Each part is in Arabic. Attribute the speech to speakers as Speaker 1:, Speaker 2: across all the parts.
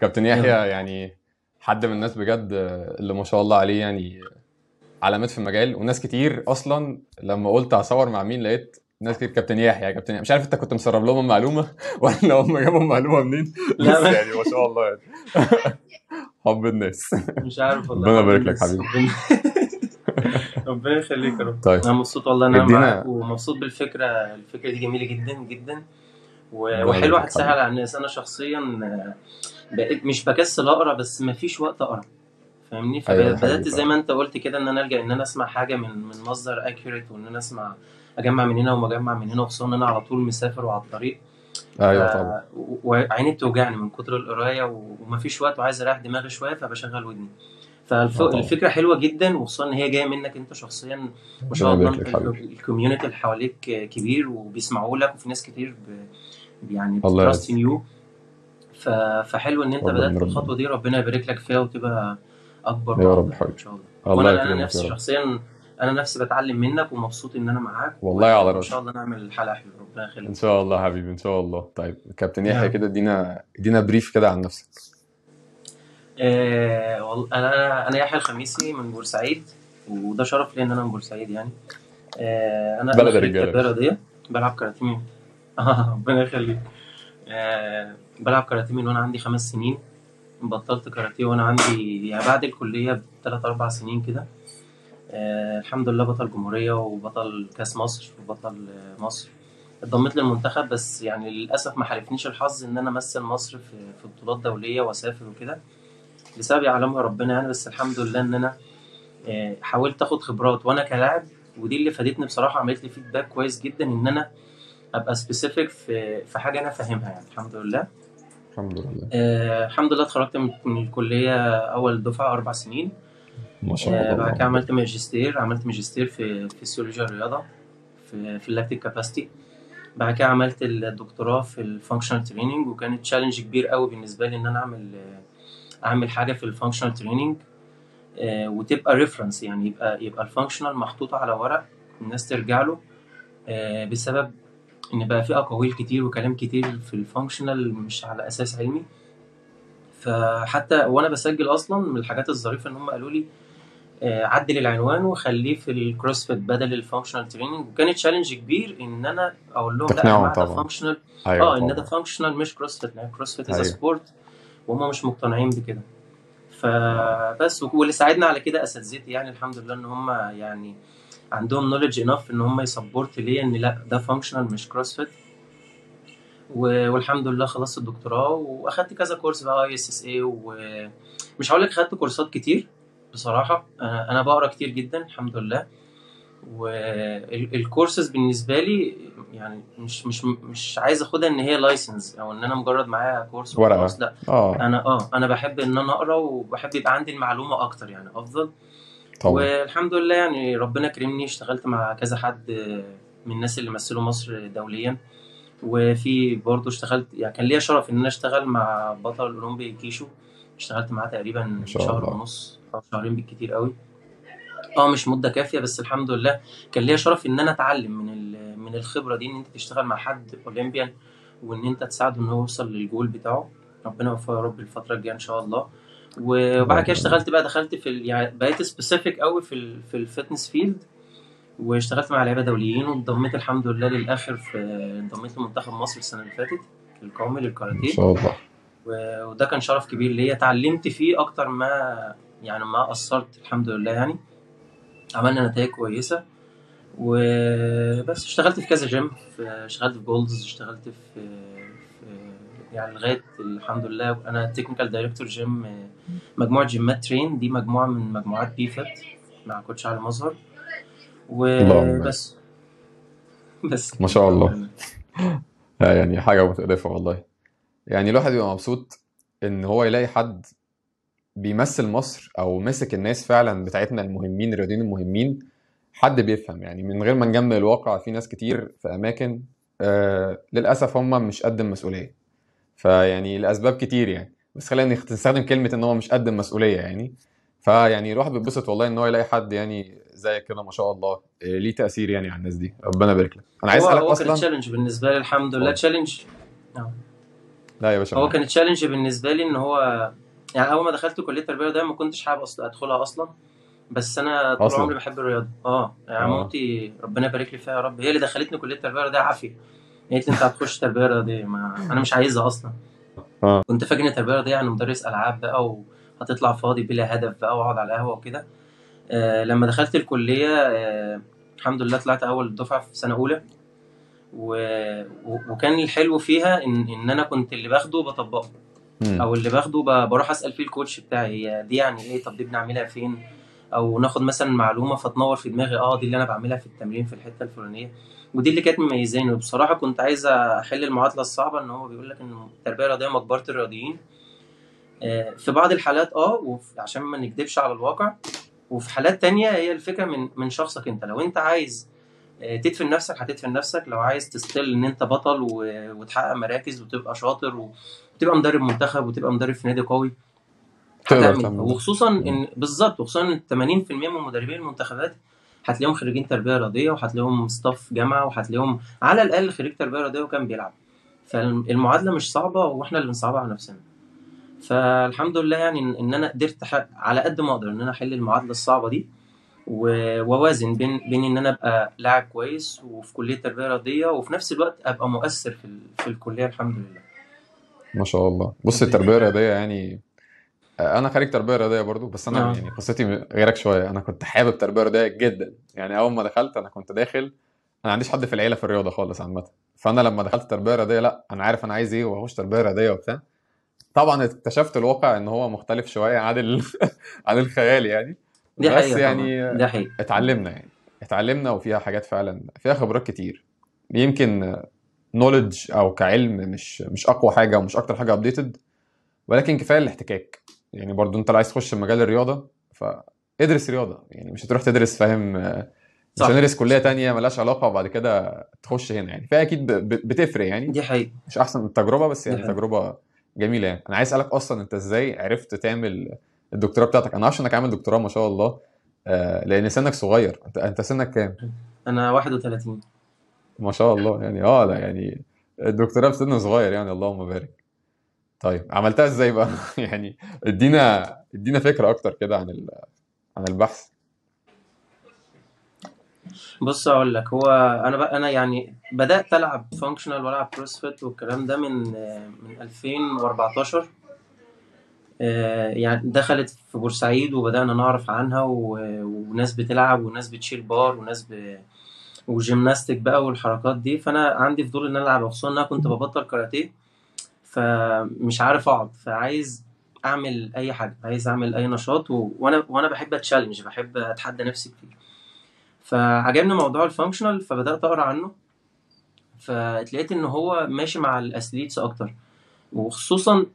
Speaker 1: كابتن يحيى يعني حد من الناس بجد اللي ما شاء الله عليه يعني علامات في المجال. وناس كتير أصلا لما قلت هصور مع مين لقيت ناس كتير كابتن يحيى كابتن يحيى. مش عارف أنت كنت مسرب لهم المعلومة ولا هم جابوا المعلومة منين.
Speaker 2: لا،
Speaker 1: يعني ما شاء الله يعني. حب الناس.
Speaker 2: مش عارف والله.
Speaker 1: ربنا يبارك لك حبيبي.
Speaker 2: ربنا- يخليك يا رب.
Speaker 1: طيب.
Speaker 2: أنا مبسوط والله إن
Speaker 1: أنا
Speaker 2: معاك ومبسوط بالفكرة. الفكرة دي جميلة جدا جدا.
Speaker 1: وحلوة
Speaker 2: هتسهل على الناس. أنا شخصيا بقيت مش بكسل اقرا بس مفيش وقت اقرا فاهمني
Speaker 1: أيوة، فبدأت
Speaker 2: زي ما أنت قلت كده إن أنا ألجأ إن أنا أسمع حاجة من من مصدر accurate وإن أنا أسمع أجمع من هنا ومجمع من هنا وخصوصا إن أنا على طول مسافر وعلى الطريق أيوه
Speaker 1: طبعا
Speaker 2: وعيني بتوجعني من كتر القراية ومفيش وقت وعايز أريح دماغي شوية فبشغل ودني. فالفكرة حلوة جدا وخصوصا إن هي جاية منك أنت شخصيا ما شاء الله.
Speaker 1: ال
Speaker 2: community اللي حواليك كبير وبيسمعوا لك وفي ناس كتير ب... يعني
Speaker 1: ب
Speaker 2: trust. you. فحلو
Speaker 1: إن
Speaker 2: أنت
Speaker 1: بدأت.
Speaker 2: الخطوة دي ربنا يبارك لك فيها وتبقى أكبر
Speaker 1: يا رب حبيبي.
Speaker 2: إن شاء الله.
Speaker 1: الله
Speaker 2: وأنا
Speaker 1: أنا
Speaker 2: نفسي شخصيا أنا نفسي بتعلم منك ومبسوط إن أنا معاك.
Speaker 1: والله على راسي
Speaker 2: شاء الله نعمل حلقة حلوة. ربنا
Speaker 1: إن
Speaker 2: يخليك
Speaker 1: شاء الله حبيبي إن شاء الله. طيب كابتن يحيى
Speaker 2: رب.
Speaker 1: كده ادينا ادينا brief كده عن نفسك.
Speaker 2: آه والله أنا أنا يحيى الخميسي من بورسعيد وده شرف لي إن أنا من بورسعيد يعني. آه أنا
Speaker 1: بلد
Speaker 2: رياضيه بلعب كاراتيه. آه ربنا يخليك. آه بلعب كاراتيه من وأنا عندي خمس سنين. بطلت كاراتيه وأنا عندي يعني بعد الكلية بثلاث أربع سنين كده. آه الحمد لله بطل جمهورية وبطل كأس مصر وبطل مصر. اتضميت للمنتخب بس يعني للأسف ما حالفنيش الحظ إن أنا أمثل مصر في في بطولات دولية وأسافر وكده. لسبب يعلمها ربنا يعني بس الحمد لله إن أنا آه، حاولت آخد خبرات وأنا كلاعب. ودي اللي فادتني بصراحة عملت لي feedback كويس جدا إن أنا أبقى specific في في حاجة أنا فاهمها يعني الحمد لله.
Speaker 1: الحمد لله.
Speaker 2: آه الحمد لله اتخرجت من الكلية أول دفعة أربع سنين.
Speaker 1: ما شاء
Speaker 2: آه
Speaker 1: الله
Speaker 2: بعد كده عملت ماجستير عملت ماجستير في فيسيولوجيا الرياضه في في ال lactic capacity بعد كده عملت الدكتوراه في ال functional training وكانت challenge كبير قوي بالنسبة لي إن أنا أعمل آه، أعمل حاجة في ال functional training وتبقى reference يعني يبقى يبقى ال functional محطوطة على ورق الناس ترجع له. آه، بسبب إن بقى في أقاويل كتير وكلام كتير في ال functional مش على أساس علمي. فحتى وأنا بسجل أصلا من الحاجات الظريفة إن هم قالوا لي آه، عدل العنوان وخليه في ال CrossFit بدل ال functional training وكانت challenge كبير إن أنا أقول لهم لأ يا ده. functional
Speaker 1: أيوه
Speaker 2: آه إن ده functional مش CrossFit لأن CrossFit is
Speaker 1: أيوة.
Speaker 2: sport وهم مش مقتنعين بكده. فبس واللي ساعدنا على كده أساتذتي يعني الحمد لله إن هم يعني عندهم knowledge enough إن هم ي support ليا إن لأ ده functional مش CrossFit والحمد لله خلصت الدكتوراه وأخدت كذا course بقى ISSA ومش هقول لك خدت كورسات كتير بصراحة. أنا بقرأ كتير جدا الحمد لله. والكورسز بالنسبة لي يعني مش مش مش عايز أخدها إن هي license أو إن أنا مجرد معايا
Speaker 1: course.
Speaker 2: وخلاص لأ.
Speaker 1: آه.
Speaker 2: أنا آه. أنا بحب إن أنا أقرأ وبحب يبقى عندي المعلومة أكتر يعني أفضل.
Speaker 1: طبعا.
Speaker 2: والحمد لله يعني ربنا كرمني اشتغلت مع كذا حد من الناس اللي مثلوا مصر دوليا. وفي برضه اشتغلت يعني كان ليا شرف إن أنا أشتغل مع بطل الاولمبي كيشو اشتغلت معاه تقريبا شهر. ونص أو شهرين بالكتير قوي. آه مش مدة كافية بس الحمد لله كان ليا شرف إن أنا أتعلم من من الخبرة دي إن أنت تشتغل مع حد أولمبيان وإن أنت تساعده إن هو يوصل للجول بتاعه. ربنا يوفقه يا رب الفترة الجاية إن شاء الله. وبعد كده اشتغلت بقى دخلت في ال... يعني بقيت specific قوي في ال... في ال fitness field واشتغلت مع لعيبة دوليين وانضميت الحمد لله للآخر في انضميت لمنتخب مصر السنة اللي فاتت القومي للكاراتيه.
Speaker 1: شاء الله.
Speaker 2: و- وده كان شرف كبير ليا. اتعلمت فيه أكتر ما يعني ما قصرت الحمد لله يعني. عملنا نتائج كويسة. وبس اشتغلت في كذا جيم اشتغلت في Gold's اشتغلت في يعني لغاية الحمد لله أنا تكنيكال دايركتور جيم مجموعة جيمات ترين دي مجموعة من مجموعات بي فت مع كوتش علي مظهر. وبس بس.
Speaker 1: ما شاء الله. يعني حاجة متقرفة والله. يعني الواحد بيبقى مبسوط إن هو يلاقي حد بيمثل مصر أو مسك الناس فعلا بتاعتنا المهمين الرياضيين المهمين حد بيفهم. يعني من غير ما نجمل الواقع في ناس كتير في أماكن آه للأسف هم مش قد المسؤولية. فيعني لأسباب كتير يعني. بس خلينا نستخدم كلمة إن هو مش قد المسؤولية يعني. فيعني الواحد بيتبسط والله إن هو يلاقي حد يعني زي كده ما شاء الله آه، ليه تأثير يعني على الناس دي. ربنا يبارك لك. أنا عايز
Speaker 2: هو
Speaker 1: أسألك
Speaker 2: هو كان challenge بالنسبة لي الحمد لله. challenge
Speaker 1: لا يا باشا
Speaker 2: هو كان challenge بالنسبة لي إن هو يعني أول ما دخلت كلية التربية والرياضه ما كنتش حابب أصلا أدخلها أصلا. بس أنا طول
Speaker 1: أصلا؟
Speaker 2: عمري بحب الرياضة. آه يعني
Speaker 1: آه.
Speaker 2: مامتي ربنا يبارك لي فيها يا رب. هي اللي دخلتني كلية التربية والرياضه عافية. قالت لي انت هتخش تربية رياضية. ما أنا مش عايزها أصلا.
Speaker 1: آه.
Speaker 2: كنت فاكر إن التربيه الرياضيه يعني مدرس ألعاب بقى وهتطلع فاضي بلا هدف بقى وأقعد على القهوة وكده. آه لما دخلت الكلية آه الحمد لله طلعت أول دفعة في سنة أولى. و... و... وكان الحلو فيها ان إن أنا كنت اللي باخده بطبقه. أو اللي باخده ب... بروح أسأل فيه الكوتش بتاعي هي دي يعني إيه؟ طب دي بنعملها فين؟ أو ناخد مثلا معلومة فتنور في دماغي آه دي اللي أنا بعملها في التمرين في الحتة الفلانية. ودي اللي كانت مميزاني. وبصراحة كنت عايز أحل المعادلة الصعبة إن هو بيقول لك إن التربية الرياضية مقبره الرياضيين. آه، في بعض الحالات آه عشان ما نكدبش على الواقع. وفي حالات تانية هي الفكرة من من شخصك أنت. لو أنت عايز آه، تدفن نفسك هتدفن نفسك. لو عايز تستل إن أنت بطل وتحقق مراكز وتبقى شاطر وتبقى مدرب منتخب وتبقى مدرب في نادي قوي هتعمل وخصوصا. إن بالظبط وخصوصا إن 80% من مدربين المنتخبات هتلاقيهم خريجين تربية رياضية وهتلاقيهم ستاف جامعة وهتلاقيهم على الأقل خريج تربية رياضية وكان بيلعب. فالمعادلة مش صعبة وإحنا اللي بنصعبها على نفسنا. فالحمد لله يعني ان أنا قدرت على قد ما أقدر إن أنا أحل المعادلة الصعبة دي وأوازن بين بين إن أنا أبقى لاعب كويس وفي كلية تربية رياضية وفي نفس الوقت أبقى مؤثر في في الكلية الحمد لله.
Speaker 1: ما شاء الله. بص
Speaker 2: التربية
Speaker 1: الرياضية يعني أنا خريج تربية رياضية برضو بس أنا
Speaker 2: آه.
Speaker 1: يعني قصتي غيرك شوية. أنا كنت حابب تربية رياضية جدا. يعني أول ما دخلت أنا كنت داخل أنا ما عنديش حد في العيلة في الرياضة خالص عامة. فأنا لما دخلت تربية رياضية لأ أنا عارف أنا عايز إيه وهخش تربية رياضية وبتاع. طبعا اكتشفت الواقع إن هو مختلف شوية عن ال... عن الخيال يعني.
Speaker 2: دي
Speaker 1: بس يعني
Speaker 2: دي حقيقة.
Speaker 1: اتعلمنا يعني. اتعلمنا وفيها حاجات فعلا فيها خبرات كتير. يمكن نولج أو كعلم مش مش أقوى حاجة ومش أكتر حاجة ابديتد ولكن كفاية الاحتكاك. يعني برضو انت لو عايز تخش مجال الرياضة فادرس رياضة. يعني مش هتروح تدرس فاهم؟ مش هندرس كلية تانية ملهاش علاقة وبعد كده تخش هنا يعني. فهي أكيد ب- ب- بتفرق يعني.
Speaker 2: دي حقيقة.
Speaker 1: مش أحسن من التجربة بس يعني تجربة جميلة يعني. أنا عايز أسألك أصلا أنت إزاي عرفت تعمل الدكتوراه بتاعتك؟ أنا عارف إنك عامل دكتوراه ما شاء الله آه، لأن سنك صغير. أنت أنت سنك كام؟
Speaker 2: أنا 31
Speaker 1: ما شاء الله يعني. آه لا يعني الدكتوراه بسن صغير يعني اللهم بارك. طيب عملتها إزاي بقى؟ يعني ادينا ادينا فكرة أكتر كده عن ال... عن البحث.
Speaker 2: بص أقول لك هو أنا بقى أنا يعني بدأت ألعب functional وألعب CrossFit والكلام ده من من 2014 آه، يعني دخلت في بورسعيد وبدأنا نعرف عنها وناس بتلعب وناس بتشيل بار وناس ب... و gymnastic بقى والحركات دي. فأنا عندي فضول إن أنا ألعب خصوصا إن أنا كنت ببطل كاراتيه. فمش عارف اقعد فعايز اعمل اي حاجة عايز اعمل اي نشاط و... وأنا وأنا بحب ا challenge بحب اتحدى نفسي كتير فعجبني موضوع ال functional فبدأت أقرأ عنه. فاتلقيت إن هو ماشي مع ال athletes أكتر. وخصوصا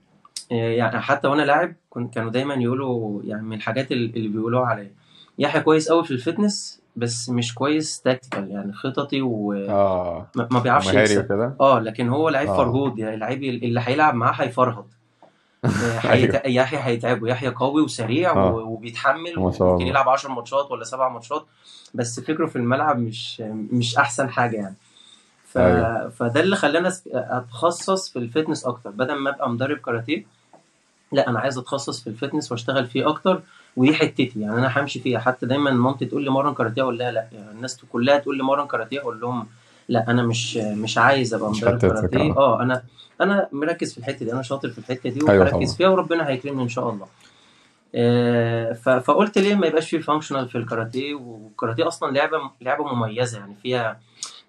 Speaker 2: يعني حتى وأنا لاعب كانوا دايما يقولوا يعني من الحاجات اللي بيقولوها عليا. يحيى كويس قوي في ال fitness بس مش كويس tactical يعني خططي وما
Speaker 1: آه.
Speaker 2: ما بيعرفش يكسب. آه لكن هو لعيب
Speaker 1: آه.
Speaker 2: فرهود يعني لعيب اللي هيلعب معاه هيفرهد. آه، هيت...
Speaker 1: أيوه
Speaker 2: يحيى هيتعبه. يحيى قوي وسريع و...
Speaker 1: آه.
Speaker 2: وبيتحمل
Speaker 1: الله.
Speaker 2: يلعب 10 ماتشات ولا 7 ماتشات بس فكره في الملعب مش مش أحسن حاجة يعني. ف...
Speaker 1: أيوه.
Speaker 2: فده اللي خلاني أتخصص في ال fitness أكتر. بدل ما أبقى مدرب كاراتيه لأ أنا عايز أتخصص في ال fitness وأشتغل فيه أكتر. ودي حتتي يعني أنا همشي فيها. حتى دايما مامتي تقول لي مرن كاراتيه أقول لها لا. يعني الناس كلها تقول لي مرن كاراتيه أقول لهم لا أنا مش مش عايز
Speaker 1: أبقى
Speaker 2: مدرب كاراتيه.
Speaker 1: آه.
Speaker 2: آه أنا أنا مركز في الحتة دي. أنا شاطر في الحتة دي
Speaker 1: أيوه
Speaker 2: وهركز
Speaker 1: طبعا.
Speaker 2: فيها وربنا هيكرمني إن شاء الله. آه، فقلت ليه ما يبقاش فيه functional في الكاراتيه؟ والكاراتيه أصلا لعبة لعبة مميزة. يعني فيها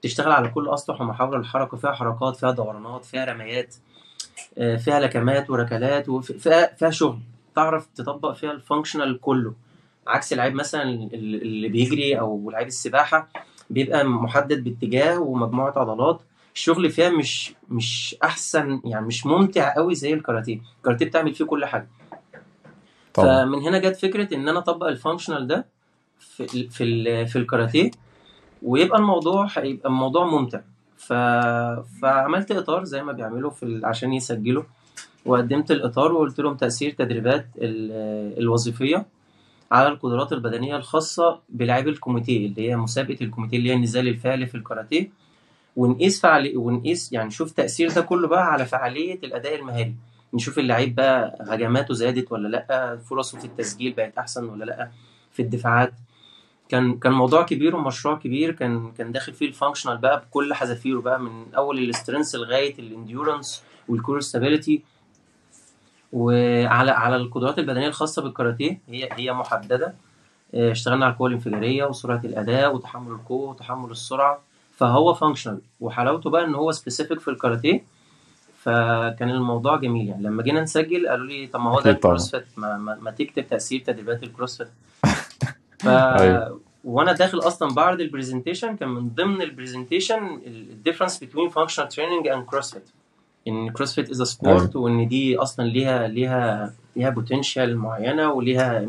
Speaker 2: تشتغل على كل أسطح ومحاور الحركة. فيها حركات فيها دورانات فيها رميات آه، فيها لكمات وركلات وفيها فيها شغل. تعرف تطبق فيها ال functional كله. عكس لعيب مثلا اللي بيجري أو لعيب السباحة بيبقى محدد باتجاه ومجموعة عضلات. الشغل فيها مش مش أحسن يعني مش ممتع قوي زي الكاراتيه. الكاراتيه بتعمل فيه كل حاجة.
Speaker 1: طبعا.
Speaker 2: فمن هنا جت فكرة إن أنا أطبق ال functional ده في ال في ال في الكاراتيه ويبقى الموضوع هيبقى الموضوع ممتع. ف... فعملت إطار زي ما بيعملوا في ال... عشان يسجلوا. وقدمت الإطار وقلت لهم تأثير تدريبات ال... الوظيفية على القدرات البدنية الخاصة بلاعبي الكوميتيه اللي هي مسابقة الكوميتيه اللي هي النزال الفعلي في الكاراتيه. ونقيس فعالي ونقيس يعني نشوف تأثير ده كله بقى على فعالية الأداء المهاري. نشوف اللعيب بقى هجماته زادت ولا لأ فرصه في التسجيل بقت أحسن ولا لأ في الدفاعات. كان كان موضوع كبير ومشروع كبير كان كان داخل فيه ال functional بقى بكل حذافيره بقى من أول ال strength لغاية ال endurance وال core stability وعلى على القدرات البدنية الخاصة بالكاراتيه هي هي محددة. آه، اشتغلنا على القوة الانفجارية وسرعة الأداء وتحمل القوة وتحمل السرعة. فهو functional وحلاوته بقى إن هو specific في الكاراتيه. فكان الموضوع جميل يعني. لما جينا نسجل قالوا لي طب ما هو ده
Speaker 1: ال
Speaker 2: CrossFit ما, ما, ما تكتب تأثير تدريبات ال CrossFit ف
Speaker 1: أيوه.
Speaker 2: وأنا داخل أصلا بعرض ال presentation كان من ضمن ال presentation ال difference بين functional training and CrossFit إن
Speaker 1: CrossFit
Speaker 2: is sport وإن دي أصلا ليها ليها ليها potential معينة وليها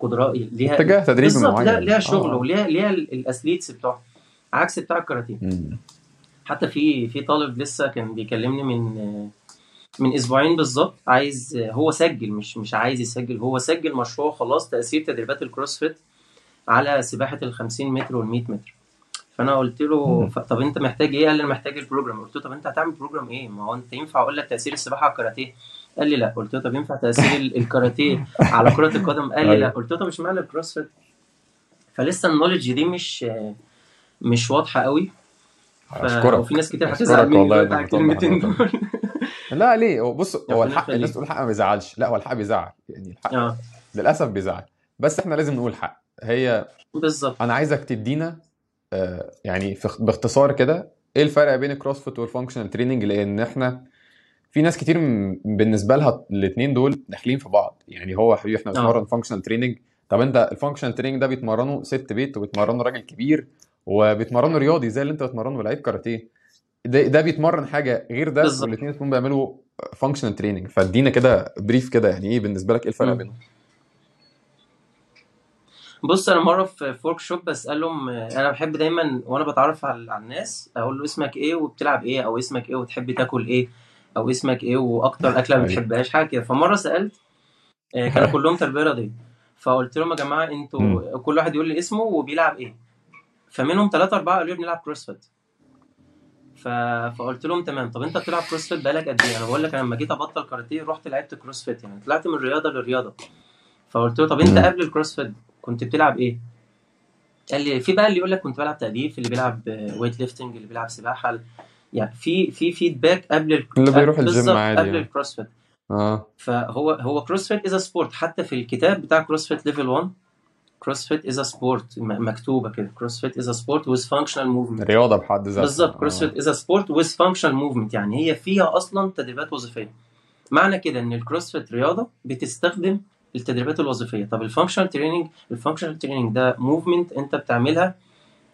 Speaker 2: قدرات ليها
Speaker 1: اتجاه تدريبي
Speaker 2: ليها,
Speaker 1: معين.
Speaker 2: ليها
Speaker 1: آه
Speaker 2: شغل
Speaker 1: آه.
Speaker 2: وليها ليها ال athletes بتوعها عكس بتاع الكاراتيه. حتى في في طالب لسه كان بيكلمني من من أسبوعين بالظبط عايز هو سجل مش مش عايز يسجل هو سجل مشروع خلاص تأثير تدريبات ال CrossFit على سباحة ال 50 متر وال 100 متر. فأنا قلت له طب أنت محتاج إيه؟ قال لي أنا محتاج ال program قلت له طب أنت هتعمل program إيه؟ ما هو أنت ينفع أقول لك تأثير السباحة على الكاراتيه؟ قال لي لا. قلت له طب ينفع تأثير ال- الكاراتيه على كرة القدم؟ قال لي لا.
Speaker 1: أيوه
Speaker 2: قلت له طب اشمعنى ال CrossFit؟ فلسه ال knowledge دي مش مش واضحة قوي.
Speaker 1: أشكرك.
Speaker 2: وفي ناس كتير هتزعل مني
Speaker 1: والله
Speaker 2: الكلمتين دول.
Speaker 1: لا ليه؟ هو بص هو الحق الناس تقول الحق ما بيزعلش لا هو الحق بيزعل. يعني الحق
Speaker 2: آه.
Speaker 1: للأسف بيزعل. بس إحنا لازم نقول الحق هي
Speaker 2: بالظبط.
Speaker 1: أنا عايزك تدينا آه، يعني في باختصار كده إيه الفرق بين ال CrossFit وال functional training لأن إحنا في ناس كتير بالنسبة لها الاثنين دول داخلين في بعض. يعني هو حبيبي إحنا
Speaker 2: آه.
Speaker 1: بنتمرن functional training طب أنت ال functional training ده بيتمرنه ست بيت وبيتمرنه راجل كبير وبيتمرنه رياضي زي اللي أنت بتمرنه لعيب كاراتيه. ده ده بيتمرن حاجة غير ده والاثنين بيعملوا functional training فادينا كده brief كده يعني إيه بالنسبة لك إيه الفرق. بينهم؟
Speaker 2: بص أنا مرة في workshop بسألهم أنا بحب دايما وأنا بتعرف على الناس أقول له اسمك إيه وبتلعب إيه أو اسمك إيه وتحب تاكل إيه أو اسمك إيه وأكتر أكلة ما
Speaker 1: أيوه.
Speaker 2: بتحبهاش حاجة كده. فمرة سألت آه، كانوا كلهم تربية رياضية. فقلت لهم يا
Speaker 1: جماعة.
Speaker 2: أنتوا كل واحد يقول لي اسمه وبيلعب إيه. فمنهم ثلاثة أربعة قالوا لي بنلعب CrossFit ف... فقلت لهم تمام. طب أنت بتلعب CrossFit بقالك قد إيه؟ أنا بقول لك أنا لما جيت أبطل كاراتيه رحت لعبت CrossFit يعني طلعت من رياضة لرياضة. فقلت له طب
Speaker 1: أنت.
Speaker 2: قبل ال CrossFit كنت بتلعب إيه؟ قال لي في بقى اللي يقول لك كنت بلعب تجديف اللي بيلعب weight lifting اللي بيلعب سباحة يعني في في feedback قبل ال...
Speaker 1: اللي بيروح الجيم عادي
Speaker 2: قبل
Speaker 1: يعني.
Speaker 2: ال
Speaker 1: CrossFit آه.
Speaker 2: فهو هو CrossFit is sport حتى في الكتاب بتاع CrossFit level 1 CrossFit is sport مكتوبة كده. CrossFit is sport with functional movement
Speaker 1: رياضة بحد ذاتها.
Speaker 2: بالظبط. CrossFit is sport with functional movement يعني هي فيها أصلا تدريبات وظيفية. معنى كده إن ال CrossFit رياضة بتستخدم التدريبات الوظيفية. طب ال functional training ال functional training ده movement انت بتعملها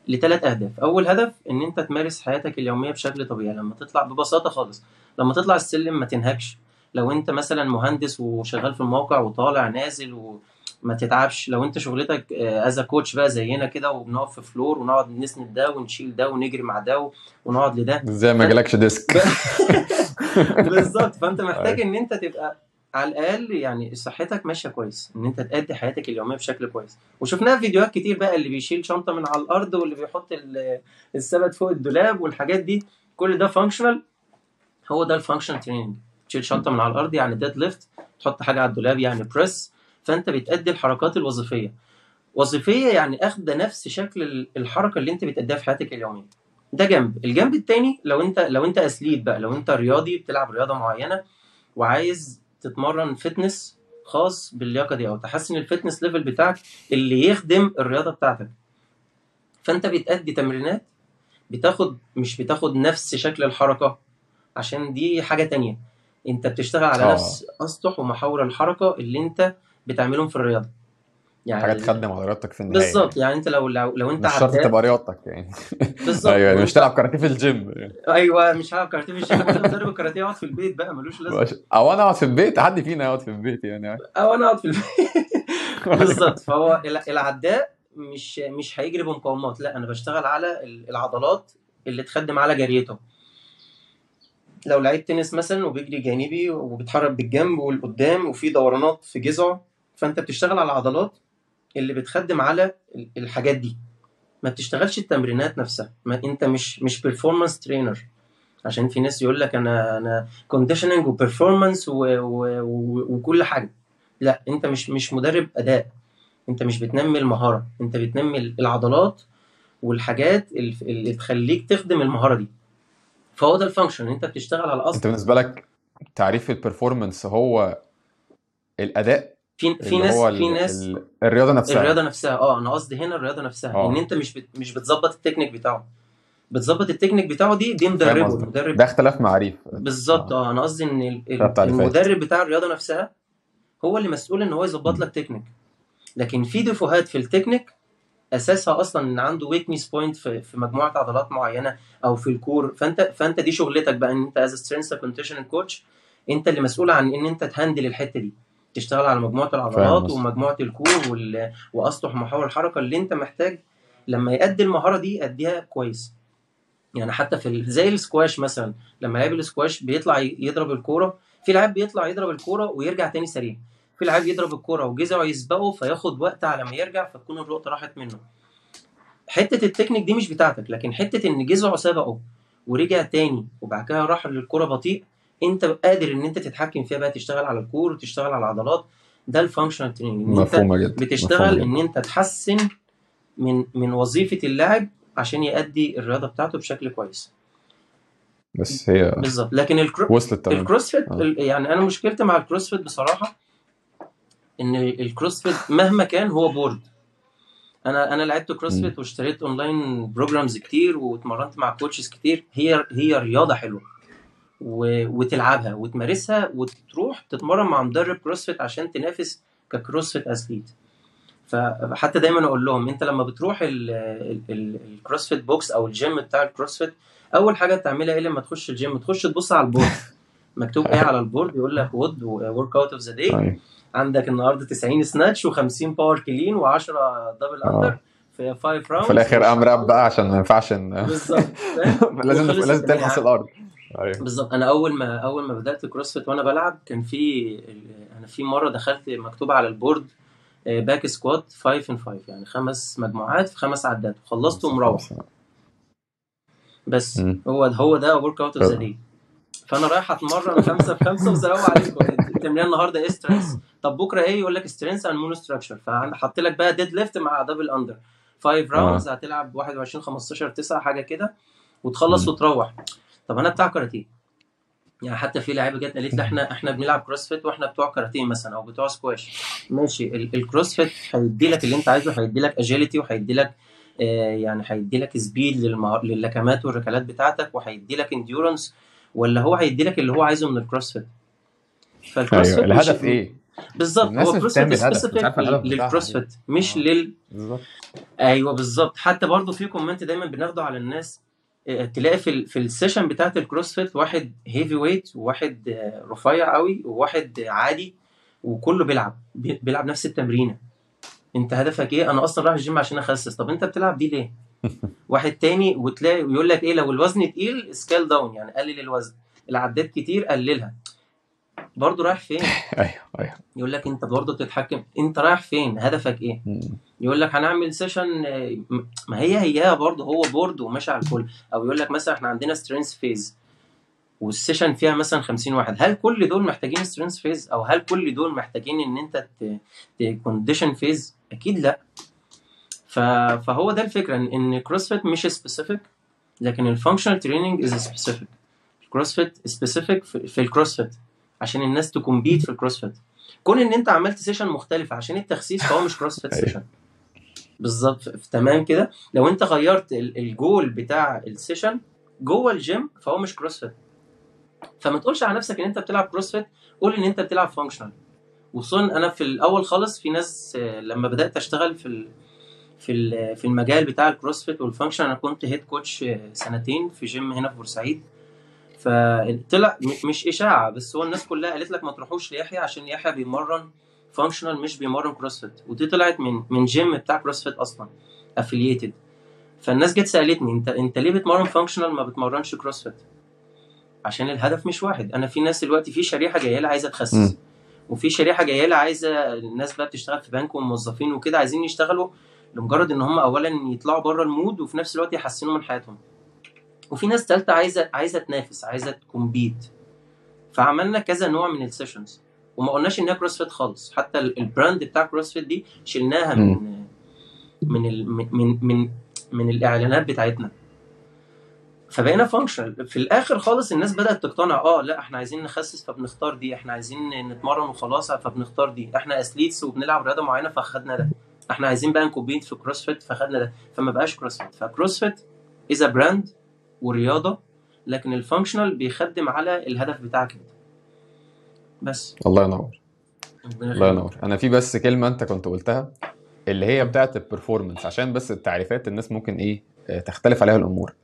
Speaker 2: لثلاث أهداف. أول هدف إن أنت تمارس حياتك اليومية بشكل طبيعي. لما تطلع ببساطة خالص. لما تطلع السلم ما تنهكش. لو أنت مثلا مهندس وشغال في الموقع وطالع نازل وما تتعبش. لو أنت شغلتك as coach بقى زينا كده وبنقف في floor ونقعد نسند ده ونشيل ده ونجري مع ده ونقعد لده.
Speaker 1: إزاي ما. جالكش disc.
Speaker 2: بالظبط. فأنت محتاج
Speaker 1: أيوه.
Speaker 2: إن أنت تبقى على الأقل يعني صحتك ماشية كويس إن أنت تأدي حياتك اليومية بشكل كويس. وشفناها في فيديوهات كتير بقى اللي بيشيل شنطة من على الأرض واللي بيحط ال- السبت فوق الدولاب والحاجات دي. كل ده functional هو ده ال functional training تشيل شنطة من على الأرض يعني deadlift تحط حاجة على الدولاب يعني press فأنت بتأدي الحركات الوظيفية. وظيفية يعني واخدة نفس شكل ال- الحركة اللي أنت بتأديها في حياتك اليومية. ده جنب. الجنب التاني لو انت لو أنت athlete بقى لو أنت رياضي بتلعب رياضة معينة وعايز تتمرن fitness خاص باللياقة دي أو تحسن ال fitness level بتاعك اللي يخدم الرياضة بتاعتك. فأنت بتأدي تمرينات بتاخد مش بتاخد نفس شكل الحركة عشان دي حاجة تانية. أنت بتشتغل على
Speaker 1: آه.
Speaker 2: نفس أسطح ومحاور الحركة اللي أنت بتعملهم في الرياضة.
Speaker 1: حاجة
Speaker 2: يعني
Speaker 1: تخدم على رياضتك في النهاية
Speaker 2: بالظبط
Speaker 1: يعني.
Speaker 2: يعني انت لو لو, لو انت
Speaker 1: مش شرط تبقى رياضتك يعني.
Speaker 2: بالظبط.
Speaker 1: أيوه يعني مش تلعب كاراتيه في الجيم.
Speaker 2: أيوه مش هلعب كاراتيه في الجيم. مدرب الكاراتيه يقعد في البيت بقى ملوش
Speaker 1: لازمة. أو أنا أقعد في البيت حد فينا يقعد في البيت يعني.
Speaker 2: أو أنا أقعد في البيت. بالظبط. فهو الع- العداء مش مش هيجري بمقاومات لا أنا بشتغل على ال- العضلات اللي تخدم على جريته. لو لعيب تنس مثلا وبيجري جانبي وبيتحرك بالجنب والقدام وفي دورانات في جذعه فأنت بتشتغل على العضلات اللي بتخدم على ال- الحاجات دي. ما بتشتغلش التمرينات نفسها. ما انت مش مش performance trainer عشان في ناس يقول لك أنا أنا كونديشننج وبرفورمانس وكل حاجة. لا انت مش مش مدرب أداء. انت مش بتنمي المهارة. انت بتنمي العضلات والحاجات اللي تخليك تخدم المهارة دي. فهو ده ال function انت بتشتغل على
Speaker 1: أنت
Speaker 2: الاصل
Speaker 1: بالنسبة لك تعريف ال performance هو الأداء؟
Speaker 2: في في ناس في. ناس
Speaker 1: ال... الرياضة نفسها.
Speaker 2: الرياضة نفسها. آه أنا قصدي هنا الرياضة نفسها
Speaker 1: آه.
Speaker 2: إن أنت مش بت... مش بتظبط التكنيك بتاعه. بتظبط التكنيك بتاعه دي دي مدربه المدرب
Speaker 1: ده اختلاف تعاريف.
Speaker 2: بالظبط آه أنا قصدي إن ال- المدرب بتاع الرياضة نفسها هو اللي مسؤول إن هو يظبط. لك تكنيك. لكن في ديفوهات في التكنيك أساسها أصلا إن عنده weakness point في في مجموعة عضلات معينة أو في ال core. فأنت فأنت دي شغلتك بقى إن أنت as strength coach أنت اللي مسؤول عن إن أنت ت handle الحتة دي. تشتغل على
Speaker 1: مجموعة
Speaker 2: العضلات
Speaker 1: ومجموعة
Speaker 2: ال core وال... وأسطح محاور الحركة اللي أنت محتاج لما يأدي المهارة دي يأديها كويس. يعني حتى في ال- زي السكواش مثلا لما لعيب السكواش بيطلع يضرب الكورة في لعيب بيطلع يضرب الكورة ويرجع تاني سريع في لعيب يضرب الكورة وجذعه يسبقه فياخد وقت على ما يرجع فتكون النقطة راحت منه. حتة التكنيك دي مش بتاعتك لكن حتة إن جذعه سبقه ورجع تاني وبعد كده راح للكورة بطيء انت قادر ان انت تتحكم فيها بقى تشتغل على الكور وتشتغل على العضلات ده ال functional training
Speaker 1: مفهومة جدا
Speaker 2: بتشتغل
Speaker 1: جدا
Speaker 2: ان انت تحسن من من وظيفة اللاعب عشان يأدي الرياضة بتاعته بشكل كويس.
Speaker 1: بس هي
Speaker 2: بالظبط. لكن الكرو...
Speaker 1: وصلت تمام.
Speaker 2: ال
Speaker 1: CrossFit
Speaker 2: ال- يعني أنا مشكلتي مع ال CrossFit بصراحة إن ال CrossFit مهما كان هو board أنا أنا لعبت. CrossFit واشتريت online programs كتير واتمرنت مع coaches كتير. هي هي رياضة حلوة. و... وتلعبها وتمارسها وتروح تتمرن مع مدرب CrossFit عشان تنافس ك CrossFit athlete فحتى دايما أقول لهم أنت لما بتروح ال- ال- ال- ال CrossFit box أو الجيم بتاع ال CrossFit أول حاجة تعملها إيه لما تخش الجيم تخش تبص على ال board. مكتوب إيه على ال board؟ يقول لك WOD workout of the
Speaker 1: day
Speaker 2: عندك النهارده 90 snatch و50 power clean و10 double
Speaker 1: under
Speaker 2: في 5
Speaker 1: في rounds
Speaker 2: الآخر
Speaker 1: قام راب بقى عشان ما ينفعش
Speaker 2: بالظبط.
Speaker 1: لازم لازم تلحس الأرض. أيوه.
Speaker 2: بالظبط. أنا أول ما أول ما بدأت CrossFit وأنا بلعب كان في أنا في مرة دخلت مكتوب على ال board back squat 5 in 5 يعني خمس مجموعات في خمس عدات. وخلصت ومروح. بس. هو هو ده workout of
Speaker 1: the
Speaker 2: day فأنا رايح أتمرن خمسة في خمسة وسلام عليكم التمرين النهارده إيه strength طب بكرة إيه؟ يقول لك strength and monostructure فحط لك بقى deadlift مع double under 5
Speaker 1: آه.
Speaker 2: rounds هتلعب 21 15 9 حاجة كده وتخلص. وتروح. طب أنا بتاع كاراتيه. يعني حتى في لعيبة جت قالت لي إحنا إحنا بنلعب CrossFit وإحنا بتوع كاراتيه مثلا أو بتوع سكواش ماشي ال- ال CrossFit هيدي لك اللي أنت عايزه هيدي لك agility وهيدي لك آه يعني هيدي لك speed للمه... للكمات والركلات بتاعتك وهيدي لك endurance ولا هو هيدي لك اللي هو عايزه من ال
Speaker 1: CrossFit
Speaker 2: فال CrossFit مش
Speaker 1: الهدف إيه؟
Speaker 2: بالظبط هو
Speaker 1: CrossFit
Speaker 2: specific
Speaker 1: لل CrossFit مش آه.
Speaker 2: لل
Speaker 1: بالظبط.
Speaker 2: أيوه بالظبط. حتى برضو في comment دايما بناخده على الناس آه، تلاقي في في ال session بتاعت ال CrossFit واحد heavyweight وواحد آه، رفيع قوي وواحد آه، عادي وكله بيلعب بي- بيلعب نفس التمرينة. انت هدفك إيه؟ أنا أصلا رايح الجيم عشان اخسس. طب انت بتلعب دي ليه؟ واحد تاني وتلاقي ويقول لك إيه؟ لو الوزن تقيل scale down يعني قلل الوزن. العدات كتير قللها. برضه رايح فين؟
Speaker 1: أيوه أيوه.
Speaker 2: يقول لك أنت برضه بتتحكم. أنت رايح فين؟ هدفك
Speaker 1: إيه.
Speaker 2: يقول لك هنعمل session آه، ما هي هي برضه هو board وماشي على الكل. أو يقول لك مثلا إحنا عندنا strength phase وال session فيها مثلا 50 واحد. هل كل دول محتاجين strength phase أو هل كل دول محتاجين إن أنت condition phase أكيد لأ. فهو ده الفكرة ان إن CrossFit مش specific لكن ال functional training is specific ال CrossFit specific في, في ال CrossFit عشان الناس ت compete في ال CrossFit كون إن أنت عملت session مختلف عشان التخسيس فهو مش CrossFit
Speaker 1: أيوه.
Speaker 2: session بالظبط. تمام كده؟ لو أنت غيرت ال- الجول بتاع ال session جوه الجيم فهو مش CrossFit فما تقولش على نفسك إن أنت بتلعب CrossFit قول إن أنت بتلعب functional وخصوصا أنا في الأول خالص في ناس آه، لما بدأت أشتغل في في في المجال بتاع ال CrossFit وال function أنا كنت head coach آه، سنتين في جيم هنا في بورسعيد. فطلع مش إشاعة بس هو الناس كلها قالت لك ما تروحوش ليحيى عشان يحيى بيمرن functional مش بيمرن CrossFit ودي طلعت من من جيم بتاع CrossFit أصلا affiliated فالناس جت سألتني أنت أنت ليه بتمرن functional ما بتمرنش CrossFit عشان الهدف مش واحد. أنا في ناس دلوقتي في شريحة جاية لها
Speaker 1: عايزة.
Speaker 2: تخسس. وفي شريحة جاية لها عايزة الناس بقى بتشتغل في بنك وموظفين وكده عايزين يشتغلوا لمجرد إن هم اولا يطلعوا بره ال mood وفي نفس الوقت يحسنوا من حياتهم. وفي ناس تالتة عايزه عايزة تنافس عايزة ت compete. فعملنا كذا نوع من ال sessions. وما قلناش إنها CrossFit خالص. حتى ال- ال brand بتاع CrossFit دي شلناها من من ال- من من من, من الإعلانات بتاعتنا. فبقينا functional في الآخر خالص الناس بدأت تقتنع آه لأ إحنا عايزين نخسس فبنختار دي. إحنا عايزين نتمرن وخلاص فبنختار دي. إحنا athletes وبنلعب رياضة معينة فاخدنا ده. إحنا عايزين بقى ن compete في CrossFit فاخدنا ده. فما بقاش CrossFit ف CrossFit is brand ورياضة لكن ال functional بيخدم على الهدف بتاعك انت بس.
Speaker 1: الله ينور. الله. ينور. أنا في بس كلمة أنت كنت قلتها اللي هي بتاعة ال performance عشان بس التعريفات الناس ممكن إيه آه، تختلف عليها الأمور.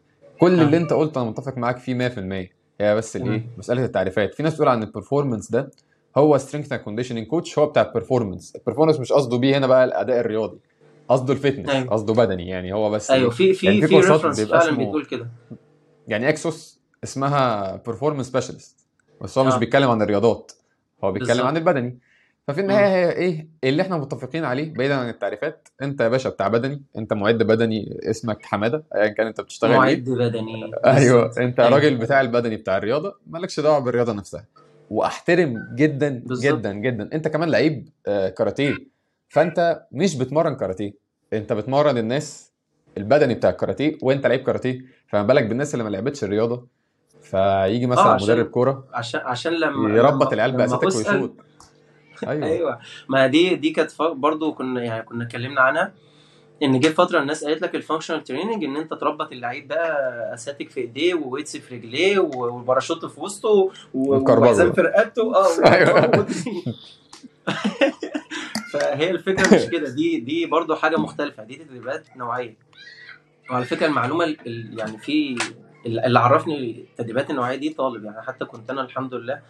Speaker 1: كل اللي. أنت قلته أنا متفق معاك فيه 100% هي بس الايه. مسألة التعريفات. في ناس بتقول عن ال performance ده هو strength and conditioning coach هو بتاع ال performance ال performance مش قصده بيه هنا بقى الأداء الرياضي. قصده ال fitness
Speaker 2: أيوة.
Speaker 1: قصده بدني. يعني هو بس أيوه؟
Speaker 2: في في
Speaker 1: يعني في
Speaker 2: في
Speaker 1: reference
Speaker 2: فعلا بتقول كده.
Speaker 1: يعني ACSM's اسمها performance specialist بس هو مش
Speaker 2: آه.
Speaker 1: بيتكلم عن الرياضات هو بيتكلم. عن البدني ففي النهاية هي إيه اللي إحنا متفقين عليه بعيدا عن التعريفات أنت يا باشا بتاع بدني أنت معد بدني اسمك حمادة ايا كان أنت بتشتغل إيه
Speaker 2: معد بدني أيوه.
Speaker 1: أنت
Speaker 2: أيوة.
Speaker 1: راجل بتاع البدني بتاع الرياضة مالكش دعوة بالرياضة نفسها وأحترم جدا
Speaker 2: بالظبط.
Speaker 1: جدا جدا أنت كمان لعيب آه، كاراتيه فأنت مش بتمرن كاراتيه أنت بتمرن الناس البدني بتاع الكاراتيه وانت لعيب كاراتيه فما بالك بالناس اللي ما لعبتش الرياضة فيجي مثلا
Speaker 2: عشان-
Speaker 1: مدرب كورة
Speaker 2: عشان عشان لما
Speaker 1: يربط العيال
Speaker 2: بسأل-
Speaker 1: ويشوط أيوه
Speaker 2: أيوه ما دي دي كانت برضو كنا يعني كنا اتكلمنا عنها إن جه فترة الناس قالت لك ال functional training إن أنت تربط اللعيب بقى اساتك في إيديه و weights في رجليه والباراشوت في وسطه. وحزام في رقبته
Speaker 1: آه.
Speaker 2: ودي- فهي الفكرة مش كده. دي دي برضو حاجة مختلفة. دي تدريبات نوعية. وعلى فكرة المعلومة ال- ال- يعني في اللي عرفني التدريبات النوعية دي طالب. يعني حتى كنت أنا الحمد لله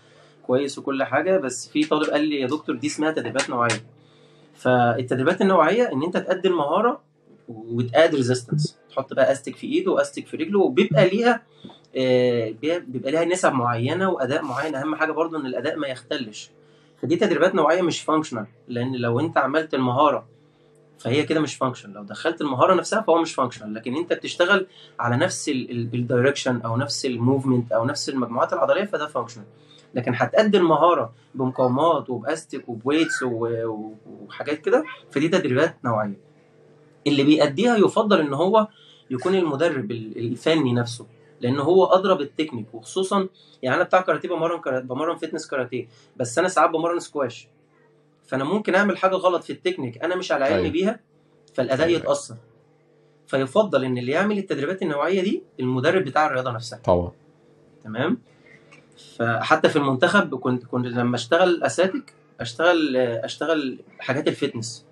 Speaker 2: كويس وكل حاجة بس في طالب قال لي يا دكتور دي اسمها تدريبات نوعية. فالتدريبات النوعية إن أنت تأدي المهاره وت add resistance تحط بقى استك في إيده واستك في رجله وبيبقى ليها آه، بيبقى ليها نسب معينة وأداء معين. أهم حاجة برضو إن الأداء ما يختلش. فدي تدريبات نوعية مش functional لأن لو أنت عملت المهارة فهي كده مش function لو دخلت المهارة نفسها فهو مش function لكن أنت بتشتغل على نفس ال direction أو نفس ال movement أو نفس المجموعات العضلية فده functional لكن هتأدي المهاره بمقاومات وبأستك وب weights وحاجات كده فدي تدريبات نوعية. اللي بيأديها يفضل إن هو يكون المدرب ال- الفني نفسه. لأن هو ادرى بالتكنيك وخصوصا يعني أنا بتاع كاراتيه بمرن كاراتيه بمرن fitness كاراتيه بس أنا ساعات بمرن سكواش. فأنا ممكن أعمل حاجة غلط في التكنيك أنا مش على علم
Speaker 1: أيوة.
Speaker 2: بيها فالأداء
Speaker 1: أيوة.
Speaker 2: يتأثر. فيفضل إن اللي يعمل التدريبات النوعية دي المدرب بتاع الرياضة نفسها.
Speaker 1: طبعا.
Speaker 2: تمام؟ فحتى في المنتخب كنت كنت لما أشتغل أساتيك أشتغل أشتغل حاجات ال fitness.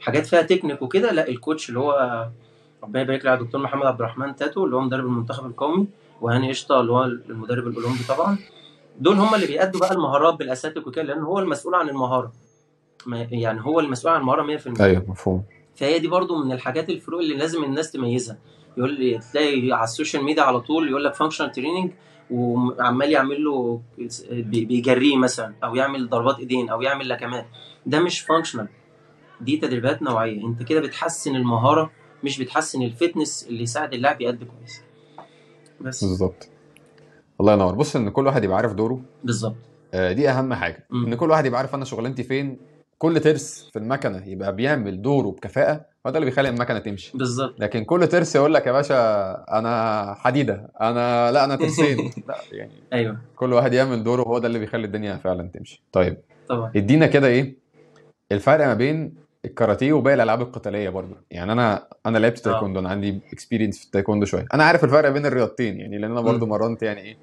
Speaker 2: حاجات فيها تكنيك وكده لا ال coach اللي هو ربنا يبارك له على الدكتور محمد عبد الرحمن تاتو اللي هو مدرب المنتخب القومي وهاني قشطة اللي هو المدرب الأولمبي طبعا. دول هم اللي بيأدوا بقى المهارات بالأساتيك وكده لأن هو المسؤول عن المهارة. ما- يعني هو المسؤول عن المهارة 100%
Speaker 1: أيوه مفهوم.
Speaker 2: فهي دي برضو من الحاجات الفروق اللي لازم الناس تميزها. يقول لي تلاقي على ال social media على طول يقول لك functional training وعمال يعمل له بي- بيجريه مثلا أو يعمل ضربات إيدين أو يعمل لكمات. ده مش functional دي تدريبات نوعية. أنت كده بتحسن المهارة مش بتحسن الفتنس اللي يساعد اللاعب يأدي كويس. بس.
Speaker 1: بالظبط. الله ينور. بص إن كل واحد يبقى عارف دوره.
Speaker 2: بالظبط.
Speaker 1: آه، دي أهم حاجة.
Speaker 2: مم.
Speaker 1: إن كل واحد يبقى عارف أنا شغلانتي فين. كل ترس في المكنة يبقى بيعمل دوره بكفاءة هو ده اللي بيخلي المكنة تمشي.
Speaker 2: بالظبط.
Speaker 1: لكن كل ترس يقول لك يا باشا أنا حديدة. أنا لا أنا ترسين. لا يعني
Speaker 2: أيوه.
Speaker 1: كل واحد يعمل دوره هو ده اللي بيخلي الدنيا فعلا تمشي. طيب.
Speaker 2: طبعا.
Speaker 1: ادينا كده إيه؟ الفرق ما بين الكاراتيه وباقي الألعاب القتالية برضو يعني أنا أنا لعبت
Speaker 2: آه.
Speaker 1: تايكوندو أنا عندي experience في التايكوندو شوية أنا عارف الفرق بين الرياضتين يعني لأن أنا برضو
Speaker 2: مم.
Speaker 1: مرنت يعني إيه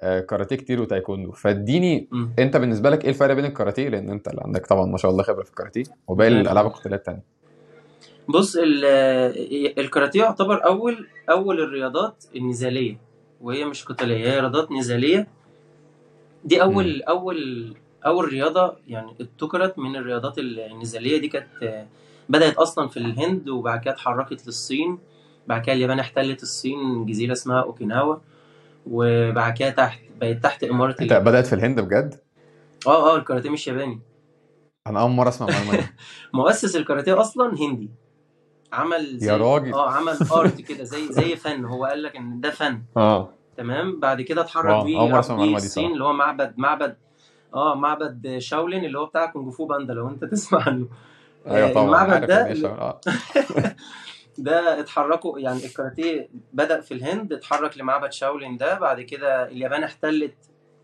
Speaker 1: آه، كاراتيه كتير وتايكوندو فاديني. أنت بالنسبة لك إيه الفرق بين الكاراتيه لأن أنت اللي عندك طبعا ما شاء الله خبرة في الكاراتيه وباقي
Speaker 2: الألعاب.
Speaker 1: القتالية التانية
Speaker 2: بص ال- الكاراتيه يعتبر أول أول الرياضات النزالية وهي مش قتالية هي رياضات نزالية دي أول أول أول رياضة يعني ابتكرت من الرياضات النزالية دي كانت بدأت أصلا في الهند وبعد كده اتحركت للصين بعد كده اليابان احتلت الصين جزيرة اسمها أوكيناوا وبعد كده تحت بقت تحت إمارة
Speaker 1: انت. بدأت في الهند بجد؟
Speaker 2: آه آه الكاراتيه مش ياباني.
Speaker 1: أنا أول مرة أسمع المعلومة دي.
Speaker 2: مؤسس الكاراتيه أصلا هندي. عمل زي
Speaker 1: يا راجل.
Speaker 2: آه عمل آرت كده زي زي فن. هو قال لك إن ده فن.
Speaker 1: آه.
Speaker 2: تمام؟ بعد كده اتحرك بيه الصين اللي هو معبد معبد آه معبد شاولين اللي هو بتاع كونج فو باندا لو انت تسمع عنه.
Speaker 1: أيوه
Speaker 2: آه،
Speaker 1: طبعا
Speaker 2: المعبد ده
Speaker 1: شغل آه.
Speaker 2: ده اتحركوا يعني الكاراتيه بدأ في الهند اتحرك لمعبد شاولين ده بعد كده اليابان احتلت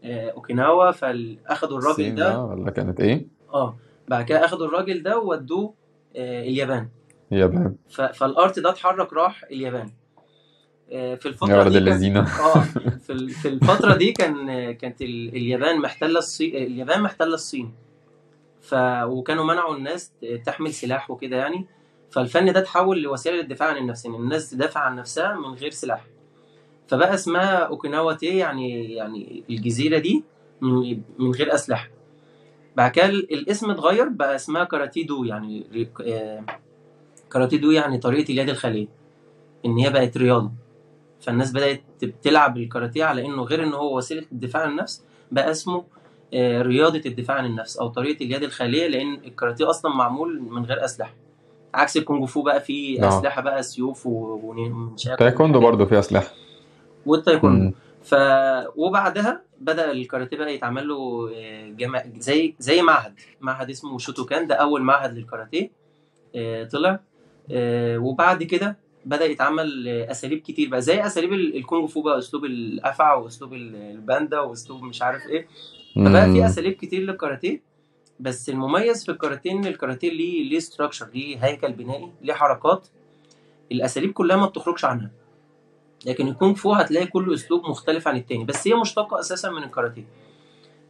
Speaker 2: آه، أوكيناوا فاخدوا الراجل ده.
Speaker 1: آه ولا كانت إيه؟
Speaker 2: آه بعد كده أخدوا الراجل ده وودوه آه، اليابان.
Speaker 1: اليابان.
Speaker 2: فال art ده اتحرك راح اليابان. في
Speaker 1: يا
Speaker 2: الفترة
Speaker 1: ولد
Speaker 2: دي كان
Speaker 1: اللذينة.
Speaker 2: آه في ال- في الفترة دي كان كانت ال- اليابان محتلة الصين اليابان محتلة الصين. ف وكانوا منعوا الناس تحمل سلاح وكده يعني. فالفن ده اتحول لوسيلة للدفاع عن النفس ان الناس تدافع عن نفسها من غير سلاح. فبقى اسمها أوكيناوا تي يعني يعني الجزيرة دي من غير أسلحة. بعد كده ال- الاسم اتغير بقى اسمها كاراتيه دو يعني آه، كاراتيه دو يعني طريقة اليد الخالية. إن هي بقت رياضة. فالناس بدأت تلعب الكاراتيه على إنه غير ان هو وسيلة الدفاع عن النفس بقى اسمه آه، رياضة الدفاع عن النفس أو طريقة اليد الخاليه لأن الكاراتيه أصلا معمول من غير أسلحة. عكس الكونغ فو بقى فيه
Speaker 1: آه
Speaker 2: أسلحة بقى سيوف و- ونشاك
Speaker 1: تايكوندو برضه فيها سلاح
Speaker 2: والتايكوندو. ف وبعدها بدأ الكاراتيه بقى يتعمل له آه، جما... زي زي معهد. معهد اسمه شوتوكان ده أول معهد للكاراتيه آه، طلع وبعد كده بدأ يتعمل أساليب كتير بقى زي أساليب ال- الكونغ فو بقى أسلوب الافعى وأسلوب ال- الباندا وأسلوب مش عارف إيه. فبقى في أساليب كتير للكاراتيه بس المميز في الكاراتيه إن الكاراتيه ليه ليه structure ليه هيكل بنائي ليه حركات. الأساليب كلها ما بتخرجش عنها. لكن الكونغ فو هتلاقي كل أسلوب مختلف عن التاني بس هي مشتقة أساسا من الكاراتيه.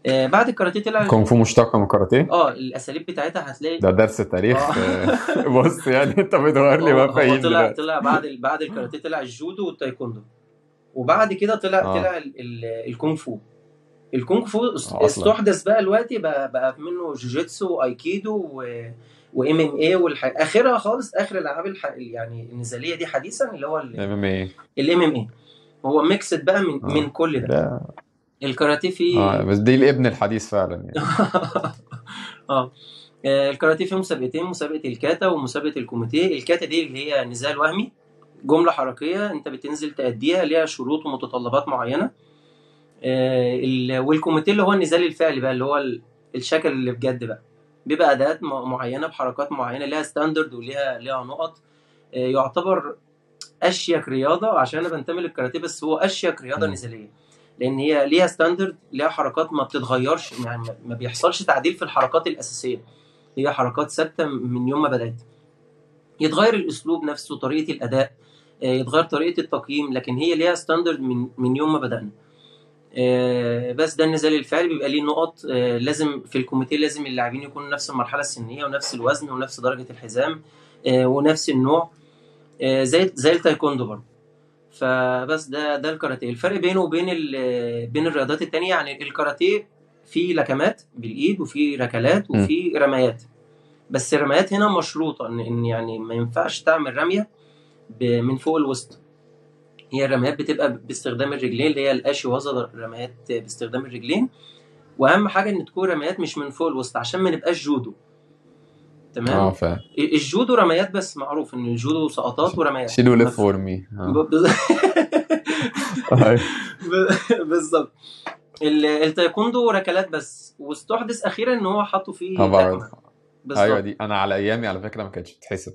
Speaker 2: آه بعد الكاراتيه طلع
Speaker 1: كونغ فو مشتقه من الكاراتيه
Speaker 2: آه الأساليب بتاعتها هتلاقي
Speaker 1: ده درس تاريخ.
Speaker 2: آه.
Speaker 1: آه، بص يعني انت بتغير لي
Speaker 2: هو هو
Speaker 1: مفاهيم
Speaker 2: طلع طلع بعد ال- بعد الكاراتيه طلع الجودو والتايكوندو. وبعد كده طلع
Speaker 1: آه.
Speaker 2: طلع ال- ال- الكونغ فو. الكونغ فو استحدث بقى دلوقتي بقى, بقى منه جوجيتسو وايكيدو و MMA آخرها خالص آخر الألعاب الح... يعني النزالية دي حديثا اللي هو MMA. ال MMA هو mixed بقى من من كل ده.
Speaker 1: ده
Speaker 2: الكاراتيه
Speaker 1: آه
Speaker 2: فيه
Speaker 1: بس دي الابن الحديث فعلا يعني.
Speaker 2: آه. آه، الكاراتيه فيه مسابقتين مسابقة الكاتا ومسابقة الكوميتيه. الكاتا دي اللي هي نزال وهمي جملة حركية انت بتنزل تأديها ليها شروط ومتطلبات معينة. آه، ال- والكوميتيه اللي هو النزال الفعلي بقى اللي هو ال- الشكل اللي بجد بقى. بيبقى اداءات معينة بحركات معينة ليها standard وليها ليها نقط. آه، يعتبر أشيك رياضة عشان أنا بنتمي للكاراتيه بس هو أشيك
Speaker 1: رياضة.
Speaker 2: نزالية. لأن هي ليها standard ليها حركات ما بتتغيرش يعني ما- بيحصلش تعديل في الحركات الأساسية. هي حركات ثابتة من يوم ما بدأت. يتغير الأسلوب نفسه طريقة الأداء آه، يتغير طريقة التقييم لكن هي ليها standard من من يوم ما بدأنا. آه، بس ده النزال الفعلي بيبقى ليه نقط آه، لازم في الكوميتيه لازم اللاعبين يكونوا نفس المرحلة السنية ونفس الوزن ونفس درجة الحزام ونفس النوع زي زي التايكوندو برضه. فبس ده ده الكاراتيه. الفرق بينه وبين بين الرياضات التانية يعني الكاراتيه فيه لكمات بالإيد وفي ركلات. وفي رميات. بس الرميات هنا مشروطة إن إن يعني ما ينفعش تعمل رمية من فوق الوسط. هي الرميات بتبقى باستخدام الرجلين اللي هي الاشي وزن رميات باستخدام الرجلين. وأهم حاجة إن تكون رميات مش من فوق الوسط عشان ما نبقاش جودو.
Speaker 1: آه
Speaker 2: تمام
Speaker 1: فاهم
Speaker 2: الجودو رميات بس معروف إن الجودو سقطات ورميات.
Speaker 1: شيلو
Speaker 2: ما
Speaker 1: ليف
Speaker 2: في-
Speaker 1: فور مي
Speaker 2: ب- ب-
Speaker 1: أيوه.
Speaker 2: ب- بالظبط. ال- التايكوندو ركلات بس. واستحدث أخيرا إن هو حطوا فيه
Speaker 1: طبعا
Speaker 2: لكمه
Speaker 1: أيوه
Speaker 2: بالظبط
Speaker 1: دي أنا على أيامي على فكرة ما كانتش بتتحسب.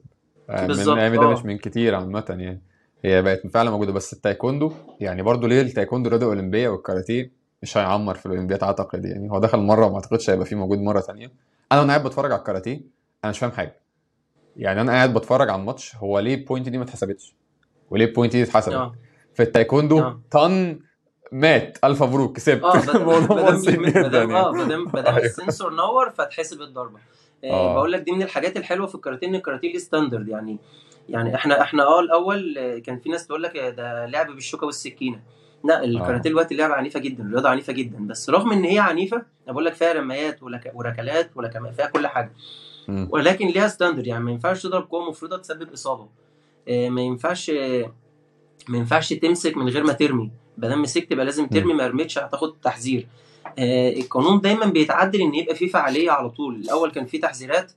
Speaker 1: آه، من
Speaker 2: بالظبط
Speaker 1: ايامي ده مش
Speaker 2: آه
Speaker 1: من كتير عامة يعني. هي بقت فعلا موجودة. بس التايكوندو يعني برضو ليه التايكوندو رياضة أولمبية والكاراتيه مش هيعمر في الأولمبياد أعتقد يعني. هو دخل مرة وما أعتقدش هيبقى فيه موجود مرة تانية. أنا وأنا قاعد بتفرج على الكاراتيه أنا مش فاهم حاجة. يعني أنا قاعد بتفرج على الماتش هو ليه ال point دي ما اتحسبتش؟ وليه ال point دي اتحسبت؟
Speaker 2: آه.
Speaker 1: في التايكوندو
Speaker 2: آه.
Speaker 1: طن مات الف مبروك كسبت.
Speaker 2: آه
Speaker 1: الموضوع بسيط جدا
Speaker 2: آه
Speaker 1: يعني
Speaker 2: مادام أيوه.
Speaker 1: ال
Speaker 2: sensor نور فتحسب الضربة. آه
Speaker 1: آه.
Speaker 2: بقول لك دي من الحاجات الحلوة في الكاراتيه إن الكاراتيه ليه standard يعني. يعني إحنا إحنا آه الأول كان في ناس تقول لك ده لعب بالشوكة والسكينة. لا الكاراتيه
Speaker 1: آه
Speaker 2: دلوقتي لعبة عنيفة جدا رياضة عنيفة جدا. بس رغم إن هي عنيفة أنا بقول لك فيها رميات وركلات ولكمات فيها كل
Speaker 1: حاجة.
Speaker 2: ولكن ليها ستاندرد يعني ما ينفعش تضرب قوة مفرطة تسبب إصابة. آه، ما ينفعش ما ينفعش تمسك من غير ما ترمي. ما دام مسكت يبقى لازم. ترمي ما رميتش هتاخد تحذير. آه، القانون دايما بيتعدل إن يبقى فيه فعالية على طول. الأول كان فيه تحذيرات.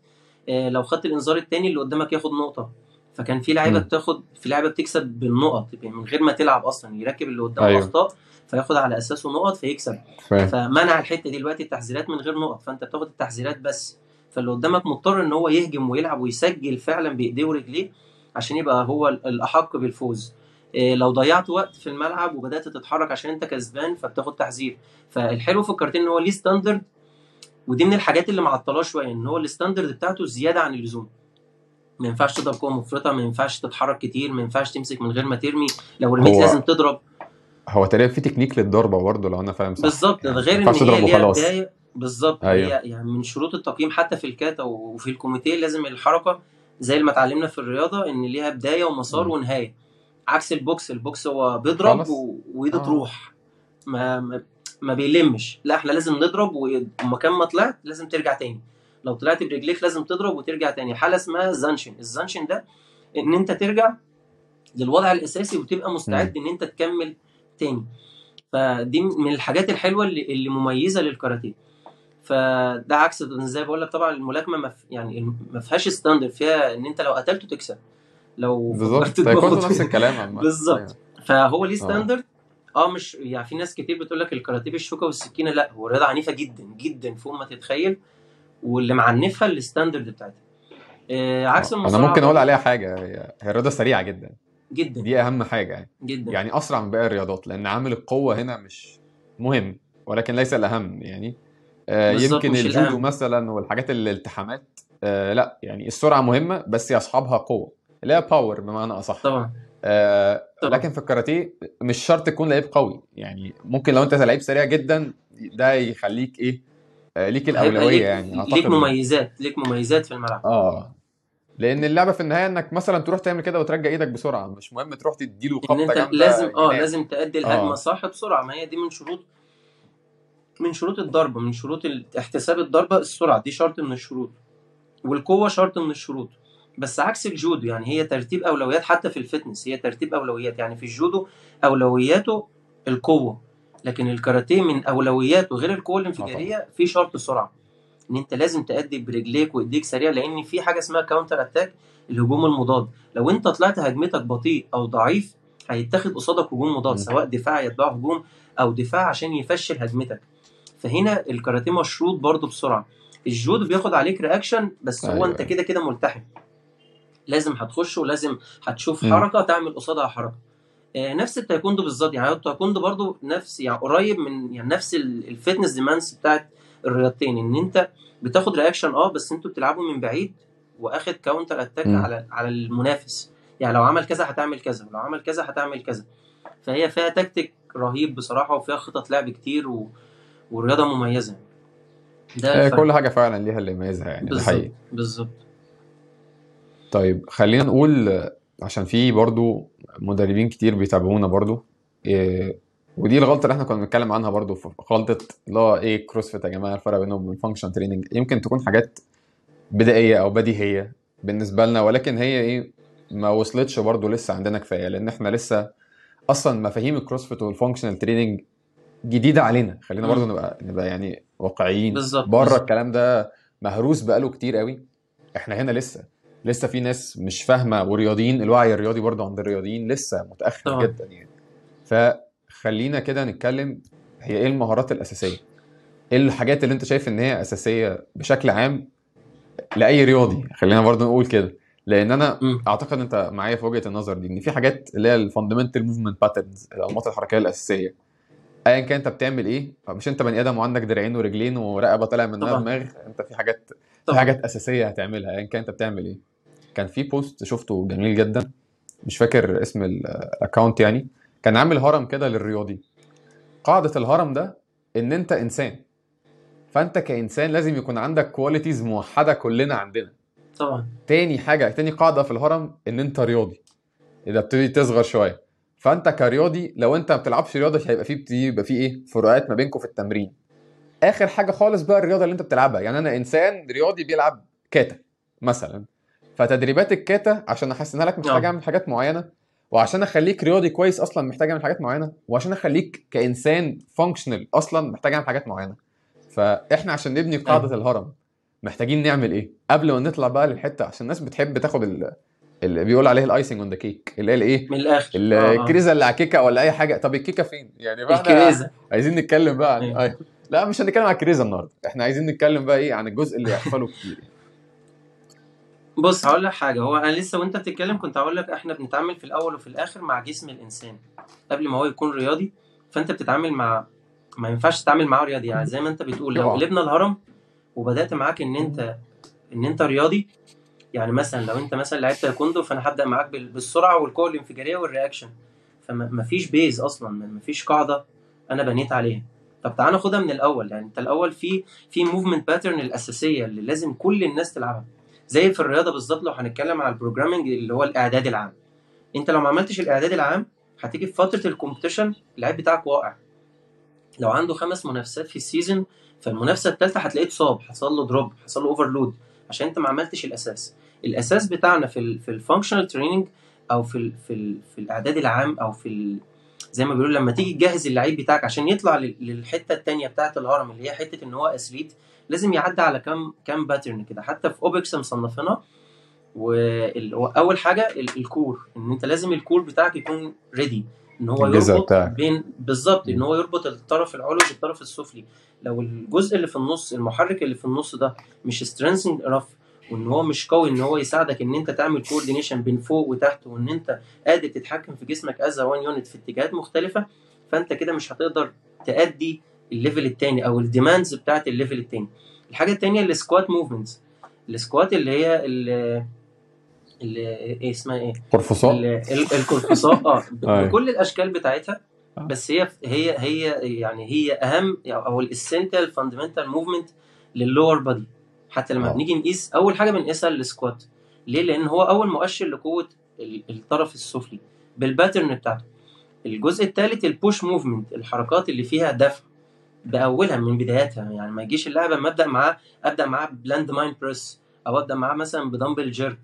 Speaker 2: آه، لو خدت الإنذار التاني اللي قدامك ياخد نقطة. فكان في
Speaker 1: لعيبة.
Speaker 2: بتاخد في لعيبة بتكسب بالنقط يعني من غير ما تلعب أصلا يركب اللي قدامه
Speaker 1: أيوه.
Speaker 2: أخطاء فياخد على أساسه نقط فيكسب.
Speaker 1: فاهم.
Speaker 2: فمنع الحتة دي دلوقتي التحذيرات من غير نقط. فأنت بتاخد التحذيرات بس. فاللي قدامك مضطر إن هو يهجم ويلعب ويسجل فعلا بإيديه ورجليه عشان يبقى هو الأحق بالفوز. إيه، لو ضيعت وقت في الملعب وبدأت تتحرك عشان أنت كسبان فبتاخد تحذير. فالحلو في الكاراتيه إن هو ليه standard ودي من الحاجات اللي معطلاه شوية إن هو ال standard بتاعته زيادة عن اللزوم. ما ينفعش تضرب قوة مفرطة ما ينفعش تتحرك كتير ما ينفعش تمسك من غير ما ترمي. لو رميت
Speaker 1: هو
Speaker 2: لازم تضرب.
Speaker 1: هو تقريبا في تكنيك للضربة برضه لو أنا فاهم صح.
Speaker 2: بالظبط
Speaker 1: يعني
Speaker 2: غير
Speaker 1: إن
Speaker 2: هي ليها بداية. بالظبط.
Speaker 1: أيوه.
Speaker 2: هي يعني من شروط التقييم حتى في الكاتا وفي الكوميتيه لازم الحركة زي ما اتعلمنا في الرياضة إن ليها بداية ومسار
Speaker 1: مم.
Speaker 2: ونهاية. عكس ال box ال box
Speaker 1: هو
Speaker 2: بيضرب. وإيده
Speaker 1: آه.
Speaker 2: تروح. ما ما, ما بيلمش. لا إحنا لازم نضرب ومكان ما طلعت لازم ترجع تاني. لو طلعت برجليك لازم تضرب وترجع تاني. حالة اسمها زانشن. الزانشن ده إن أنت ترجع للوضع الأساسي وتبقى مستعد. إن أنت تكمل تاني. فدي من الحاجات الحلوة اللي, اللي مميزة للكاراتيه. فده عكس زي بقول لك طبعا الملاكمة مف يعني ما فيهاش standard فيها إن أنت لو قتلته تكسب. لو
Speaker 1: بالظبط. نفس الكلام
Speaker 2: بالظبط.
Speaker 1: أيوه.
Speaker 2: فهو ليه standard آه مش يعني في ناس كتير بتقول لك الكاراتيه بالشوكة والسكينة لا هو رياضه عنيفة جدا جدا فوق ما تتخيل واللي معنفها ال standard بتاعتها. آه عكس
Speaker 1: آه. أنا
Speaker 2: المصارعة
Speaker 1: ممكن
Speaker 2: أقول
Speaker 1: عليها حاجة هي هي رياضه سريعة جدا.
Speaker 2: جدا.
Speaker 1: دي أهم حاجة يعني.
Speaker 2: جدا.
Speaker 1: يعني أسرع من باقي الرياضات لأن عامل القوة هنا مش مهم ولكن ليس الأهم يعني. آه يمكن
Speaker 2: مش
Speaker 1: الجودو
Speaker 2: الأهم.
Speaker 1: مثلا والحاجات الالتحامات آه لا يعني السرعة مهمة بس أصحابها قوة هي power بمعنى أصح.
Speaker 2: طبعا.
Speaker 1: آه
Speaker 2: طبعا.
Speaker 1: لكن في الكاراتيه مش شرط تكون لعيب قوي يعني ممكن لو أنت لعيب سريع جدا ده يخليك إيه آه ليك الاولويه
Speaker 2: ليك
Speaker 1: يعني
Speaker 2: ليك
Speaker 1: يعني
Speaker 2: مميزات ليك مميزات في الملعب.
Speaker 1: آه لأن اللعبة في النهاية إنك مثلا تروح تعمل كده وترجع إيدك بسرعة مش مهم تروح تديله
Speaker 2: إن
Speaker 1: خبطة
Speaker 2: أنت
Speaker 1: جامدة
Speaker 2: لازم
Speaker 1: آه
Speaker 2: لازم تأدي الهجمة
Speaker 1: آه
Speaker 2: صح بسرعة ما هي دي من شروط من شروط الضربه من شروط احتساب الضربة السرعة دي شرط من الشروط والقوة شرط من الشروط بس عكس الجودو يعني هي ترتيب أولويات حتى في ال fitness هي ترتيب أولويات يعني في الجودو أولوياته القوة لكن الكاراتيه من أولوياته غير القوة
Speaker 1: آه طبعا
Speaker 2: الانفجاريه في شرط سرعة إن أنت لازم تأدي برجليك وإيديك سريع لأن في حاجة اسمها counter attack الهجوم المضاد لو أنت طلعت هجمتك بطيء أو ضعيف هيتاخد قصادك هجوم مضاد. سواء دفاع يتبع هجوم أو دفاع عشان يفشل هجمتك فهنا الكاراتيه مشروط برضه بسرعة. الجودو بياخد عليك reaction بس هو
Speaker 1: أيوه.
Speaker 2: انت كده كده ملتحم. لازم هتخش ولازم هتشوف. حركة تعمل قصادها حركة. آه، نفس التايكوندو بالظبط. يعني التايكوندو برضو نفس يعني قريب من يعني نفس ال- ال fitness demands بتاعت الرياضتين. إن أنت بتاخد reaction آه بس أنتوا بتلعبوا من بعيد وآخد counter attack
Speaker 1: مم.
Speaker 2: على على المنافس. يعني لو عمل كذا هتعمل كذا ولو عمل كذا هتعمل كذا. فهي فيها تكتيك رهيب بصراحة وفيها خطط لعب كتير و... والرياضه مميزة. ده
Speaker 1: آه،
Speaker 2: الفرق.
Speaker 1: كل حاجة فعلا ليها اللي يميزها يعني ده
Speaker 2: بالظبط
Speaker 1: حقيقي.
Speaker 2: بالظبط.
Speaker 1: طيب خلينا نقول عشان في برضو مدربين كتير بيتابعونا برضو إيه ودي الغلطة اللي إحنا كنا بنتكلم عنها برضو في غلطة اللي هو إيه CrossFit يا جماعة الفرق بينهم وبين function training يمكن تكون حاجات بدائية أو بديهية بالنسبة لنا ولكن هي إيه ما وصلتش برضو لسه عندنا كفاية لأن إحنا لسه أصلا مفاهيم ال CrossFit وال functional training جديدة علينا. خلينا برضو
Speaker 2: مم.
Speaker 1: نبقى نبقى يعني واقعيين.
Speaker 2: بالظبط
Speaker 1: بره الكلام ده مهروس بقاله كتير قوي. إحنا هنا لسه. لسه في ناس مش فاهمة ورياضيين. الوعي الرياضي برضو عند الرياضيين لسه متأخر
Speaker 2: طبعا.
Speaker 1: جدا يعني. فخلينا كده نتكلم هي إيه المهارات الأساسية؟ إيه الحاجات اللي أنت شايف إن هي أساسية بشكل عام لأي رياضي؟ خلينا برضو نقول كده. لأن أنا
Speaker 2: مم.
Speaker 1: أعتقد أنت معايا في وجهة النظر دي إن في حاجات اللي هي ال fundamental movement patterns الأنماط الحركية الأساسية. ايا كان أنت بتعمل إيه مش أنت بني آدم وعندك دراعين ورجلين ورقبة طالع منها
Speaker 2: طبعا.
Speaker 1: دماغ أنت في حاجات في
Speaker 2: طبعا.
Speaker 1: حاجات أساسية هتعملها ايا كان أنت بتعمل إيه. كان في post شفته جميل جدا مش فاكر اسم ال account يعني. كان عامل هرم كده للرياضي. قاعدة الهرم ده إن أنت إنسان. فأنت كإنسان لازم يكون عندك qualities موحدة كلنا عندنا.
Speaker 2: طبعا.
Speaker 1: تاني حاجة تاني قاعدة في الهرم إن أنت رياضي. إذا بتبتدي تصغر شوية. فانت كرياضي لو انت ما بتلعبش رياضة هيبقى فيه بتبتدي يبقى فيه إيه؟ فروقات ما بينكم في التمرين. آخر حاجة خالص بقى الرياضة اللي انت بتلعبها. يعني أنا إنسان رياضي بيلعب كاتا مثلا. فتدريبات الكاتا عشان أحسنها لك محتاج
Speaker 2: آه.
Speaker 1: أعمل حاجات معينة وعشان أخليك رياضي كويس أصلا محتاج أعمل حاجات معينة وعشان أخليك كإنسان functional أصلا محتاج أعمل حاجات معينة. فإحنا عشان نبني قاعدة الهرم محتاجين نعمل إيه؟ قبل ما نطلع بقى للحتة عشان الناس بتحب تاخد اللي بيقول عليه icing on the cake اللي هي الايه
Speaker 2: من الآخر. آه.
Speaker 1: الكريزة اللي على الكيكة ولا أي حاجة. طب الكيكة فين؟ يعني بقى
Speaker 2: الكريزة.
Speaker 1: عايزين نتكلم بقى عن
Speaker 2: أيوه.
Speaker 1: أي- لا مش هنتكلم عن الكريزة النهارده. إحنا عايزين نتكلم بقى إيه؟ عن الجزء اللي يحتاجله كتير.
Speaker 2: بص هقول لك حاجة. هو أنا لسه وأنت بتتكلم كنت هقول لك إحنا بنتعامل في الأول وفي الآخر مع جسم الإنسان قبل ما هو يكون رياضي. فأنت بتتعامل مع ما ينفعش تتعامل معاه رياضي. يعني زي ما أنت بتقول لو قلبنا الهرم وبدأت معاك إن انت إن أنت رياضي يعني مثلا لو أنت مثلا لعبت تايكوندو فأنا هبدأ معاك بال- بالسرعة والقوة الانفجارية وال reaction فما فيش base أصلا ما فيش قاعدة أنا بنيت عليها. طب تعالى ناخدها من الأول. يعني أنت الأول في في movement pattern الأساسية اللي لازم كل الناس تلعبها. زي في الرياضة بالظبط لو هنتكلم على ال programming اللي هو الإعداد العام. أنت لو ما عملتش الإعداد العام هتيجي في فترة ال competition اللعيب بتاعك واقع. لو عنده خمس منافسات في ال season فالمنافسة الثالثه هتلاقيه اتصاب حصل له drop حصل له overload عشان أنت ما عملتش الأساس. الأساس بتاعنا في ال في ال functional training أو في ال في ال في الأعداد العام أو في ال زي ما بيقولوا لما تيجي تجهز اللعيب بتاعك عشان يطلع لل- للحتة الثانية بتاعة الهرم اللي هي حتة إن هو athlete لازم يعدي على كام كام pattern كده. حتى في OPEX مصنفينها وأول حاجة ال- ال core إن أنت لازم ال core بتاعك يكون ready إن هو يربط
Speaker 1: بتاعك.
Speaker 2: بين بالظبط
Speaker 1: إن.
Speaker 2: هو يربط الطرف العلوي بالطرف السفلي. لو الجزء اللي في النص المحرك اللي في النص ده مش strengthening enough وإن هو مش قوي إن هو يساعدك إن أنت تعمل coordination بين فوق وتحت وإن أنت قادر تتحكم في جسمك as one unit في اتجاهات مختلفة فأنت كده مش هتقدر تأدي ال level التاني أو ال demands بتاعت ال level التاني. الحاجة التانية ال squat movements ال squat اللي هي ال- اللي إيه اسمها إيه؟
Speaker 1: قرفصاء
Speaker 2: ال- ال- القرفصاء آه.
Speaker 1: أيوه.
Speaker 2: بكل الأشكال بتاعتها
Speaker 1: آه.
Speaker 2: بس هي هي هي يعني هي أهم أو ال essential fundamental movement لل lower body حتى لما
Speaker 1: آه.
Speaker 2: بنيجي نقيس أول حاجة بنقيسها ال squat. ليه؟ لأن هو أول مؤشر لقوة ال- الطرف السفلي بال pattern بتاعته. الجزء الثالث ال push movement الحركات اللي فيها دفع بأولها من بداياتها. يعني ما يجيش اللاعب أما أبدأ معاه أبدأ معاه ب landmine press أو أبدأ معاه مثلا ب dumbbell jerk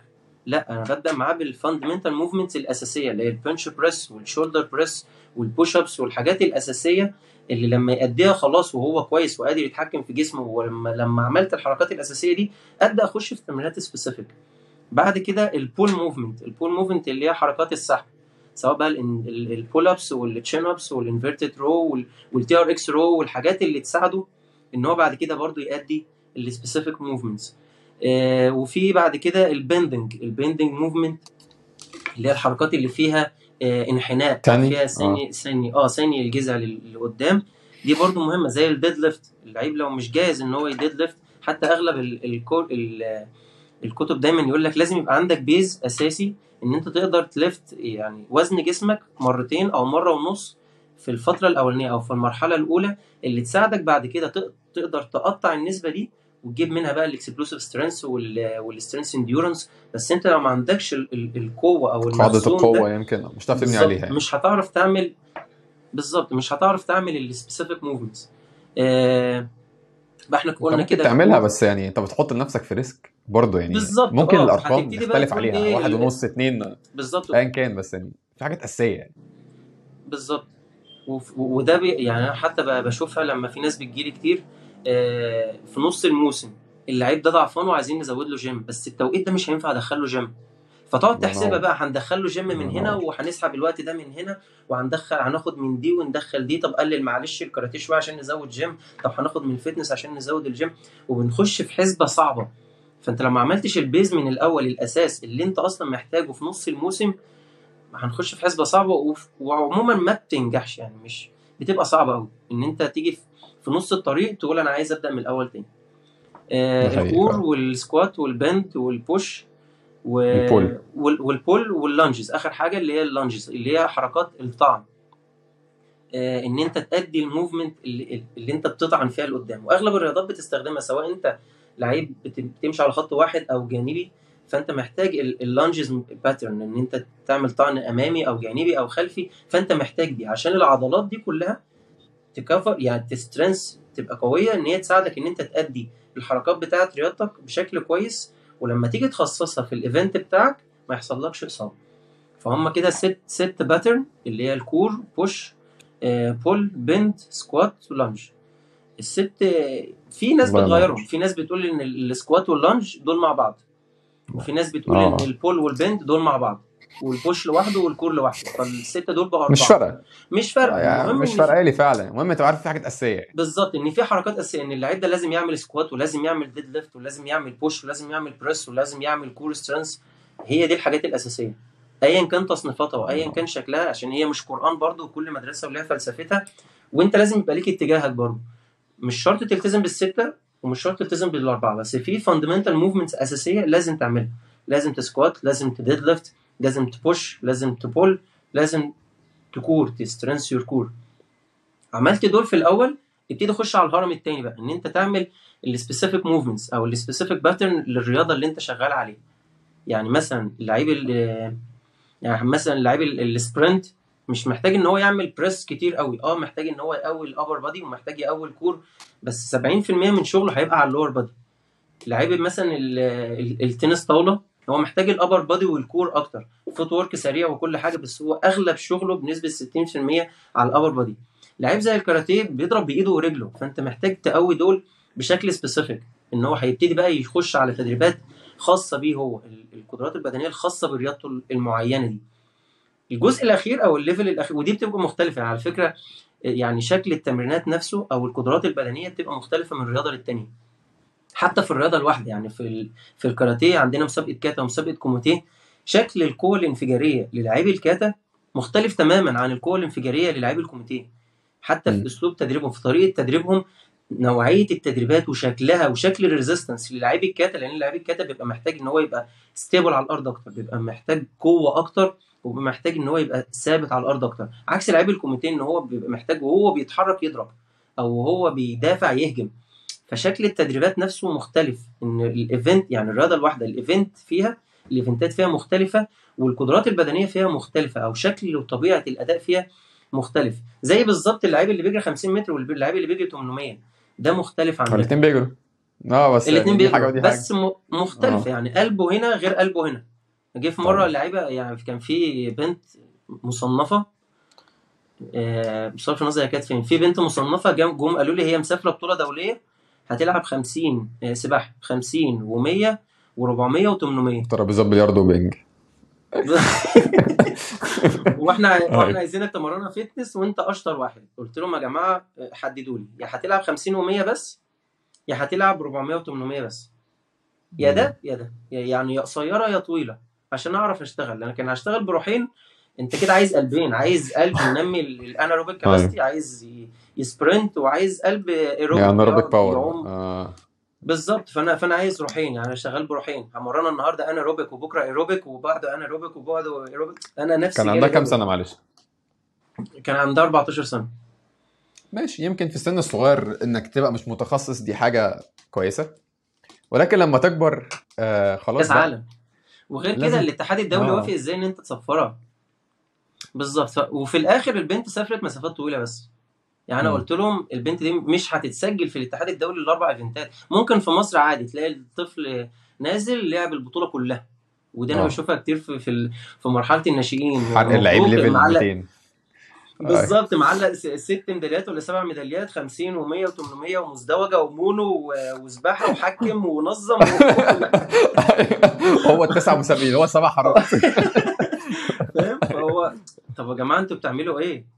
Speaker 2: لا أنا ببدأ معاه بال fundamental movements الأساسية اللي هي ال bench press وال shoulder press وال push ups والحاجات الأساسية اللي لما يأديها خلاص وهو كويس وقادر يتحكم في جسمه ولما لما عملت الحركات الأساسية دي أبدأ أخش في تمرينات specific بعد كده ال pull movement ال pull movement اللي هي حركات السحب سواء بقى ال pull ups وال chin ups وال inverted row وال TRX row والحاجات اللي تساعده إن هو بعد كده برضو يأدي ال specific movements آه وفي بعد كده ال bending ال bending movement اللي هي الحركات اللي فيها انحناء. أو
Speaker 1: تاني؟
Speaker 2: فيها ثاني ثاني آه ثاني الجذع لل- لقدام. دي برضو مهمة زي ال deadlift اللعيب لو مش جاهز إن هو ي deadlift حتى أغلب ال ال ال الكتب دايما يقول لك لازم يبقى عندك base أساسي إن أنت تقدر ت lift يعني وزن جسمك مرتين أو مرة ونص في الفترة الأولانية أو في المرحلة الأولى اللي تساعدك بعد كده تق- تقدر تقطع النسبة دي وتجيب منها بقى ال explosive strength وال strength endurance بس انت لو ما عندكش ال- ال- القوة أو
Speaker 1: قاعدة
Speaker 2: المخزون ده
Speaker 1: القوة يمكن مش هتعرف تبني عليها.
Speaker 2: مش هتعرف تعمل بالظبط مش هتعرف تعمل ال specific movements آه بقى
Speaker 1: إحنا
Speaker 2: قلنا كده
Speaker 1: تعملها بس يعني انت بتحط لنفسك في risk برضه يعني.
Speaker 2: بالظبط
Speaker 1: ممكن
Speaker 2: آه
Speaker 1: الأرقام
Speaker 2: تقول
Speaker 1: عليها
Speaker 2: إيه؟
Speaker 1: واحد ونص اتنين
Speaker 2: بالظبط.
Speaker 1: ايا كان بس يعني في حاجات أساسية يعني.
Speaker 2: بالظبط. وده بي يعني أنا حتى بشوفها لما في ناس بتجيلي كتير في نص الموسم. اللعيب ده ضعفان وعايزين نزود له جيم بس التوقيت ده مش هينفع ادخل له جيم. فتقعد تحسبها بقى هندخل له جيم من هنا وهنسحب الوقت ده من هنا وهندخل هناخد من دي وندخل دي. طب قلل معلش الكاراتيه شوية عشان نزود جيم. طب هناخد من ال fitness عشان نزود الجيم. وبنخش في حسبة صعبة. فانت لو ما عملتش ال base من الأول الأساس اللي انت أصلا محتاجه في نص الموسم هنخش في حسبة صعبة. وعموما ما بتنجحش يعني مش بتبقى صعبة قوي إن انت تيجي في في نص الطريق تقول أنا عايز أبدأ من الأول تاني. آه الكور والسكوات والبند والبوش و...
Speaker 1: ال pull.
Speaker 2: وال- وال pull وال lunges. آخر حاجة اللي هي ال lunges اللي هي حركات الطعن. آه إن أنت تأدي ال movement اللي, اللي أنت بتطعن فيها لقدام. وأغلب الرياضات بتستخدمها سواء أنت لعيب بت- بتمشي على خط واحد أو جانبي فأنت محتاج ال lunges pattern إن أنت تعمل طعن أمامي أو جانبي أو خلفي فأنت محتاج دي. عشان العضلات دي كلها tougher يعني ت strengthen تبقى قوية إن هي تساعدك إن أنت تأدي الحركات بتاعه رياضتك بشكل كويس. ولما تيجي تخصصها في ال event بتاعك ما يحصلكش إصابة. فهم كده ست ست pattern اللي هي ال core push pull bend squat و lunge الست آه، في ناس بتغيرهم. في ناس بتقول إن ال- ال squat وال lunge دول مع بعض. وفي ناس بتقول
Speaker 1: آه.
Speaker 2: ان ال pull وال bend دول مع بعض. وال push لوحده وال core لوحده. فالستة دول بقوا
Speaker 1: مش فارقه
Speaker 2: مش فارقه
Speaker 1: يعني
Speaker 2: المهم
Speaker 1: مش فارقه لي فعلا المهم تبقى عارف في حاجات أساسية.
Speaker 2: بالظبط إن في حركات أساسية إن اللعيب ده لازم يعمل squat ولازم يعمل deadlift ولازم يعمل push ولازم يعمل press ولازم يعمل core strength. هي دي الحاجات الأساسية. ايا كان تصنيفاتها وايا كان شكلها عشان هي مش قرآن برضو وكل مدرسة ولها فلسفتها. وأنت لازم يبقى ليك اتجاهك برضو. مش شرط تلتزم بالستة ومش شرط تلتزم بالأربعة بس في fundamental movements أساسية لازم تعملها. لازم ت squat لازم ت deadlift لازم ت push لازم ت pull لازم ت core ت strengthen your core. عملت دول في الأول ابتدي خش على الهرم التاني بقى إن أنت تعمل ال specific movements أو ال specific pattern للرياضة اللي أنت شغال عليها. يعني مثلا اللعيب ال- يعني مثلا اللعيب ال- ال sprint مش محتاج إن هو يعمل press كتير قوي آه محتاج إن هو يقوي ال upper body ومحتاج يقوي ال core بس 70% من شغله هيبقى على ال lower body لعيب مثلا ال- ال- التنس طاولة هو محتاج ال upper body وال core أكتر. footwork سريع وكل حاجة بس هو أغلب شغله بنسبة 60% على ال upper body لعيب زي الكاراتيه بيضرب بإيده ورجله فأنت محتاج تقوي دول بشكل specific إن هو هيبتدي بقى يخش على تدريبات خاصة بيه هو ال- القدرات البدنية الخاصة برياضته المعينة دي. الجزء الأخير أو ال level الاخير ودي بتبقى مختلفة على فكرة يعني شكل التمرينات نفسه أو القدرات البدنية بتبقى مختلفة من رياضة للتانية. حتى في الرياضة الواحده يعني في ال... في الكاراتيه عندنا مسابقة كاتا ومسابقة كوميتيه. شكل القوه الانفجارية للاعبي الكاتا مختلف تماما عن القوه الانفجارية للاعبي الكوميتيه حتى في. أسلوب تدريبهم في طريقة تدريبهم نوعية التدريبات وشكلها وشكل ال resistance للاعبي الكاتا لأن لاعبي الكاتا بيبقى محتاج إن هو يبقى stable على الأرض أكتر بيبقى محتاج قوة أكتر وبيبقى محتاج إن هو يبقى ثابت على الأرض أكتر. عكس لاعبي الكوميتيه إن هو بيبقى محتاج وهو بيتحرك يضرب أو وهو بيدافع يهجم. فشكل التدريبات نفسه مختلف. إن ال event يعني الرياضة الواحدة ال event فيها الايفنتات فيها مختلفة والقدرات البدنية فيها مختلفة أو شكل وطبيعة الأداء فيها مختلف. زي بالظبط اللعيب اللي بيجري 50 متر واللعيب اللي بيجري 800 ده مختلف عن
Speaker 1: الاثنين بيجروا. آه بس
Speaker 2: الاثنين بيجروا.
Speaker 1: ودي حاجة.
Speaker 2: بس مختلف
Speaker 1: آه.
Speaker 2: يعني. قلبه هنا غير قلبه هنا. جه في
Speaker 1: مرة
Speaker 2: اللعيبه يعني كان في بنت مصنفة آه، بصرف النظر هي كانت فين؟ في بنت مصنفة جم قالوا لي هي مسافرة بطولة دولية هتلعب 50 آه، سباحة 50 و100 و400 و800
Speaker 1: ترابيزات بلياردو وبينج.
Speaker 2: وإحنا وإحنا
Speaker 1: أيوه
Speaker 2: عايزينك تمرنا fitness وانت اشطر واحد. قلت لهم يا جماعة آه، حددوا لي. يا هتلعب 50 و100 بس يا هتلعب 400 و800 بس. يا. ده يا ده. يعني يا قصيرة يا طويلة. عشان أعرف أشتغل. أنا كان هشتغل بروحين أنت كده عايز قلبين. عايز قلب ينمي ال- ال
Speaker 1: anaerobic
Speaker 2: أيوه capacity عايز ي- ي sprint وعايز قلب ايروبيك
Speaker 1: يعني anaerobic
Speaker 2: يقعد power
Speaker 1: آه.
Speaker 2: بالظبط. فانا فأنا عايز روحين. يعني أنا شغال بروحين. همرنا النهارده anaerobic وبكرة ايروبيك وبعده anaerobic وبعده ايروبيك أنا نفسي
Speaker 1: كان عندها كام سنة معلش؟
Speaker 2: كان عندها 14 سنة.
Speaker 1: ماشي. يمكن في السن الصغير إنك تبقى مش متخصص دي حاجة كويسة. ولكن لما تكبر آه خلاص
Speaker 2: كاس عالم وغير كده الاتحاد الدولي وافق
Speaker 1: آه
Speaker 2: إزاي إن أنت تصفرها. بالظبط. وفي الآخر البنت سافرت مسافات طويلة بس. يعني
Speaker 1: أنا.
Speaker 2: قلت لهم البنت دي مش هتتسجل في الاتحاد الدولي الاربع إيفنتات ممكن في مصر عادي تلاقي الطفل نازل لعب البطولة كلها ودي أنا
Speaker 1: آه
Speaker 2: بشوفها كتير في في. في مرحلة الناشئين
Speaker 1: حرق اللعيب ليفل
Speaker 2: معلق
Speaker 1: 200 آه.
Speaker 2: بالظبط معلق ست ميداليات ولا سبع ميداليات 50 و100 و800 ومزدوجة ومونو وسباحة وحكم ونظم
Speaker 1: هو التسع مسابقين هو سبع حرارات
Speaker 2: فاهم فهو طب يا جماعة أنتوا بتعملوا إيه؟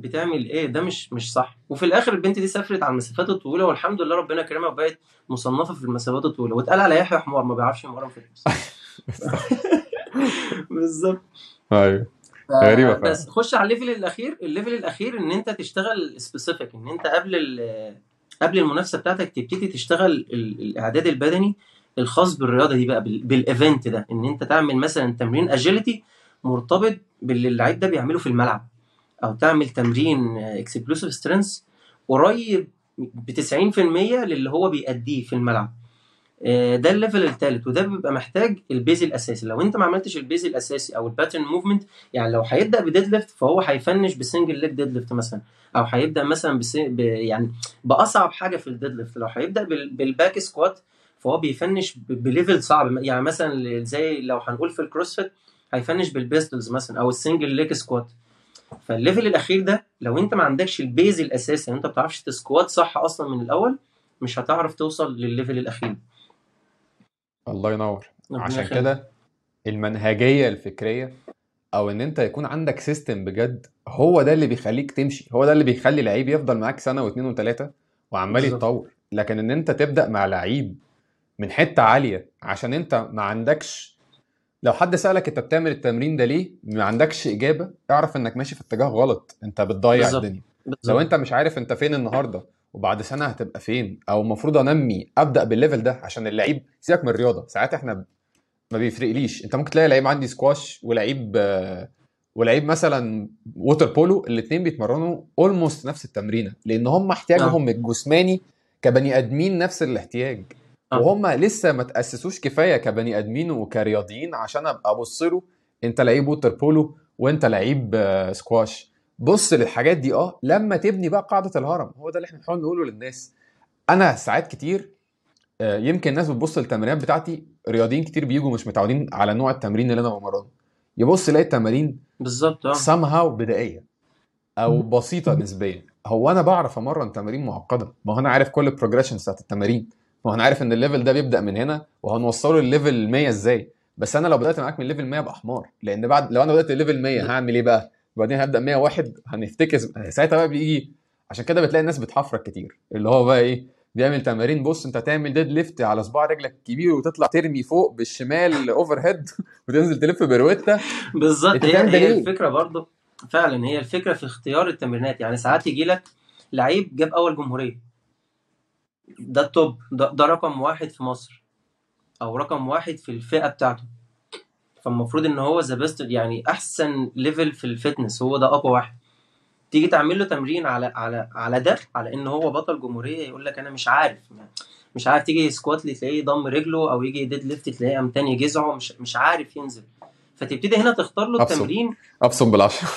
Speaker 2: بتعمل إيه؟ ده مش مش صح. وفي الآخر البنت دي سافرت على المسافات الطويله والحمد لله ربنا كرمها وبقت مصنفة في المسافات الطويلة. واتقال على يحيى حمار ما بيعرفش يمرن فتنس بالظبط.
Speaker 1: أيوه. غريبة
Speaker 2: بس خش على ال level الأخير. ال level الأخير إن أنت تشتغل specific إن أنت قبل ال- قبل المنافسة بتاعتك تبتدي تشتغل ال- الإعداد البدني الخاص بالرياضة دي بقى بال- بال event ده. إن أنت تعمل مثلا تمرين agility مرتبط باللي اللعيب ده بيعمله في الملعب. أو تعمل تمرين explosive strength قريب ب 90% للي هو بيأديه في الملعب. آه، ده ال level الثالث وده بيبقى محتاج ال base الأساسي. لو أنت ما عملتش ال base الأساسي أو ال pattern movement يعني لو هيبدأ ب deadlift فهو هي finish ب single leg deadlift مثلا أو هيبدأ مثلا بس ب... يعني بأصعب حاجة في ال deadlift لو هيبدأ بال... بال back squat فهو بي finish. ب level صعب. يعني مثلا زي لو هنقول في ال CrossFit هي finish بال pistols مثلا أو ال single leg squat فال level الأخير ده لو أنت ما عندكش ال base الأساسي أنت ما بتعرفش ت squat صح أصلا من الأول مش هتعرف توصل للل level الأخير.
Speaker 1: الله ينور. عشان كده المنهجية الفكرية أو إن أنت يكون عندك system بجد هو ده اللي بيخليك تمشي هو ده اللي بيخلي لعيب يفضل معاك سنة واثنين وثلاثة وعمال يتطور. لكن إن أنت تبدأ مع لعيب من حتة عالية عشان أنت ما عندكش لو حد سألك أنت بتعمل التمرين ده ليه ما عندكش إجابة اعرف إنك ماشي في اتجاه غلط. أنت بتضيع
Speaker 2: بالظبط.
Speaker 1: الدنيا. لو
Speaker 2: بالظبط
Speaker 1: أنت مش عارف أنت فين النهارده وبعد سنة هتبقى فين أو المفروض أنمي أبدأ بال level ده عشان اللعيب سيبك من الرياضة. ساعات إحنا ما بيفرقليش. أنت ممكن تلاقي لعيب عندي سكواش ولعيب آه، ولعيب مثلا water polo الاثنين بيتمرنوا almost نفس التمرينة لأن هم احتياجهم الجسماني كبني آدمين نفس الاحتياج.
Speaker 2: آه.
Speaker 1: وهم لسه ما تأسسوش كفاية كبني آدمين وكرياضيين عشان أبقى أبص له أنت لعيب water polo وأنت لعيب آه، سكواش بص للحاجات دي آه لما تبني بقى قاعدة الهرم هو ده اللي إحنا بنحاول نقوله للناس. أنا ساعات كتير آه، يمكن الناس بتبص للتمرينات بتاعتي رياضيين كتير بيجوا مش متعودين على نوع التمرين اللي أنا بمرنه. يبص يلاقي التمارين
Speaker 2: بالظبط آه.
Speaker 1: somehow بدائية أو بسيطة نسبيا. هو أنا بعرف أمرن تمارين معقدة؟ ما هو أنا عارف كل ال progressions بتاعت التمارين. ما هو أنا عارف إن ال level ده بيبدأ من هنا وهنوصله ل level 100 إزاي. بس أنا لو بدأت معاك من level 100 ابقى حمار. لأن بعد لو أنا بدأت level 100 هعمل إيه بقى؟ وبعدين هبدأ 101 هنفتكس ساعتها بقى بيجي. عشان كده بتلاقي الناس بتحفرك كتير. اللي هو بقى إيه؟ بيعمل تمارين. بص أنت تعمل deadlift على صباع رجلك الكبير وتطلع ترمي فوق بالشمال overhead وتنزل تلف pirouette
Speaker 2: بالظبط. هي هي؟ الفكرة برضو. فعلا هي الفكرة في اختيار التمرينات. يعني ساعات يجي لك لعيب جاب أول جمهورية. ده ال top ده, ده رقم واحد في مصر أو رقم واحد في الفئة بتاعته. فالمفروض إن هو the best يعني أحسن level في ال fitness هو ده أقوى واحد. تيجي تعمل له تمرين على على على ده على إن هو بطل جمهورية يقول لك أنا مش عارف مش عارف تيجي squat لي تلاقيه ضم رجله أو يجي deadlift تلاقيه قام تاني جذعه مش مش عارف ينزل. فتبتدي هنا تختار له التمرين.
Speaker 1: أبصم بالعشرة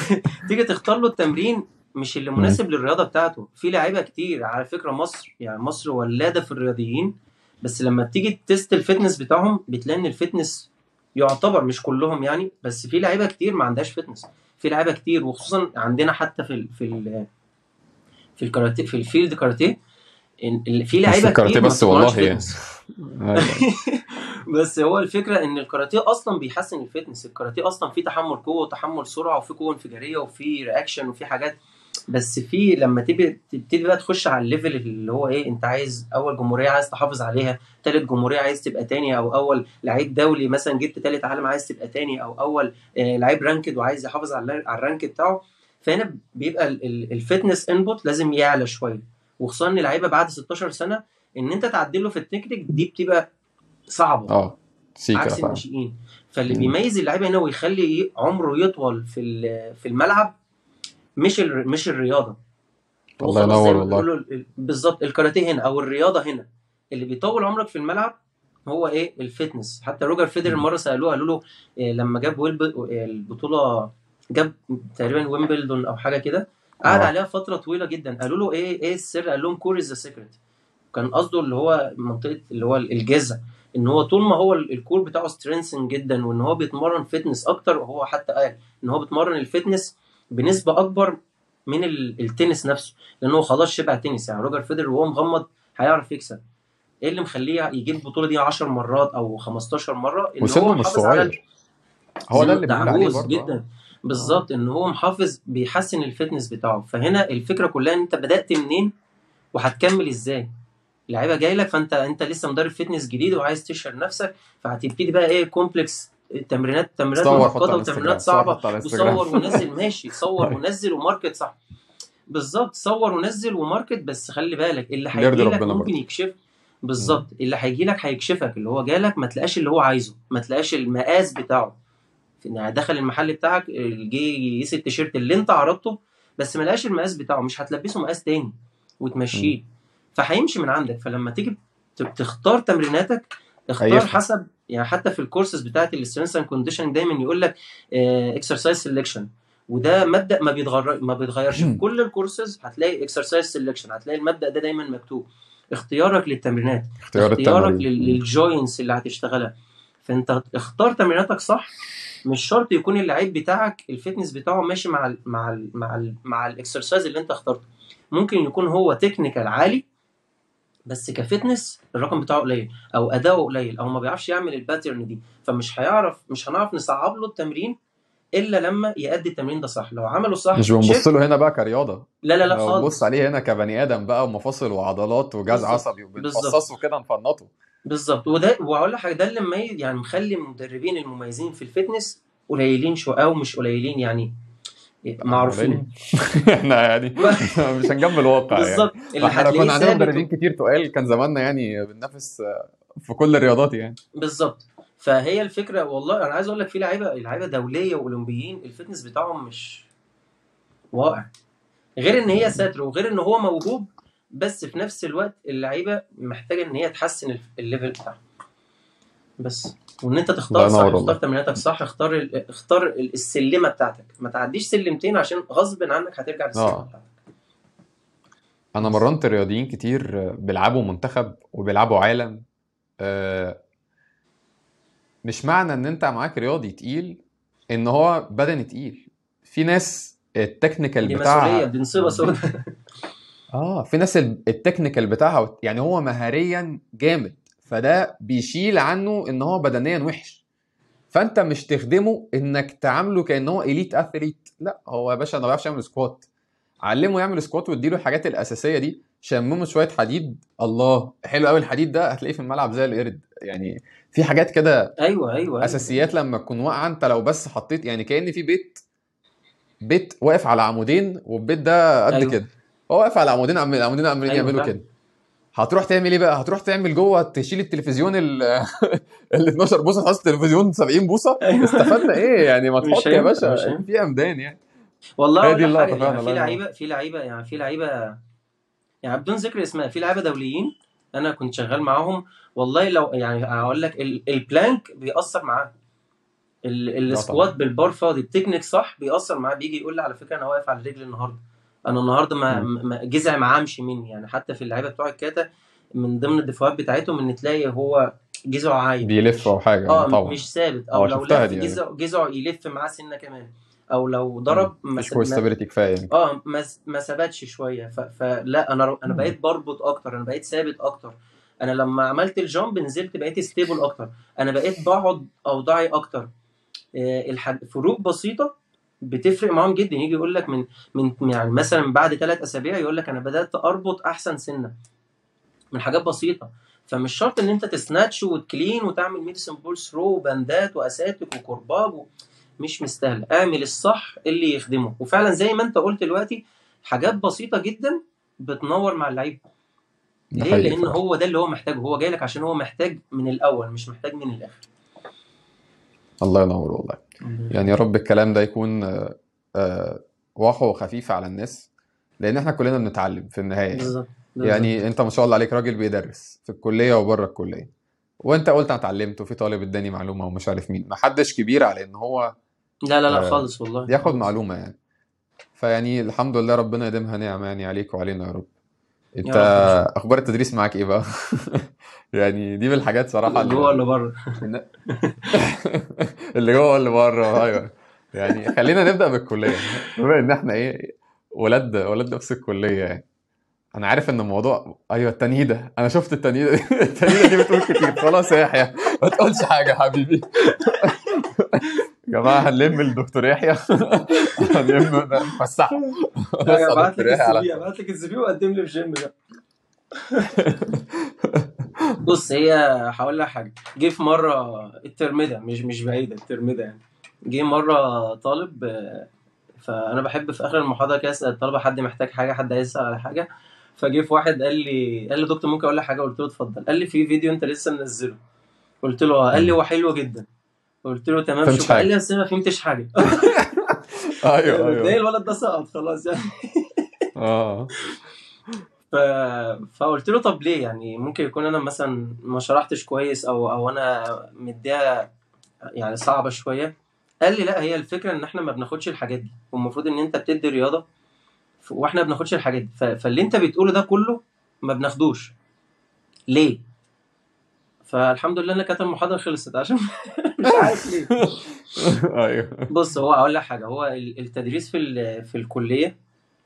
Speaker 2: تيجي تختار له التمرين مش اللي. مناسب للرياضة بتاعته. في لعيبة كتير على فكرة مصر يعني مصر ولادة في الرياضيين بس لما بتيجي test ال fitness بتاعهم بتلاقي إن ال fitness يعتبر مش كلهم يعني بس في لعيبة كتير ما عندهاش fitness. في لعيبة كتير وخصوصا عندنا حتى في ال في ال في الكاراتيه في ال field
Speaker 1: كاراتيه في لعيبة
Speaker 2: كتير
Speaker 1: بس والله يعني. أيوه.
Speaker 2: بس هو الفكرة إن الكاراتيه أصلا بيحسن ال fitness. الكاراتيه أصلا فيه تحمل قوة وتحمل سرعة وفيه قوة انفجارية وفيه reaction وفيه حاجات بس في لما تبقى تبتدي بقى تخش على ال level اللي هو إيه أنت عايز أول جمهورية عايز تحافظ عليها تالت جمهورية عايز تبقى تاني أو أول لعيب دولي مثلا جبت تالت عالم عايز تبقى تاني أو أول آه، لعيب ranked وعايز يحافظ على ال rank بتاعه فهنا بيبقى ال- ال- ال fitness input لازم يعلى شوية. وخصوصا إن لعيبه بعد 16 سنة إن أنت تعدله في التكنيك دي بتبقى صعبة.
Speaker 1: آه سيكا
Speaker 2: عكس الناشئين. فاللي. بيميز اللعيبة هنا ويخلي عمره يطول في في الملعب مش ال- مش الرياضة.
Speaker 1: الله ينور والله.
Speaker 2: بالظبط الكاراتيه هنا أو الرياضة هنا. اللي بيطول عمرك في الملعب هو إيه؟ ال fitness. حتى روجر فيدرر
Speaker 1: مم.
Speaker 2: مرة سألوه قالوا له إيه لما جاب ويلب البطولة جاب تقريبا ويمبلدون أو حاجة كده قعد
Speaker 1: آه.
Speaker 2: عليها فترة طويلة جدا. قالوا له إيه إيه السر؟ قال لهم core is the secret كان قصده اللي هو منطقة اللي هو الجذع إن هو طول ما هو ال- ال core بتاعه strengthen جدا وإن هو بيتمرن fitness أكتر وهو حتى قال إن هو بيتمرن ال fitness بنسبة أكبر من ال- التنس نفسه لأن هو خلاص شبه تنس يعني. روجر فيدرر وهو مغمض هيعرف يكسب. إيه اللي مخليه يجيب البطولة دي 10 مرات أو 15 مرة؟
Speaker 1: إن
Speaker 2: هو
Speaker 1: مش صغير. هو ده اللي عليه آه
Speaker 2: جدا. بالظبط إن هو محافظ بيحسن ال fitness بتاعه. فهنا الفكرة كلها إن أنت بدأت منين وهتكمل إزاي. اللعيبة جاي لك فأنت أنت لسه مدرب fitness جديد وعايز تشهر نفسك فهتبتدي بقى إيه complex تمرينات تمرينات
Speaker 1: صور حط
Speaker 2: معقده وتمرينات
Speaker 1: صعبة.
Speaker 2: وصور ونزل. ماشي. صور ونزل و market صح. بالظبط. صور ونزل و market بس خلي بالك اللي هيجي لك ممكن يكشف. بالظبط. اللي هيجي لك هيكشفك. اللي هو جالك ما تلاقاش اللي هو عايزه. ما تلاقاش المقاس بتاعه. يعني دخل المحل بتاعك جه يقيس التيشيرت اللي انت عرضته بس ما لقاش المقاس بتاعه. مش هتلبسه مقاس تاني. وتمشيه. فهيمشي من عندك. فلما تيجي تختار تمريناتك اختار
Speaker 1: هيفهم
Speaker 2: حسب يعني حتى في الكورسز بتاعت ال strength and condition دايما يقول لك exercise selection وده مبدأ ما بيتغير ما بيتغيرش. في كل الكورسز هتلاقي exercise selection هتلاقي المبدأ ده دايما مكتوب. اختيارك للتمرينات
Speaker 1: اختيار
Speaker 2: اختيارك.
Speaker 1: لل
Speaker 2: joints اللي هتشتغلها. فأنت اختار تمريناتك صح مش شرط يكون اللعيب بتاعك ال fitness بتاعه ماشي مع ال مع ال مع ال مع ال exercise اللي أنت اخترته. ممكن يكون هو technical عالي بس ك fitness الرقم بتاعه قليل أو أداؤه قليل أو ما بيعرفش يعمل ال pattern دي. فمش هيعرف مش هنعرف نصعب له التمرين إلا لما يأدي التمرين ده صح. لو عمله صح
Speaker 1: مش بنبص له هنا بقى كرياضة.
Speaker 2: لا لا لا خالص
Speaker 1: بنبص عليه هنا كبني آدم بقى ومفاصل وعضلات وجهاز عصبي وبنفصصه كده نفنطه.
Speaker 2: بالظبط. وده واقول لك حاجة ده اللي يعني مخلي المدربين المميزين في الفتنس قليلين شوية أو مش قليلين يعني. معروفين.
Speaker 1: قليلين إحنا يعني مش هنجنب الواقع يعني.
Speaker 2: اللي هتلاقيه
Speaker 1: كنا عندنا مدربين كتير تقال كان زماننا يعني بننافس في كل الرياضات يعني.
Speaker 2: بالظبط. فهي الفكرة والله أنا عايز أقول لك في لعيبة لعيبة دولية وأولمبيين ال fitness بتاعهم مش واقع. غير إن هي star وغير إن هو موهوب بس في نفس الوقت اللعيبة محتاجة إن هي تحسن ال- ال level بتاعها بس. وإن
Speaker 1: أنت
Speaker 2: تختار صح
Speaker 1: والله.
Speaker 2: تمريناتك صح اختار ال- اختار ال- السلمة بتاعتك. ما تعديش سلمتين عشان غصب عنك هترجع للسلمة
Speaker 1: آه.
Speaker 2: بتاعتك.
Speaker 1: أنا مرنت رياضيين كتير بيلعبوا منتخب وبيلعبوا عالم. آه، مش معنى إن أنت معاك رياضي تقيل إن هو بدني تقيل. في ناس ال technical
Speaker 2: دي مسؤولية
Speaker 1: بتاعها
Speaker 2: دي نصيبة سوداء
Speaker 1: آه في ناس ال- ال technical بتاعها يعني هو مهاريا جامد. فده بيشيل عنه إن هو بدنيا وحش. فأنت مش تخدمه إنك تعامله كأن هو elite athlete. لا هو يا باشا أنا ما بعرفش اعمل squat. علمه يعمل سكوات واديله الحاجات الأساسية دي. شممه شوية حديد. الله حلو قوي الحديد ده. هتلاقيه في الملعب زي القرد. يعني في حاجات كده
Speaker 2: أيوه أيوه أيوه.
Speaker 1: أساسيات لما تكون واقعة أنت لو بس حطيت يعني كأن في بيت بيت واقف على عمودين والبيت ده قد
Speaker 2: أيوه.
Speaker 1: كده. هو واقف على عمودين عم- العمودين عمالين
Speaker 2: أيوه
Speaker 1: يعملوا كده. هتروح تعمل إيه بقى؟ هتروح تعمل جوه تشيل التلفزيون ال ال 12 بوصة تحط التلفزيون 70 بوصة.
Speaker 2: أيوه.
Speaker 1: استفدنا إيه يعني؟ ما تحط يا باشا. في أمدان يعني.
Speaker 2: والله
Speaker 1: دي اللقطة فعلا
Speaker 2: يعني في لعيبة في لعيبة يعني في لعيبة يعني بدون ذكر اسماء في لعيبة دوليين أنا كنت شغال معاهم. والله لو يعني هقول لك ال- البلانك بيأثر معاه السكوات بالبار فاضي التكنيك صح بيأثر معاه. بيجي يقول لي على فكرة أنا واقف على رجلي النهارده. أنا النهارده ما. ما- جذع معاه امشي مني. يعني حتى في اللعيبه بتوع الكاتا من ضمن الدفاعات بتاعتهم ان تلاقي هو جذعه عايم.
Speaker 1: بيلف
Speaker 2: مش
Speaker 1: أو حاجة
Speaker 2: آه
Speaker 1: طبعا.
Speaker 2: مش ثابت. أو
Speaker 1: آه
Speaker 2: لو لف
Speaker 1: يعني.
Speaker 2: جذعه يلف معاه سنة كمان. أو لو. ضرب ما
Speaker 1: مفيش
Speaker 2: س-
Speaker 1: كويس
Speaker 2: ما
Speaker 1: stability كفاية يعني.
Speaker 2: آه ما ما ثبتش شوية. ف... فلا أنا
Speaker 1: أنا.
Speaker 2: بقيت بربط أكتر. أنا بقيت ثابت أكتر. أنا لما عملت ال jump نزلت بقيت stable أكتر. أنا بقيت بقعد اوضاعي أكتر. آه، الحاج... فروق بسيطة بتفرق معاهم جدا. يجي يقول لك من من يعني مثلا بعد ثلاث أسابيع يقول لك أنا بدأت أربط أحسن سنة من حاجات بسيطة. فمش شرط إن أنت ت snatch وت clean وتعمل medicine ball throw وباندات وأساتك وكرباج و... مش مستاهله اعمل الصح اللي يخدمه. وفعلا زي ما أنت قلت دلوقتي حاجات بسيطة جدا بتنور مع اللعيب. ليه؟ لأن
Speaker 1: فعلا.
Speaker 2: هو ده اللي هو محتاجه. هو جاي لك عشان هو محتاج من الأول مش محتاج من الآخر.
Speaker 1: الله ينور والله. يعني يا رب الكلام ده يكون آه، آه، واقع وخفيف على الناس لأن إحنا كلنا بنتعلم في النهاية.
Speaker 2: بالظبط
Speaker 1: يعني أنت ما شاء الله عليك راجل بيدرس في الكلية وبره الكلية. وأنت قلت أنا اتعلمت وفي طالب اداني معلومة ومش عارف مين. ما حدش كبير على إن هو
Speaker 2: لا لا لا
Speaker 1: آه،
Speaker 2: خالص والله.
Speaker 1: ياخد معلومة يعني. فيعني الحمد لله ربنا يديمها نعمة يعني عليك وعلينا يا رب. انت أخبار التدريس معاك إيه بقى؟ يعني دي من الحاجات صراحة
Speaker 2: جوه
Speaker 1: اللي
Speaker 2: ولا بره
Speaker 1: اللي جوه واللي بره. أيوه. يعني خلينا نبدأ بالكلية. بما إن إحنا إيه ولاد ولاد نفس الكلية يعني. أنا عارف إن الموضوع أيوه التنهيدة. أنا شفت التنهيدة التنهيدة دي بتقول كتير. خلاص يا يحيى ما تقولش حاجة حبيبي. جماعة هنلم الدكتور يحيى. هنلم على
Speaker 2: ابعت
Speaker 1: الدكتور
Speaker 2: لك
Speaker 1: يحيى على
Speaker 2: السي ابعت لك السي وقدم لي في جيم بقى بص هي هقول لك حاجة. جه في مرة ال term ده مش مش بعيدة ال term ده يعني. جه مرة طالب آه، فأنا بحب في آخر المحاضرة كده أسأل الطلبة حد محتاج حاجة حد هيسال على حاجة؟ فجه في واحد قال لي قال لي دكتور ممكن أقول لك حاجة؟ قلت له اتفضل. قال لي في فيديو أنت لسه منزله. قلت له آه. قال لي. هو حلو جدا. قلت له تمام شكرا قال لي أنا ما فهمتش حاجة.
Speaker 1: أيوه
Speaker 2: ده
Speaker 1: أيوه
Speaker 2: الولد ده سقط؟ خلاص يعني.
Speaker 1: آه.
Speaker 2: ف... فقلت له طب ليه؟ يعني ممكن يكون أنا مثلا ما شرحتش كويس أو أو أنا مديها يعني صعبة شوية. قال لي لا هي الفكرة إن إحنا ما بناخدش الحاجات دي. والمفروض إن أنت بتدي رياضة وإحنا ما بناخدش الحاجات دي. ف... فاللي أنت بتقوله ده كله ما بناخدوش. ليه؟ فالحمد لله إن كانت المحاضرة خلصت عشان مش عارف ليه.
Speaker 1: أيوه.
Speaker 2: بص هو أقول لك حاجة هو ال- التدريس في في الكلية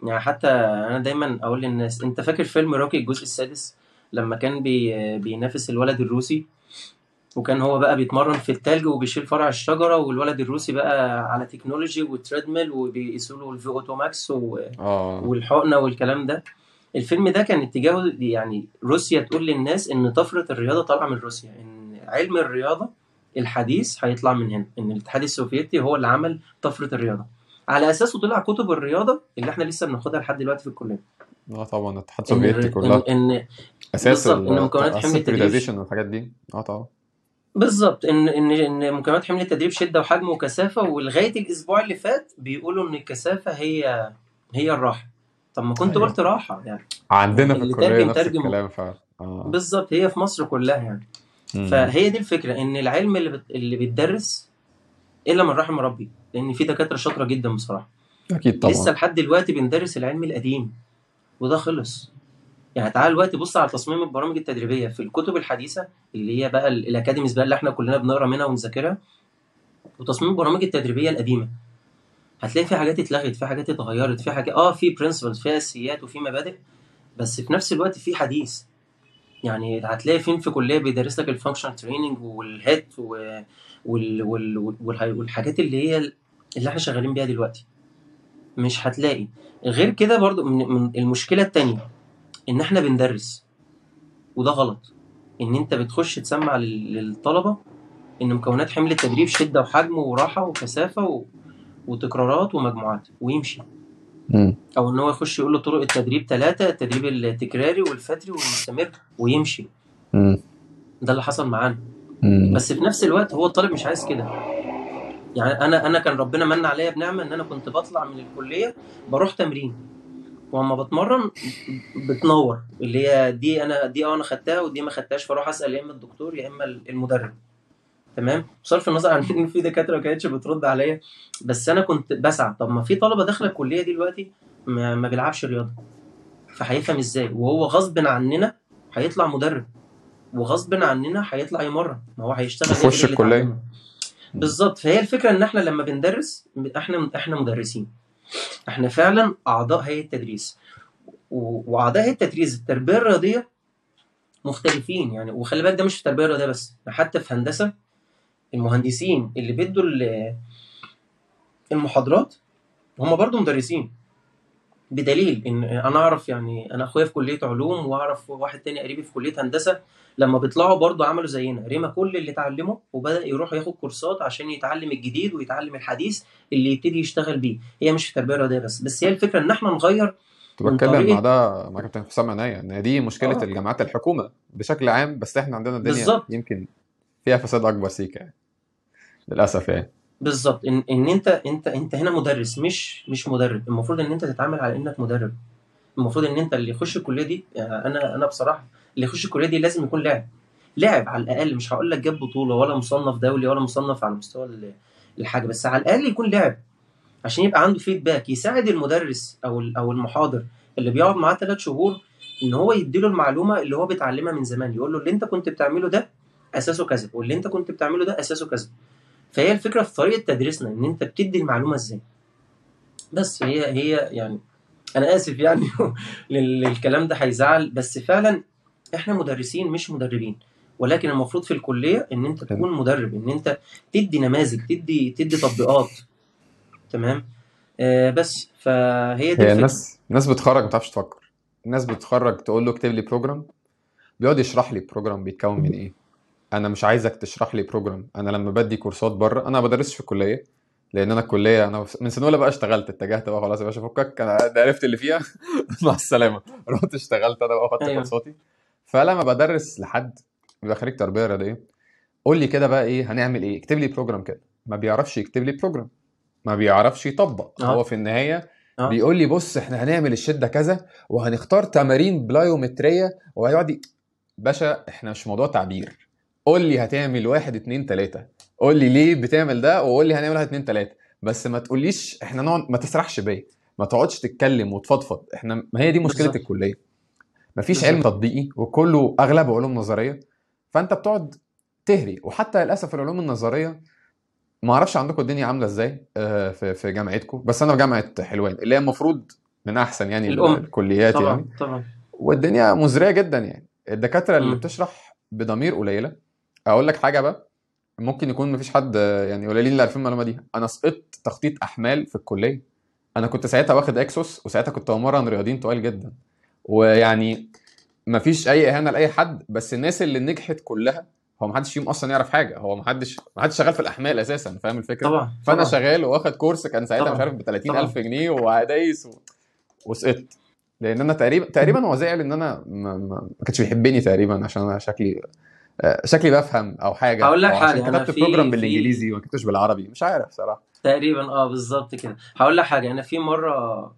Speaker 2: يعني حتى أنا دايما أقول للناس أنت فاكر فيلم روكي الجزء السادس؟ لما كان بي بينافس الولد الروسي وكان هو بقى بيتمرن في التلج وبيشيل فرع الشجرة والولد الروسي بقى على technology و treadmill وبيقيسوا له ال VO2 max و...
Speaker 1: آه.
Speaker 2: والحقنة والكلام ده. الفيلم ده كان اتجاهه يعني روسيا تقول للناس إن طفرة الرياضة طالعة من روسيا إن علم الرياضة الحديث هيطلع من هنا إن الاتحاد السوفيتي هو اللي عمل طفرة الرياضة. على اساسه طلع كتب الرياضة اللي إحنا لسه بناخدها لحد دلوقتي في الكلية.
Speaker 1: آه طبعا الاتحاد السوفيتي كلها.
Speaker 2: إن,
Speaker 1: إن
Speaker 2: أساس إن مكونات
Speaker 1: ال
Speaker 2: حمل التدريب.
Speaker 1: والحاجات دي. آه طبعا.
Speaker 2: بالظبط إن إن إن مكونات حمل التدريب شدة وحجم وكثافة ولغاية الأسبوع اللي فات بيقولوا إن الكثافة هي هي الراحة. طب ما كنت
Speaker 1: أيوه.
Speaker 2: قلت راحة يعني.
Speaker 1: عندنا في
Speaker 2: الكلية
Speaker 1: نفس الكلام فعلا. آه.
Speaker 2: بالظبط هي في مصر كلها يعني. فهي دي الفكرة إن العلم اللي بت... اللي بيتدرس إلا من رحم ربي لأن في دكاترة شاطرة جدا بصراحة.
Speaker 1: أكيد
Speaker 2: لسه
Speaker 1: طبعا
Speaker 2: لحد دلوقتي بندرس العلم القديم وده خلص. يعني تعال دلوقتي بص على تصميم البرامج التدريبية في الكتب الحديثة اللي هي بقى ال- ال academies بقى اللي إحنا كلنا بنقرأ منها ونذاكرها وتصميم البرامج التدريبية القديمة. هتلاقي في حاجات اتلغت في حاجات اتغيرت في حاجات آه في principles في أساسيات وفي مبادئ بس في نفس الوقت في حديث. يعني هتلاقي فين في كلية بيدرس لك ال functional training وال HIIT وال... وال... وال... وال... والحاجات اللي هي اللي إحنا شغالين بيها دلوقتي. مش هتلاقي. غير كده برضو من, المشكلة التانية إن إحنا بندرس وده غلط. إن أنت بتخش تسمع لل- للطلبة إن مكونات حمل التدريب شدة وحجم وراحة وكثافة و... وتكرارات ومجموعات ويمشي.
Speaker 1: امم
Speaker 2: أو إن هو يخش يقول له طرق التدريب ثلاثة التدريب التكراري والفتري والمستمر ويمشي.
Speaker 1: امم
Speaker 2: ده اللي حصل معانا. بس في نفس الوقت هو الطالب مش عايز كده. يعني أنا أنا كان ربنا من عليا بنعمة إن أنا كنت بطلع من الكلية بروح تمرين. وأما بتمرن بتنور اللي هي دي أنا دي آه أنا خدتها ودي ما خدتهاش فأروح أسأل يا إما الدكتور يا إما المدرب. تمام؟ بصرف النظر عن إن في دكاترة ما كانتش بترد عليا. بس أنا كنت بسعى. طب ما في طلبة داخله الكلية دي دلوقتي ما, ما بيلعبش رياضة. فهيفهم إزاي؟ وهو غصب عننا هيطلع مدرب. وغصب عننا هيطلع يمرن. ما هو هيشتغل
Speaker 1: يخش
Speaker 2: الكلية. بالظبط. فهي الفكرة إن إحنا لما بندرس إحنا إحنا مدرسين. إحنا فعلا أعضاء هيئة التدريس. وأعضاء هيئة التدريس التربية الرياضية مختلفين يعني. وخلي بالك ده مش في التربية الرياضية بس حتى في هندسة المهندسين اللي بيدوا ال- المحاضرات هم برضو مدرسين. بدليل إن أنا أعرف يعني أنا أخويا في كلية علوم وأعرف واحد تاني قريبي في كلية هندسة لما بيطلعوا برضو عملوا زينا. رمى كل اللي اتعلمه وبدأ يروح ياخد كورسات عشان يتعلم الجديد ويتعلم الحديث اللي يبتدي يشتغل بيه. هي مش في التربية الرياضية بس. بس هي الفكرة إن إحنا نغير
Speaker 1: كنت بتكلم مع ده مع كابتن حسام عناية إن دي مشكلة
Speaker 2: آه.
Speaker 1: الجامعات الحكومة بشكل عام بس إحنا عندنا الدنيا
Speaker 2: بالظبط.
Speaker 1: يمكن فيها فساد أكبر سيكا يعني. للأسف يعني.
Speaker 2: بالظبط. ان إن انت انت أنت هنا مدرس مش مش مدرب. المفروض إن أنت تتعامل على إنك مدرب. المفروض إن أنت اللي يخش الكلية دي يعني أنا أنا بصراحة اللي يخش الكلية دي لازم يكون لاعب. لاعب على الأقل مش هقول لك جاب بطولة ولا مصنف دولي ولا مصنف على مستوى ال- الحاجة بس على الأقل يكون لاعب. عشان يبقى عنده فيدباك يساعد المدرس أو أو المحاضر اللي بيقعد معاه ثلاث شهور إن هو يديله المعلومة اللي هو بيتعلمها من زمان. يقول له اللي أنت كنت بتعمله ده أساسه كذا واللي أنت كنت بتعمله ده أساسه كذا. فهي الفكرة في طريقة تدريسنا إن أنت بتدي المعلومة إزاي. بس هي هي يعني أنا آسف يعني لل- للكلام ده هيزعل بس فعلا إحنا مدرسين مش مدربين. ولكن المفروض في الكلية إن أنت تكون مدرب إن أنت تدي نماذج تدي تدي تطبيقات. تمام؟ آه بس فهي دي
Speaker 1: هي الناس الناس بتخرج ما تعرفش تفكر. الناس بتخرج تقول له اكتب لي program بيقعد يشرح لي ال program بيتكون من إيه. أنا مش عايزك تشرح لي program أنا لما بدي كورسات بره أنا ما بدرسش في الكلية لأن أنا الكلية أنا من سنه اولى بقى اشتغلت اتجهت بقى خلاص يا باشا فكك أنا عرفت اللي فيها. مع السلامة. رحت اشتغلت أنا بقى خدت
Speaker 2: أيوه.
Speaker 1: كورساتي. فلما بدرس لحد بيبقى خريج تربية رياضية قول لي كده بقى إيه هنعمل إيه؟ اكتب لي program كده. ما بيعرفش يكتب لي program ما بيعرفش يطبق. هو
Speaker 2: آه
Speaker 1: في النهاية
Speaker 2: أه.
Speaker 1: بيقول لي بص إحنا هنعمل الشدة كذا وهنختار تمارين بلايومتريه وهيقعد باشا إحنا مش موضوع تعبير. قول لي هتعمل واحد اتنين تلاتة. قول لي ليه بتعمل ده وقول لي هنعمل واحد اتنين تلاتة. بس ما تقوليش إحنا نقعد ما تسرحش بيا. ما تقعدش تتكلم وتفضفض. إحنا ما هي دي مشكلة
Speaker 2: بالظبط.
Speaker 1: الكلية. مفيش علم
Speaker 2: بالظبط.
Speaker 1: تطبيقي وكله أغلبه علوم نظرية. فأنت بتقعد تهري. وحتى للأسف العلوم النظرية ما أعرفش عندكم الدنيا عاملة إزاي آه، في في جامعتكم. بس أنا في جامعة حلوان اللي هي المفروض من أحسن يعني ال-
Speaker 2: الأم.
Speaker 1: الكليات
Speaker 2: طبعا
Speaker 1: يعني.
Speaker 2: طبعا.
Speaker 1: والدنيا مزرية جدا يعني. الدكاترة اللي
Speaker 2: مم.
Speaker 1: بتشرح بضمير قليلة. أقول لك حاجة بقى. ممكن يكون مفيش حد يعني قليلين اللي عارفين المعلومة دي. أنا سقطت تخطيط أحمال في الكلية. أنا كنت ساعتها واخد إكسوس وساعتها كنت بمرن رياضيين تقال جدا. ويعني مفيش أي إهانة لأي حد بس الناس اللي نجحت كلها هو محدش فيهم أصلا يعرف حاجة. هو محدش محدش شغال في الأحمال أساسا فاهم الفكرة؟
Speaker 2: طبعا
Speaker 1: فأنا
Speaker 2: طبعا.
Speaker 1: شغال واخد course كان ساعتها. مش عارف ب 30000 جنيه ودايس و... وسقطت. لأن أنا تقريبا تقريبا هو زعل إن أنا ما, ما... ما كانش بيحبني تقريبا عشان أنا شكلي شكلي بفهم أو حاجة.
Speaker 2: هقول لك أنا
Speaker 1: كتبت
Speaker 2: program
Speaker 1: بالإنجليزي وما كتبتش بالعربي. مش عارف صراحة.
Speaker 2: تقريبا آه بالظبط كده. هقول لك حاجة أنا في مرة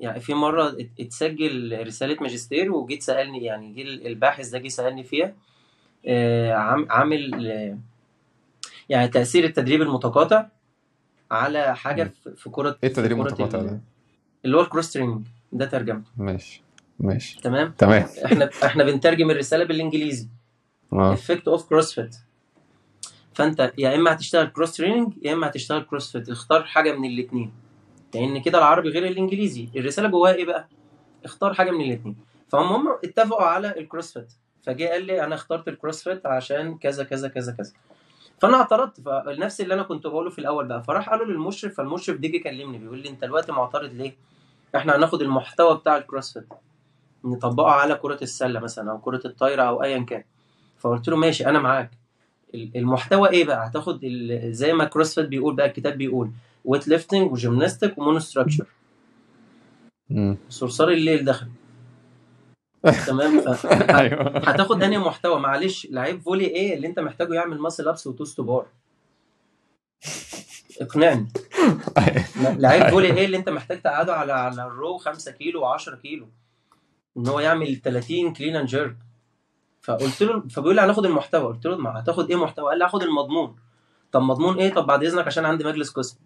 Speaker 2: يعني في مرة ات- اتسجل رسالة ماجستير وجيت سألني يعني جه الباحث ده جه سألني فيها آه، عام- عامل آه، يعني تأثير التدريب المتقاطع على
Speaker 1: حاجة.
Speaker 2: في كرة
Speaker 1: إيه التدريب المتقاطع
Speaker 2: ال-
Speaker 1: ده؟
Speaker 2: اللي هو ال cross training ده ترجمته.
Speaker 1: ماشي ماشي.
Speaker 2: تمام؟
Speaker 1: تمام.
Speaker 2: إحنا إحنا بنترجم الرسالة
Speaker 1: بالإنجليزي.
Speaker 2: effect of CrossFit فأنت يا إما هتشتغل cross training يا إما هتشتغل CrossFit اختار حاجة من الاثنين لأن كده العربي غير الإنجليزي. الرسالة جواها إيه بقى؟ اختار حاجة من الاثنين فهم هم اتفقوا على ال CrossFit فجه قال لي أنا اخترت ال CrossFit عشان كذا كذا كذا كذا. فأنا اعترضت. فنفس اللي أنا كنت بقوله في الأول بقى. فراح قالوا للمشرف فالمشرف دي جه كلمني. بيقول لي أنت دلوقتي معترض ليه؟ إحنا هناخد المحتوى بتاع ال CrossFit نطبقه على كرة السلة مثلا أو كرة الطايرة أو ايا كان. فقلت له ماشي أنا معاك. ال- المحتوى إيه بقى؟ هتاخد زي ما CrossFit بيقول بقى الكتاب بيقول weightlifting و gymnastic و mono
Speaker 1: structure.
Speaker 2: صرصار الليل دخل. تمام؟
Speaker 1: أيوه.
Speaker 2: هتاخد أنهي محتوى؟ معلش لعيب volley إيه اللي أنت محتاجه يعمل muscle ups و toes to bar اقنعني. لعيب volley إيه اللي أنت محتاج تقعده على على ال row 5 كيلو و10 كيلو؟ إن هو يعمل 30 clean and jerk فقلت له فبيقول لي هناخد المحتوى. قلت له ما هتاخد إيه محتوى؟ قال لي هاخد المضمون. طب مضمون إيه؟ طب بعد إذنك عشان عندي مجلس قسم.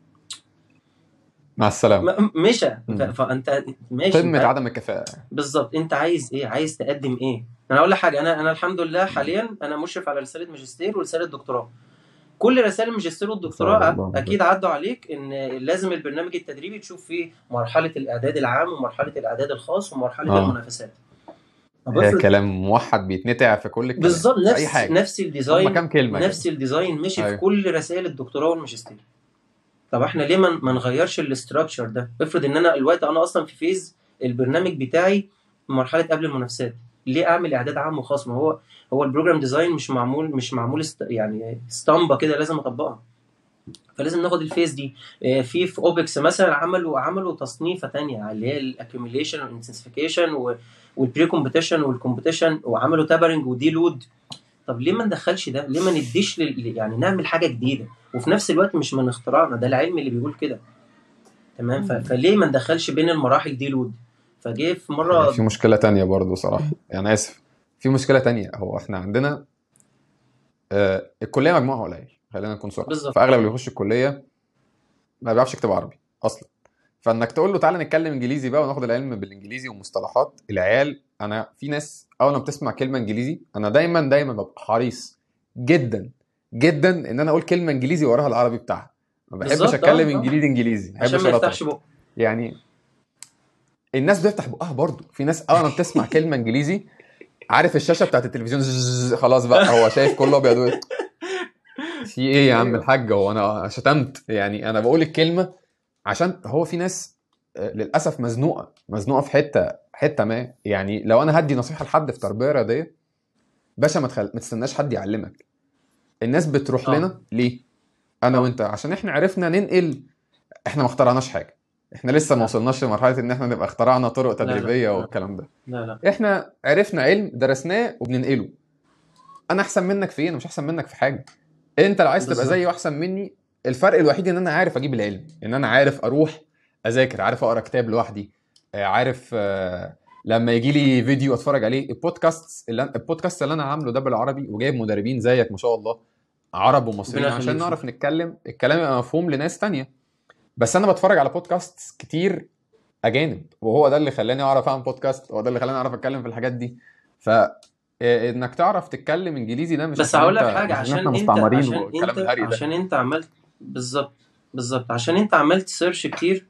Speaker 1: مع
Speaker 2: السلامة. مشى. فأنت ماشي.
Speaker 1: قمه
Speaker 2: انت
Speaker 1: عدم الكفاءة.
Speaker 2: بالظبط. أنت عايز إيه؟ عايز تقدم إيه؟ أنا أقول لك حاجة. أنا أنا الحمد لله حاليا أنا مشرف على رسالة ماجستير ورسالة دكتوراه. كل رسائل الماجستير والدكتوراه. أكيد عدوا عليك إن لازم البرنامج التدريبي تشوف فيه مرحلة الإعداد العام ومرحلة الإعداد الخاص ومرحلة
Speaker 1: آه.
Speaker 2: المنافسات. طب
Speaker 1: هي
Speaker 2: افرض
Speaker 1: كلام موحد بيتنتع في كل الكلام
Speaker 2: بالظبط
Speaker 1: في أي
Speaker 2: نفس
Speaker 1: حاجة.
Speaker 2: نفس
Speaker 1: هم
Speaker 2: الديزاين
Speaker 1: كام كلمة كده.
Speaker 2: نفس ال design مشي
Speaker 1: أيوة.
Speaker 2: في كل رسائل الدكتوراه والماجستير. طب إحنا ليه ما ما نغيرش ال structure ده؟ افرض ان أنا الوقت أنا أصلا في phase البرنامج بتاعي مرحلة قبل المنافسات. ليه اعمل اعداد عام وخاص؟ ما هو هو ال program design مش معمول مش معمول است يعني اسطمبة كده لازم اطبقها. فلازم ناخد ال phase دي. آه، في في OPEX مثلا عملوا عملوا تصنيفة تانية اللي هي الاكيوميليشن والانتنسيفيكيشن والبري كومبيتيشن والكومبيتيشن وعملوا tapering و deload طب ليه ما ندخلش ده؟ ليه ما نديش لل... يعني نعمل حاجة جديدة؟ وفي نفس الوقت مش من اختراعنا ده العلم اللي بيقول كده. تمام؟ ف... فليه ما ندخلش بين المراحل دي لود؟ فجه في مرة
Speaker 1: في مشكلة تانية برضو صراحة. يعني آسف. في مشكلة تانية. هو إحنا عندنا آه الكلية مجموعها قليل خلينا نكون صراحة
Speaker 2: بالظبط.
Speaker 1: فأغلب اللي بيخش الكلية ما بيعرفش يكتب عربي أصلا. فانك تقول له تعالى نتكلم انجليزي بقى وناخد العلم بالانجليزي ومصطلحات العيال أنا في ناس أول ما بتسمع كلمة انجليزي أنا دايما دايما ببقى حريص جدا جدا إن أنا أقول كلمة انجليزي وراها العربي بتاعها. ما بحبش أتكلم
Speaker 2: آه، آه.
Speaker 1: انجليزي انجليزي ما
Speaker 2: عشان
Speaker 1: بحبش.
Speaker 2: يفتحش بقه.
Speaker 1: يعني الناس بتفتح بقها برضه. في ناس أول ما بتسمع كلمة انجليزي عارف الشاشة بتاعت التلفزيون؟ خلاص بقى هو شايف كله أبيض في إيه يا عم
Speaker 2: أيوة.
Speaker 1: الحاج؟ هو أنا شتمت. يعني أنا بقول الكلمة عشان هو في ناس آه، للأسف مزنوقة مزنوقة في حتة حتة ما يعني لو أنا هدي نصيحة لحد في تربيه رياضيه باشا ما تخل... ما تستناش حد يعلمك الناس بتروح
Speaker 2: آه.
Speaker 1: لنا ليه
Speaker 2: أنا.
Speaker 1: وأنت عشان إحنا عرفنا ننقل إحنا ما اخترعناش حاجة إحنا لسه ما. وصلناش لمرحلة إن إحنا نبقى اخترعنا طرق
Speaker 2: لا،
Speaker 1: تدريبية
Speaker 2: لا.
Speaker 1: والكلام ده
Speaker 2: لا لا
Speaker 1: إحنا عرفنا علم درسناه وبننقله أنا أحسن منك في إيه أنا مش أحسن منك في حاجة أنت لو عايز تبقى. زيي واحسن مني الفرق الوحيد إن أنا عارف أجيب العلم إن أنا عارف أروح أذاكر عارف أقرأ كتاب لوحدي آه، عارف آه، لما يجي لي فيديو أتفرج عليه البودكاست اللي البودكاست اللي أنا عامله ده بالعربي وجايب مدربين زيك ما شاء الله عرب ومصريين عشان. نعرف نتكلم الكلام يبقى مفهوم لناس تانية. بس أنا بتفرج على بودكاست كتير أجانب وهو ده اللي خلاني أعرف أعمل بودكاست هو ده اللي خلاني أعرف أتكلم في الحاجات دي. ف إيه، إنك تعرف تتكلم إنجليزي ده مش
Speaker 2: بس
Speaker 1: عشان
Speaker 2: هقول لك
Speaker 1: حاجة
Speaker 2: عشان
Speaker 1: إحنا
Speaker 2: انت عشان انت عشان أنت عملت بالظبط بالظبط. عشان انت عملت search كتير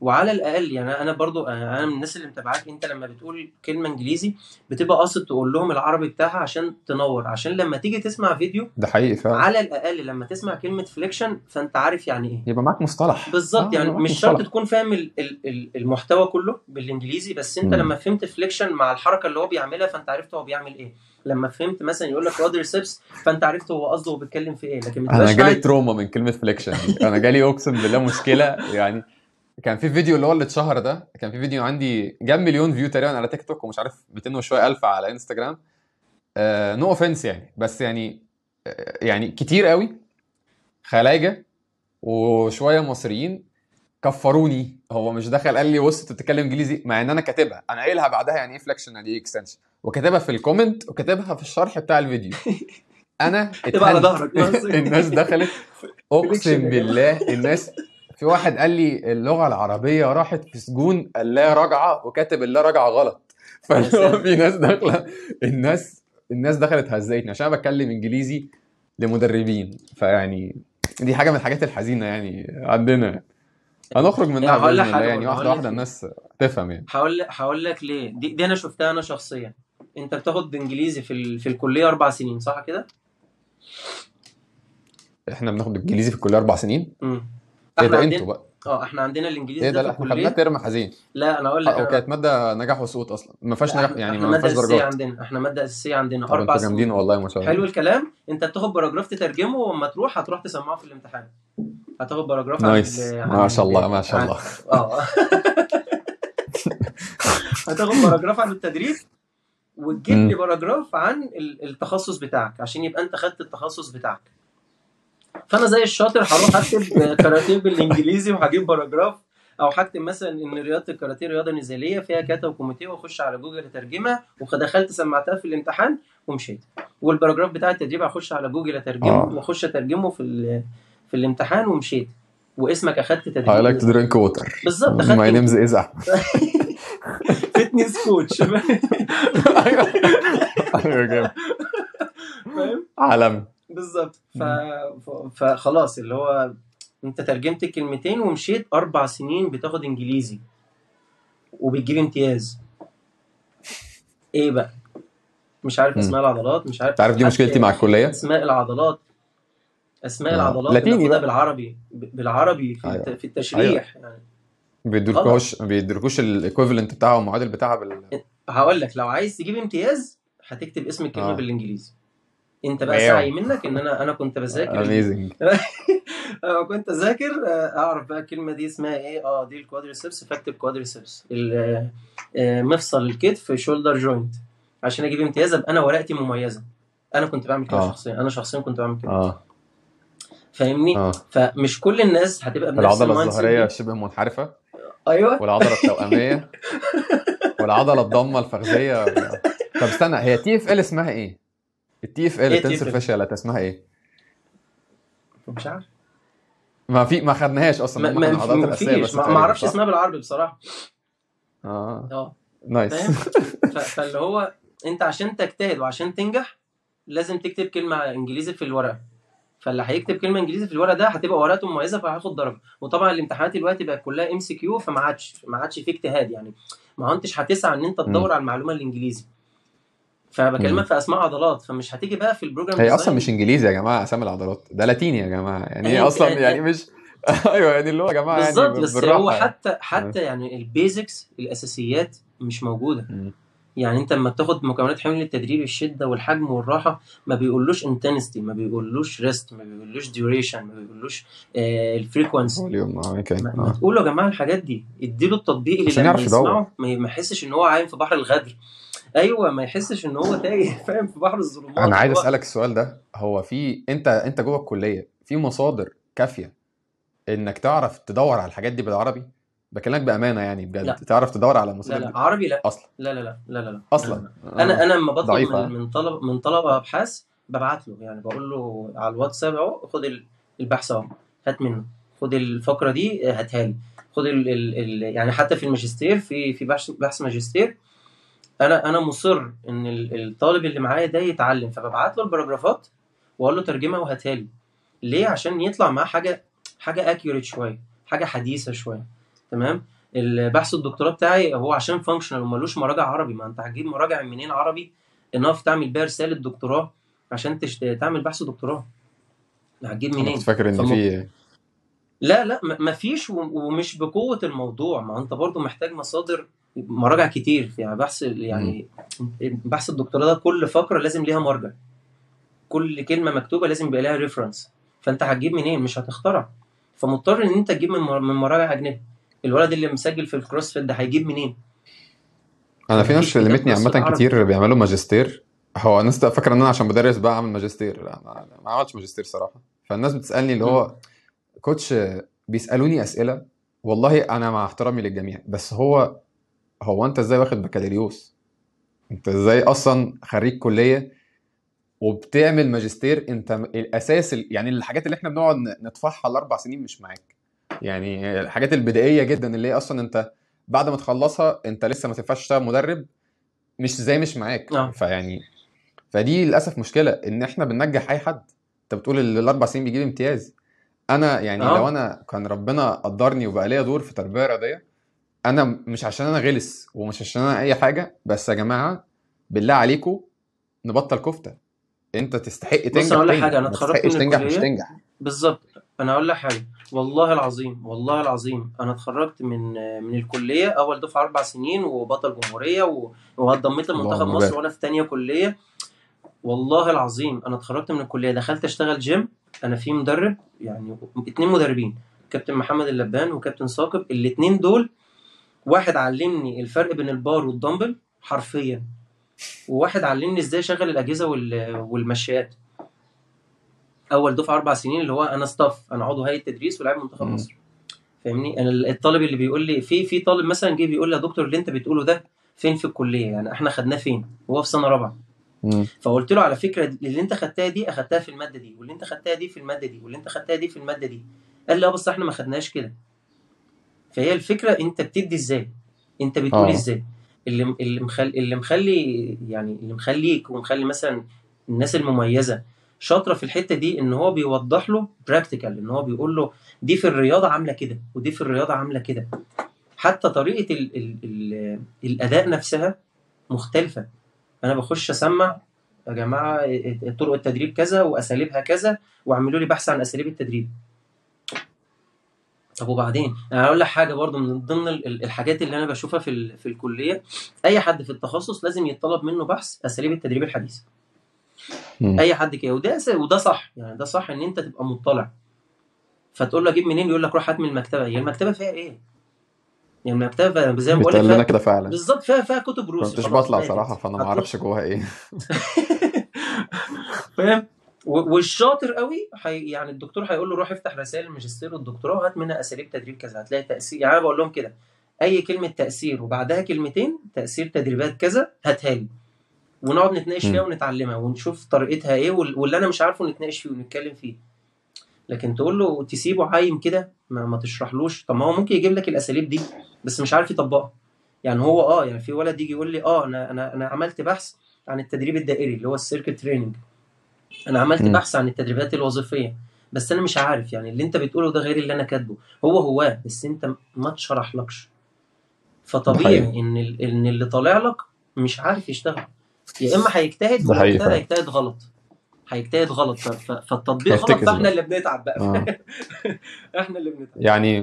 Speaker 2: وعلى الأقل يعني أنا برضو أنا من الناس اللي متابعاك أنت لما بتقول كلمة إنجليزي بتبقى قاصد تقول لهم العربي بتاعها عشان تنور. عشان لما تيجي تسمع فيديو
Speaker 1: ده حقيقي فعلا.
Speaker 2: على الأقل لما تسمع كلمة flexion فأنت عارف يعني إيه.
Speaker 1: يبقى معاك مصطلح.
Speaker 2: بالظبط
Speaker 1: آه،
Speaker 2: يعني مش شرط. تكون فاهم ال- ال- ال- المحتوى كله بالإنجليزي بس أنت
Speaker 1: مم.
Speaker 2: لما فهمت flexion مع الحركة اللي هو بيعملها فأنت عرفت هو بيعمل إيه. لما فهمت مثلا يقول لك quadriceps فأنت عرفت هو قصده هو بيتكلم في إيه. لكن أنا
Speaker 1: جالي
Speaker 2: قاعد-
Speaker 1: تروما من كلمة flexion أنا جالي أقسم بالله مشكلة. يعني كان في فيديو اللي هو اللي اتشهر ده. كان في فيديو عندي جاب مليون view تقريبا على تيك توك ومش عارف 200 وشويه ألف على انستجرام no offense يعني. بس يعني آه يعني كتير قوي. خلايجة وشوية مصريين كفروني. هو مش دخل قال لي بص أنت بتتكلم إنجليزي. مع إن أنا كاتبها. أنا قايلها بعدها يعني إيه flexion يعني إيه extension وكاتبها في ال comment وكاتبها في الشرح بتاع الفيديو. أنا
Speaker 2: تبقى على. ظهرك.
Speaker 1: الناس دخلت. أقسم بالله الناس في واحد قال لي اللغة العربية راحت في سجون اللا راجعه وكاتب اللا راجعه غلط. فاللي. في ناس داخلة الناس الناس دخلت هزقتني عشان أنا بتكلم إنجليزي لمدربين. فيعني دي حاجة من الحاجات الحزينة يعني عندنا. هنخرج منها
Speaker 2: يعني بإذن
Speaker 1: الله. يعني واحدة
Speaker 2: واحدة.
Speaker 1: الناس تفهم يعني.
Speaker 2: هقول لك هقول لك ليه. دي, دي أنا شفتها أنا شخصيا. انت بتاخد انجليزي في ال... في الكلية أربع سنين صح كده؟
Speaker 1: إحنا بناخد انجليزي في الكلية أربع سنين؟
Speaker 2: امم
Speaker 1: إيه
Speaker 2: إحنا
Speaker 1: ده
Speaker 2: عندنا
Speaker 1: أنتوا بقى؟
Speaker 2: آه إحنا عندنا الانجليزي
Speaker 1: إيه ده؟
Speaker 2: ده
Speaker 1: لا إحنا خدناه ترم حزين.
Speaker 2: لا أنا أقول لك
Speaker 1: آه
Speaker 2: أنا-
Speaker 1: وكانت مادة نجاح وسقوط أصلا. ما فيهاش نجاح يعني ما فيهاش درجات.
Speaker 2: عندنا إحنا مادة أساسية عندنا. أربع
Speaker 1: أنتوا جامدين
Speaker 2: سنين.
Speaker 1: والله ما شاء الله.
Speaker 2: حلو الكلام. انت بتاخد paragraph تترجمه واما تروح هتروح تسمعه في الامتحان. هتاخد paragraph عن nice.
Speaker 1: ما شاء
Speaker 2: ال-
Speaker 1: الله ما شاء الله.
Speaker 2: آه. هتاخد paragraph عن التدريب وتجيب. لي paragraph عن ال- التخصص بتاعك عشان يبقى انت خدت التخصص بتاعك. فأنا زي الشاطر هروح أكتب كاراتيه بالإنجليزي وهجيب paragraph أو هكتب مثلا إن رياضة الكاراتيه رياضة نزالية فيها كاتا وكوميتيه وأخش على جوجل أترجمها ودخلت سمعتها في الامتحان ومشيت. وال paragraph بتاع التدريب هخش على جوجل أترجمه
Speaker 1: آه.
Speaker 2: وأخش أترجمه في في الامتحان ومشيت. واسمك أخدت
Speaker 1: I like
Speaker 2: تدريب
Speaker 1: to drink water.
Speaker 2: بالظبط
Speaker 1: my
Speaker 2: أخدت
Speaker 1: name is
Speaker 2: فتنس كوتش
Speaker 1: أيوه أيوه جامد
Speaker 2: فاهم؟
Speaker 1: عالمي
Speaker 2: بالظبط. ف... فخلاص اللي هو انت ترجمت الكلمتين ومشيت أربع سنين بتاخد إنجليزي وبتجيب امتياز. إيه بقى؟ مش عارف. أسماء العضلات مش عارف
Speaker 1: عارف دي مشكلتي مع الكلية؟
Speaker 2: أسماء العضلات. أسماء
Speaker 1: آه.
Speaker 2: العضلات
Speaker 1: لاتيني.
Speaker 2: بالعربي بالعربي في,
Speaker 1: أيوة.
Speaker 2: الت... في التشريح يعني.
Speaker 1: ما بيدركوش ما بيدركوش ال equivalent بتاعها والمعادل بتاعها بال
Speaker 2: هقول لك لو عايز تجيب امتياز هتكتب اسم الكلمة
Speaker 1: آه.
Speaker 2: بالإنجليزي. انت بقى
Speaker 1: wow.
Speaker 2: سعي منك إن أنا أنا كنت بذاكر. amazing كنت أذاكر آه، أعرف بقى الكلمة دي اسمها إيه؟ آه دي ال quadriceps فاكتب quadriceps آه، آه، مفصل الكتف shoulder joint عشان أجيب امتياز أبقى أنا ورقتي مميزة. أنا كنت بعمل كده
Speaker 1: آه.
Speaker 2: شخصيا. أنا شخصيا كنت بعمل كده.
Speaker 1: آه.
Speaker 2: فاهمني؟
Speaker 1: آه.
Speaker 2: فمش كل الناس هتبقى بنفس
Speaker 1: العضلة
Speaker 2: الظهرية.
Speaker 1: شبه منحرفه
Speaker 2: أيوه.
Speaker 1: والعضلة التوأمية. والعضلة الضمة الفخذية. طب استنى هي TFL اسمها إيه؟ ال TFL
Speaker 2: TFL؟
Speaker 1: fascia lata اسمها إيه؟
Speaker 2: مش عارف.
Speaker 1: ما في ما خدناهاش أصلا
Speaker 2: ما, ما فيش. ما
Speaker 1: أعرفش؟
Speaker 2: اسمها بالعربي بصراحة.
Speaker 1: آه.
Speaker 2: آه. nice. فاللي هو أنت عشان تجتهد وعشان تنجح لازم تكتب كلمة إنجليزي في الورقة. فاللي هيكتب كلمة إنجليزي في الورقة ده هتبقى ورقته مميزة فهياخد درجه وطبعا الامتحانات دلوقتي بقت كلها MCQ فما عادش ما عادش في اجتهاد يعني. ما انتش هتسعى إن أنت تدور على المعلومة الإنجليزي. فبكلمك في أسماء عضلات. فمش هتيجي بقى في ال
Speaker 1: program
Speaker 2: هي.
Speaker 1: أصلا مش إنجليزي يا جماعة أسامي العضلات. ده لاتيني يا جماعة. يعني
Speaker 2: هي- أصلا
Speaker 1: يعني مش أيوه يعني اللي هو يا جماعة يعني
Speaker 2: بالظبط بس
Speaker 1: بالراحة
Speaker 2: هو
Speaker 1: يعني.
Speaker 2: حتى حتى يعني ال basics الأساسيات مش موجودة.
Speaker 1: مم.
Speaker 2: يعني انت لما بتاخد مكونات حمل التدريب الشدة والحجم والراحة ما بيقولوش intensity ما بيقولوش rest ما بيقولوش duration ما بيقولوش آه ال
Speaker 1: frequency volume آه okay
Speaker 2: ما, ما
Speaker 1: آه.
Speaker 2: تقولوا يا جماعة الحاجات دي. اديله التطبيق اللي لما. يسمعه ما ما يحسش ان هو عايم في بحر الغدر. أيوه ما يحسش ان هو تايه فاهم في بحر الظلمات.
Speaker 1: أنا عايز أسألك السؤال ده. هو في أنت أنت جوه الكلية في مصادر كافية إنك تعرف تدور على الحاجات دي بالعربي؟ بكلمك بأمانة يعني بجد.
Speaker 2: لا.
Speaker 1: تعرف تدور على
Speaker 2: لا
Speaker 1: المصادر
Speaker 2: لا.
Speaker 1: دي
Speaker 2: عربي لا.
Speaker 1: أصلا.
Speaker 2: لا لا لا لا لا, لا.
Speaker 1: أصلا.
Speaker 2: أنا أنا لما بطلب
Speaker 1: ضعيفة.
Speaker 2: من, طلب من طلبة أبحاث ببعت له يعني بقول له على الواتساب أهو خد ال- البحث أهو هات منه. خد الفقرة دي هاتها لي. خد ال ال ال يعني حتى في الماجستير في في بحث بحث ماجستير أنا أنا مصر إن ال- الطالب اللي معايا ده يتعلم فببعت له الباراجرافات وأقول له ترجمها وهاتها لي. ليه؟ عشان يطلع معاه حاجة حاجة accurate شوية حاجة حديثة شوية. تمام؟ البحث الدكتوراه بتاعي هو عشان functional ومالوش مراجع عربي. ما انت هتجيب مراجع منين عربي؟ enough تعمل بيها رسالة دكتوراه عشان تشت... تعمل بحث دكتوراه. هتجيب منين؟
Speaker 1: كنت فاكر
Speaker 2: إن.
Speaker 1: في
Speaker 2: لا لا م- مفيش و- ومش بقوة الموضوع. ما انت برضو محتاج مصادر مراجع كتير. يعني بحث. يعني بحث الدكتوراه ده كل فقرة لازم ليها مرجع. كل كلمة مكتوبة لازم يبقى لها reference فانت هتجيب منين؟ مش هتخترع. فمضطر إن أنت تجيب من مراجع أجنبي. الولد اللي مسجل في ال CrossFit ده هيجيب منين؟
Speaker 1: أنا في ناس كلمتني
Speaker 2: نص عامة
Speaker 1: كتير بيعملوا ماجستير. هو الناس فاكرة إن أنا عشان بدرس بقى أعمل ماجستير. لا ما ما عملتش ماجستير صراحة. فالناس بتسألني اللي. هو coach بيسألوني أسئلة. والله أنا مع احترامي للجميع بس هو هو أنت إزاي واخد بكالوريوس؟ أنت إزاي أصلا خريج كلية وبتعمل ماجستير؟ أنت الأساس ال- يعني الحاجات اللي إحنا بنقعد ن- ندفعها الاربع سنين مش معاك. يعني الحاجات البدائية جدا اللي هي أصلا أنت بعد ما تخلصها أنت لسه ما تنفعش تشتغل مدرب مش زي مش معاك.
Speaker 2: آه.
Speaker 1: فيعني فدي للأسف مشكلة إن إحنا بننجح أي حد. أنت بتقول ال- الأربع سنين بيجيب امتياز. أنا يعني لو
Speaker 2: آه
Speaker 1: أنا كان ربنا قدرني وبقى ليا دور في تربية رياضيه أنا مش عشان أنا غلس ومش عشان أنا أي حاجة بس يا جماعة بالله عليكم نبطل كفتة. أنت تستحق
Speaker 2: بص
Speaker 1: تنجح
Speaker 2: أقول لك حاجة
Speaker 1: أنا
Speaker 2: اتخرجت من
Speaker 1: تنجح مش تنجح.
Speaker 2: بالظبط. أنا أقول لك حاجة. والله العظيم والله العظيم أنا اتخرجت من من الكلية أول دفعة أربع سنين وبطل جمهورية و- وانضميت لمنتخب مصر وأنا في تانية كلية. والله العظيم أنا اتخرجت من الكلية دخلت أشتغل جيم أنا في مدرب يعني اتنين مدربين كابتن محمد اللبان وكابتن ثاقب. الاتنين دول واحد علمني الفرق بين البار والدمبل حرفيا وواحد علمني إزاي أشغل الأجهزة وال- والمشيات. أول دفعة أربع سنين اللي هو أنا staff أنا عضو هيئة تدريس ولاعب منتخب. مصر. فاهمني؟ أنا الطالب اللي بيقول لي في في طالب مثلا جه بيقول لي يا دكتور اللي أنت بتقوله ده فين في الكلية؟ يعني إحنا خدناه فين؟ وهو في سنة
Speaker 1: رابعة.
Speaker 2: فقلت له على فكرة اللي أنت خدتها دي أخدتها في المادة دي واللي أنت خدتها دي في المادة دي واللي أنت خدتها دي في المادة دي. قال لي آه بس إحنا ما خدناش كده. فهي الفكرة أنت بتدي إزاي؟ أنت بتقول
Speaker 1: آه.
Speaker 2: إزاي؟ اللي اللي مخلي اللي مخلي يعني اللي مخليك ومخلي مثلا الناس المميزة شاطرة في الحتة دي إن هو بيوضح له براكتيكال إن هو بيقول له دي في الرياضة عاملة كده ودي في الرياضة عاملة كده. حتى طريقة ال ال ال الأداء نفسها مختلفة. أنا بخش أسمع يا جماعة طرق التدريب كذا وأساليبها كذا واعملوا لي بحث عن أساليب التدريب. طب وبعدين؟ أنا هقول لك حاجة برضو من ضمن ال- ال- الحاجات اللي أنا بشوفها في في الكلية أي حد في التخصص لازم يتطلب منه بحث أساليب التدريب
Speaker 1: الحديثة.
Speaker 2: أي حد كده. وده وده صح. يعني ده صح إن أنت تبقى مطلع. فتقول له أجيب منين؟ يقول لك روح هات من المكتبة. هي المكتبة فيها إيه؟ يعني المكتبة زي ما بقول لك
Speaker 1: كده فعلا.
Speaker 2: بالظبط فيها فيها كتب روسي.
Speaker 1: كنتش بطلع صراحة فأنا ما أعرفش جواها إيه.
Speaker 2: فاهم؟ والشاطر قوي حي... يعني الدكتور هيقول له روح افتح رسائل الماجستير والدكتوراه وهات منها أساليب تدريب كذا. هتلاقي تأثير. يعني أنا بقول لهم كده. أي كلمة تأثير وبعدها كلمتين تأثير تدريبات كذا هاتها لي. ونقعد نتناقش فيها. ونتعلمها ونشوف طريقتها إيه وال- واللي أنا مش عارفه نتناقش فيه ونتكلم فيه. لكن تقول له تسيبه عايم كده ما, ما تشرحلوش. طب ما هو ممكن يجيب لك الأساليب دي بس مش عارف يطبقها. يعني هو آه يعني في ولد يجي يقول لي آه أنا أنا أنا عملت بحث عن التدريب الدائري اللي هو السيركل تريننج أنا عملت
Speaker 1: مم.
Speaker 2: بحث عن التدريبات الوظيفية بس أنا مش عارف يعني اللي أنت بتقوله ده غير اللي أنا كاتبه. هو هو بس أنت ما تشرحلكش. فطبيعي إن إن اللي طالع لك مش عارف يشتغل. يا إما هيجتهد
Speaker 1: فعلا.
Speaker 2: هيجتهد غلط. هيجتهد غلط. فالتطبيق غلط.
Speaker 1: فإحنا
Speaker 2: اللي بنتعب بقى.
Speaker 1: آه.
Speaker 2: إحنا اللي بنتعب.
Speaker 1: يعني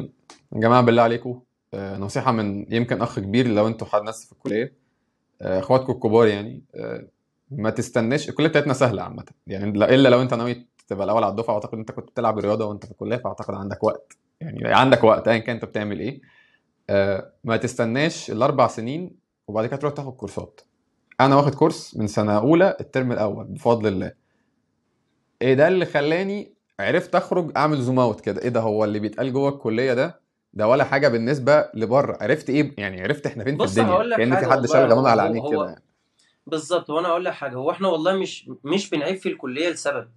Speaker 1: يا جماعة بالله عليكم آه، نصيحة من يمكن أخ كبير لو أنتوا حد ناس في الكلية. آه، أخواتكم الكبار يعني آه، ما تستناش. الكلية بتاعتنا سهلة عامة. يعني لا- إلا لو أنت ناوي تبقى الأول على الدفعة. واعتقد أنت كنت بتلعب رياضة وأنت في الكلية فأعتقد عندك وقت. يعني عندك وقت ايا كان أنت بتعمل إيه. آه، ما تستناش الأربع سنين وبعد كده تروح تاخد كورسات. أنا واخد كورس من سنة أولى الترم الأول بفضل الله. إيه ده اللي خلاني عرفت أخرج أعمل zoom out كده؟ إيه ده هو اللي بيتقال جوه الكلية ده؟ ده ولا حاجة بالنسبة لبره. عرفت إيه؟ يعني عرفت إحنا فين في الدنيا. كأن في حد شال
Speaker 2: هو
Speaker 1: على عينيك كده يعني.
Speaker 2: بالظبط. وأنا أقول لك حاجة هو إحنا والله مش مش بنعيب في الكلية لسبب.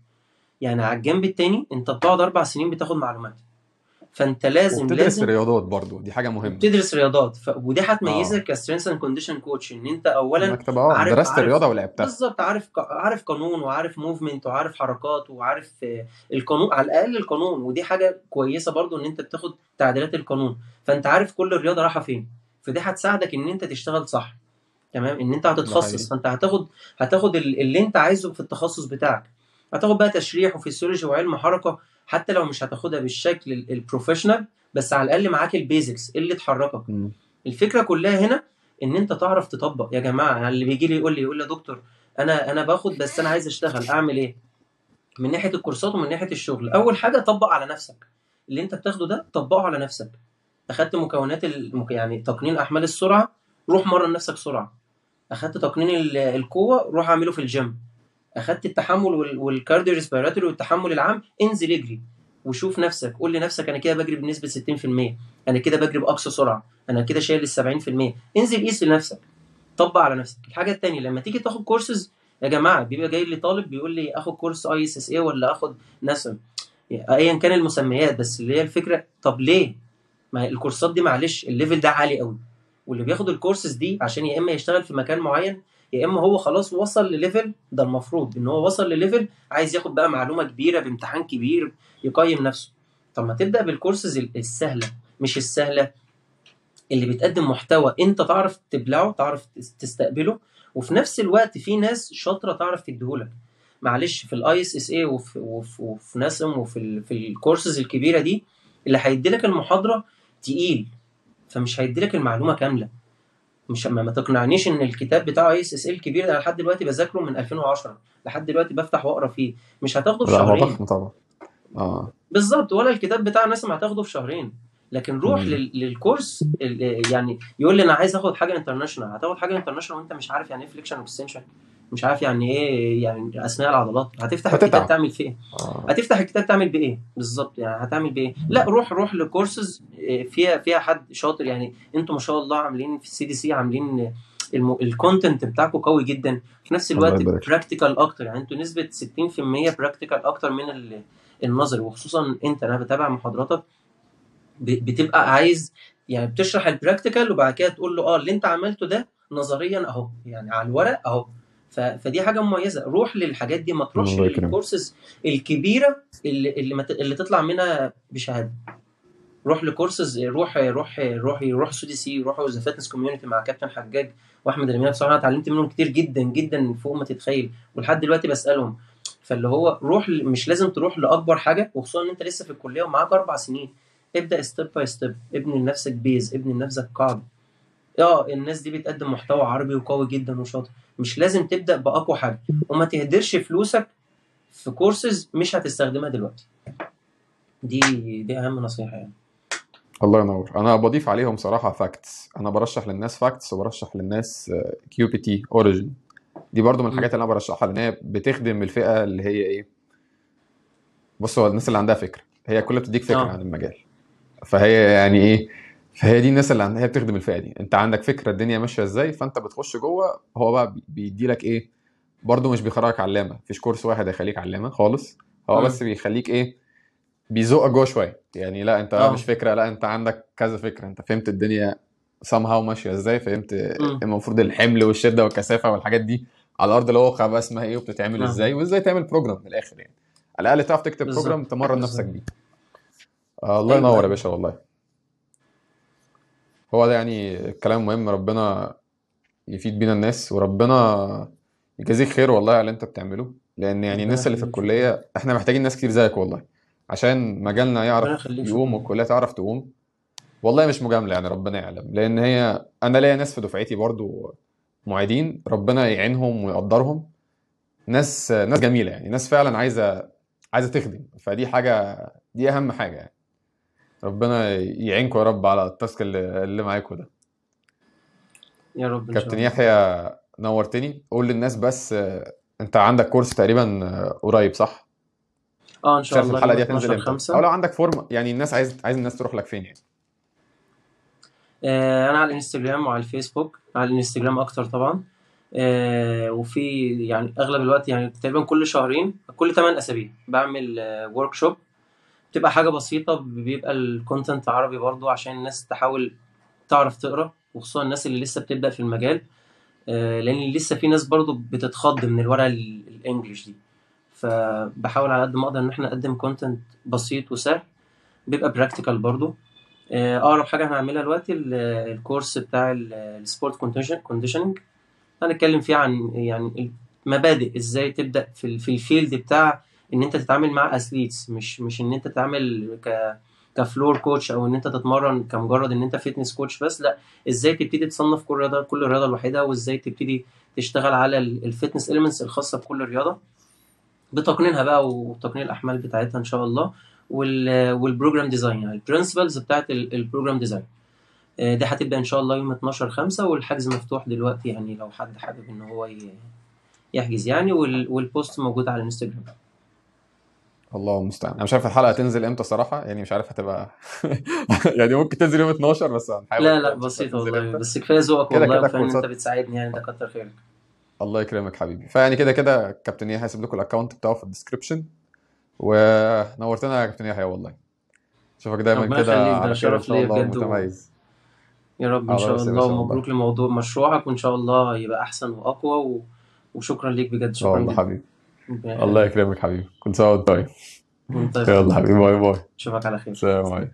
Speaker 2: يعني على الجنب التاني أنت بتقعد أربع سنين بتاخد معلومات. فانت لازم لازم
Speaker 1: رياضات برضو دي حاجة مهمة.
Speaker 2: بتدرس رياضات. ف... ودي هتميزك ك strength and condition coach إن أنت
Speaker 1: اولا تبقى آه
Speaker 2: عارف
Speaker 1: درست
Speaker 2: عارف
Speaker 1: الرياضة ولعبتها.
Speaker 2: بالظبط عارف ق- عارف قانون وعارف movement وعارف حركات وعارف آه، القانون على الأقل القانون. ودي حاجة كويسة برضو إن أنت بتاخد تعديلات القانون. فأنت عارف كل الرياضة رايحة فين. فدي هتساعدك إن أنت تشتغل صح. تمام؟ إن
Speaker 1: أنت
Speaker 2: هتتخصص. فأنت هتاخد هتاخد ال- اللي أنت عايزه في التخصص بتاعك. هتاخد بقى تشريح وفسيولوجي وعلم حركة حتى لو مش هتاخدها بالشكل ال- professional بس على الأقل معاك basics اللي تحركك. الفكرة كلها هنا إن أنت تعرف تطبق. يا جماعة اللي بيجي لي يقول لي يقول لي يا دكتور أنا أنا باخد بس أنا عايز أشتغل أعمل إيه؟ من ناحية الكورسات ومن ناحية الشغل. أول حاجة طبق على نفسك. اللي أنت بتاخده ده طبقه على نفسك. أخدت مكونات المك... يعني تقنين أحمال السرعة روح مرن نفسك سرعة. أخدت تقنين ال- القوة روح أعمله في الجيم أخدت التحمل وال- وال cardiorespiratory والتحمل العام انزل اجري وشوف نفسك قول لنفسك أنا كده بجري بنسبة 60% أنا كده بجري بأقصى سرعة أنا كده شايل ال 70% انزل قيس لنفسك طبق على نفسك. الحاجة الثانية لما تيجي تاخد كورسز يا جماعة بيبقى جاي لي طالب بيقول لي آخد course ISSA ولا آخد NASM ايا كان المسميات بس اللي هي الفكرة طب ليه؟ ما الكورسات دي معلش ال level ده عالي قوي واللي بياخد الكورسز دي عشان يا إما يشتغل في مكان معين يا إما هو خلاص وصل لل level ده المفروض إن هو وصل لل level عايز ياخد بقى معلومة كبيرة بامتحان كبير يقيم نفسه. طب ما تبدأ بالكورسز ال- السهلة مش السهلة اللي بتقدم محتوى أنت تعرف تبلعه تعرف تس- تستقبله وفي نفس الوقت في ناس شاطرة تعرف تديهولك. معلش في ال ISSA وفي وفي, وفي NASM وفي في الكورسز الكبيرة دي اللي هيديلك المحاضرة تقيل فمش هيديلك المعلومة كاملة. مش ما, ما تقنعنيش إن الكتاب بتاع ISSA الكبير ده أنا لحد دلوقتي بذاكره من 2010 لحد دلوقتي بفتح وأقرأ فيه. مش هتاخده في
Speaker 1: لا هو
Speaker 2: شهرين.
Speaker 1: ضخم طبعا. آه.
Speaker 2: بالظبط ولا الكتاب بتاع NASM هتاخده في شهرين. لكن روح
Speaker 1: مم.
Speaker 2: لل- لل course ال- يعني يقول لي أنا عايز أخد حاجة international هتاخد حاجة international وأنت مش عارف يعني إيه flexion و extension مش عارف يعني إيه يعني أثناء العضلات. هتفتح الكتاب تعمل فيه إيه؟
Speaker 1: آه.
Speaker 2: هتفتح الكتاب تعمل بايه بالظبط يعني هتعمل بايه لا روح روح لكورسز فيها فيها حد شاطر. يعني أنتوا ما شاء الله عاملين في ال CDC عاملين ال content بتاعكم قوي جدا. في نفس الوقت practical أكتر. يعني أنتوا نسبة 60% practical أكتر من ال- النظري. وخصوصا أنت أنا بتابع محاضراتك بتبقى عايز يعني بتشرح ال practical وبعد كده تقول له آه اللي أنت عملته ده نظريا أهو. يعني على الورق أهو. فدي حاجة مميزة. روح للحاجات دي ما تروحش للكورسز الكبيرة اللي اللي, اللي تطلع منها بشهادة. روح لكورسز روح روح روح روح CDC روح The Fitness Community مع كابتن حجاج وأحمد الأمينة. بصراحة أنا اتعلمت منهم كتير جدا جدا فوق ما تتخيل. ولحد دلوقتي بسألهم. فاللي هو روح مش لازم تروح لأكبر حاجة وخصوصا إن أنت لسه في الكلية ومعاك أربع سنين. ابدأ step by step ابني لنفسك base ابني لنفسك قاعدة. آه الناس دي بتقدم محتوى عربي وقوي جدا وشاطر. مش لازم تبدأ بأقوى حاجة. وما تهدرش فلوسك في كورسز مش هتستخدمها دلوقتي. دي دي أهم نصيحة يعني.
Speaker 1: الله ينور. أنا بضيف عليهم صراحة FACTS أنا برشح للناس FACTS وبرشح للناس QPT Origin دي برضو من. الحاجات اللي أنا برشحها لأن هي بتخدم الفئة اللي هي إيه؟ بص هو الناس اللي عندها فكره هي كلها بتديك فكره
Speaker 2: آه.
Speaker 1: عن المجال. فهي يعني إيه؟ فهي دي الناس اللي عندها هي بتخدم الفئة دي. انت عندك فكرة الدنيا ماشية إزاي فانت بتخش جوه هو بقى بي- بيدي لك إيه برضه مش بيخرجك علامة. مفيش course واحد هيخليك علامة خالص. هو. بس بيخليك إيه بيزقك جوه شوية. يعني لا انت
Speaker 2: آه.
Speaker 1: مش فكرة لا انت عندك كذا فكرة. انت فهمت الدنيا somehow ماشية إزاي فهمت
Speaker 2: م.
Speaker 1: المفروض الحمل والشدة والكثافة والحاجات دي على ارض الواقع بقى اسمها إيه وبتتعمل
Speaker 2: آه.
Speaker 1: إزاي وازاي تعمل program من الآخر يعني. على الأقل تعرف تكتب
Speaker 2: program
Speaker 1: تمرن نفسك بيه. آه الله ينور يا
Speaker 2: أيوه.
Speaker 1: باشا والله. هو ده يعني كلام مهم ربنا يفيد بينا الناس وربنا يجازيك خير والله على اللي انت بتعمله. لأن يعني الناس اللي في الكلية إحنا محتاجين ناس كتير زيك والله. عشان مجالنا يعرف يقوم والكلية تعرف تقوم. والله مش مجاملة يعني ربنا يعلم. لأن هي أنا ليا ناس في دفعتي برضو معيدين ربنا يعينهم ويقدرهم. ناس ناس جميلة يعني ناس فعلا عايزة عايزة تخدم. فدي حاجة دي أهم حاجة يعني. ربنا يعينكم يا رب على التاسك اللي, اللي معاكم ده.
Speaker 2: يا رب
Speaker 1: كابتن يحيى نورتني. قول للناس بس آه، انت عندك كورس تقريبا آه، قريب صح؟
Speaker 2: آه
Speaker 1: إن
Speaker 2: شاء الله. الحلقة
Speaker 1: دي هتنزل
Speaker 2: 12
Speaker 1: إمتى؟ أو
Speaker 2: 5
Speaker 1: لو عندك form يعني الناس عايز عايز الناس تروح لك فين يعني؟
Speaker 2: آه أنا على الإنستجرام وعلى الفيسبوك. على الإنستجرام أكتر طبعا. آه وفي يعني أغلب الوقت يعني تقريبا كل شهرين كل 8 أسابيع بعمل workshop بتبقى حاجة بسيطة بيبقى ال content عربي برضو عشان الناس تحاول تعرف تقرأ وخصوصا الناس اللي لسه بتبدأ في المجال. آه، لأن لسه في ناس برضو بتتخض من الورق ال- ال English دي. فبحاول على قد ما أقدر إن إحنا نقدم content بسيط وسهل. بيبقى practical برضو. آه، أقرب حاجة هنعملها دلوقتي ال- ال course بتاع ال sport conditioning هنتكلم فيه عن يعني المبادئ إزاي تبدأ في ال field بتاع إن أنت تتعامل مع athletes مش مش إن أنت تتعامل ك ك floor coach أو إن أنت تتمرن كمجرد إن أنت fitness coach بس لأ إزاي تبتدي تصنف كل رياضة كل رياضة لوحدها وإزاي تبتدي تشتغل على ال fitness elements الخاصة بكل رياضة؟ بتقنينها بقى وتقنين الأحمال بتاعتها إن شاء الله وال وال program design يعني ال principles بتاعت ال- ال program design دي هتبدأ إن شاء الله يوم 12 5 والحجز مفتوح دلوقتي يعني لو حد حابب إن هو يحجز يعني وال- وال post موجود على الإنستجرام.
Speaker 1: الله المستعان. أنا مش عارف الحلقة هتنزل إمتى صراحة يعني مش عارف هتبقى يعني ممكن تنزل يوم 12 بس هنحاول
Speaker 2: لا لا
Speaker 1: بسيطة
Speaker 2: والله. بس كفاية ذوقك والله إن
Speaker 1: أنت
Speaker 2: بتساعدني يعني ده كتر خيرك.
Speaker 1: الله يكرمك حبيبي. فيعني كده كده كابتن يحيى هيسيب لكم ال account بتاعه في ال description ونورتنا يا كابتن يحيى والله. أشوفك دايما كده على خير إن
Speaker 2: شرف
Speaker 1: شاء
Speaker 2: ليا
Speaker 1: الله
Speaker 2: بجد و...
Speaker 1: ومتميز.
Speaker 2: يا رب
Speaker 1: إن
Speaker 2: شاء الله. ومبروك لموضوع مشروعك وإن شاء الله يبقى أحسن وأقوى و... وشكرا ليك بجد. شكرا
Speaker 1: الله حبيبي. الله يكرمك حبيبي. كنت طيب.
Speaker 2: وانت
Speaker 1: يلا حبيبي bye bye.
Speaker 2: أشوفك على خير.
Speaker 1: سلام عليكم.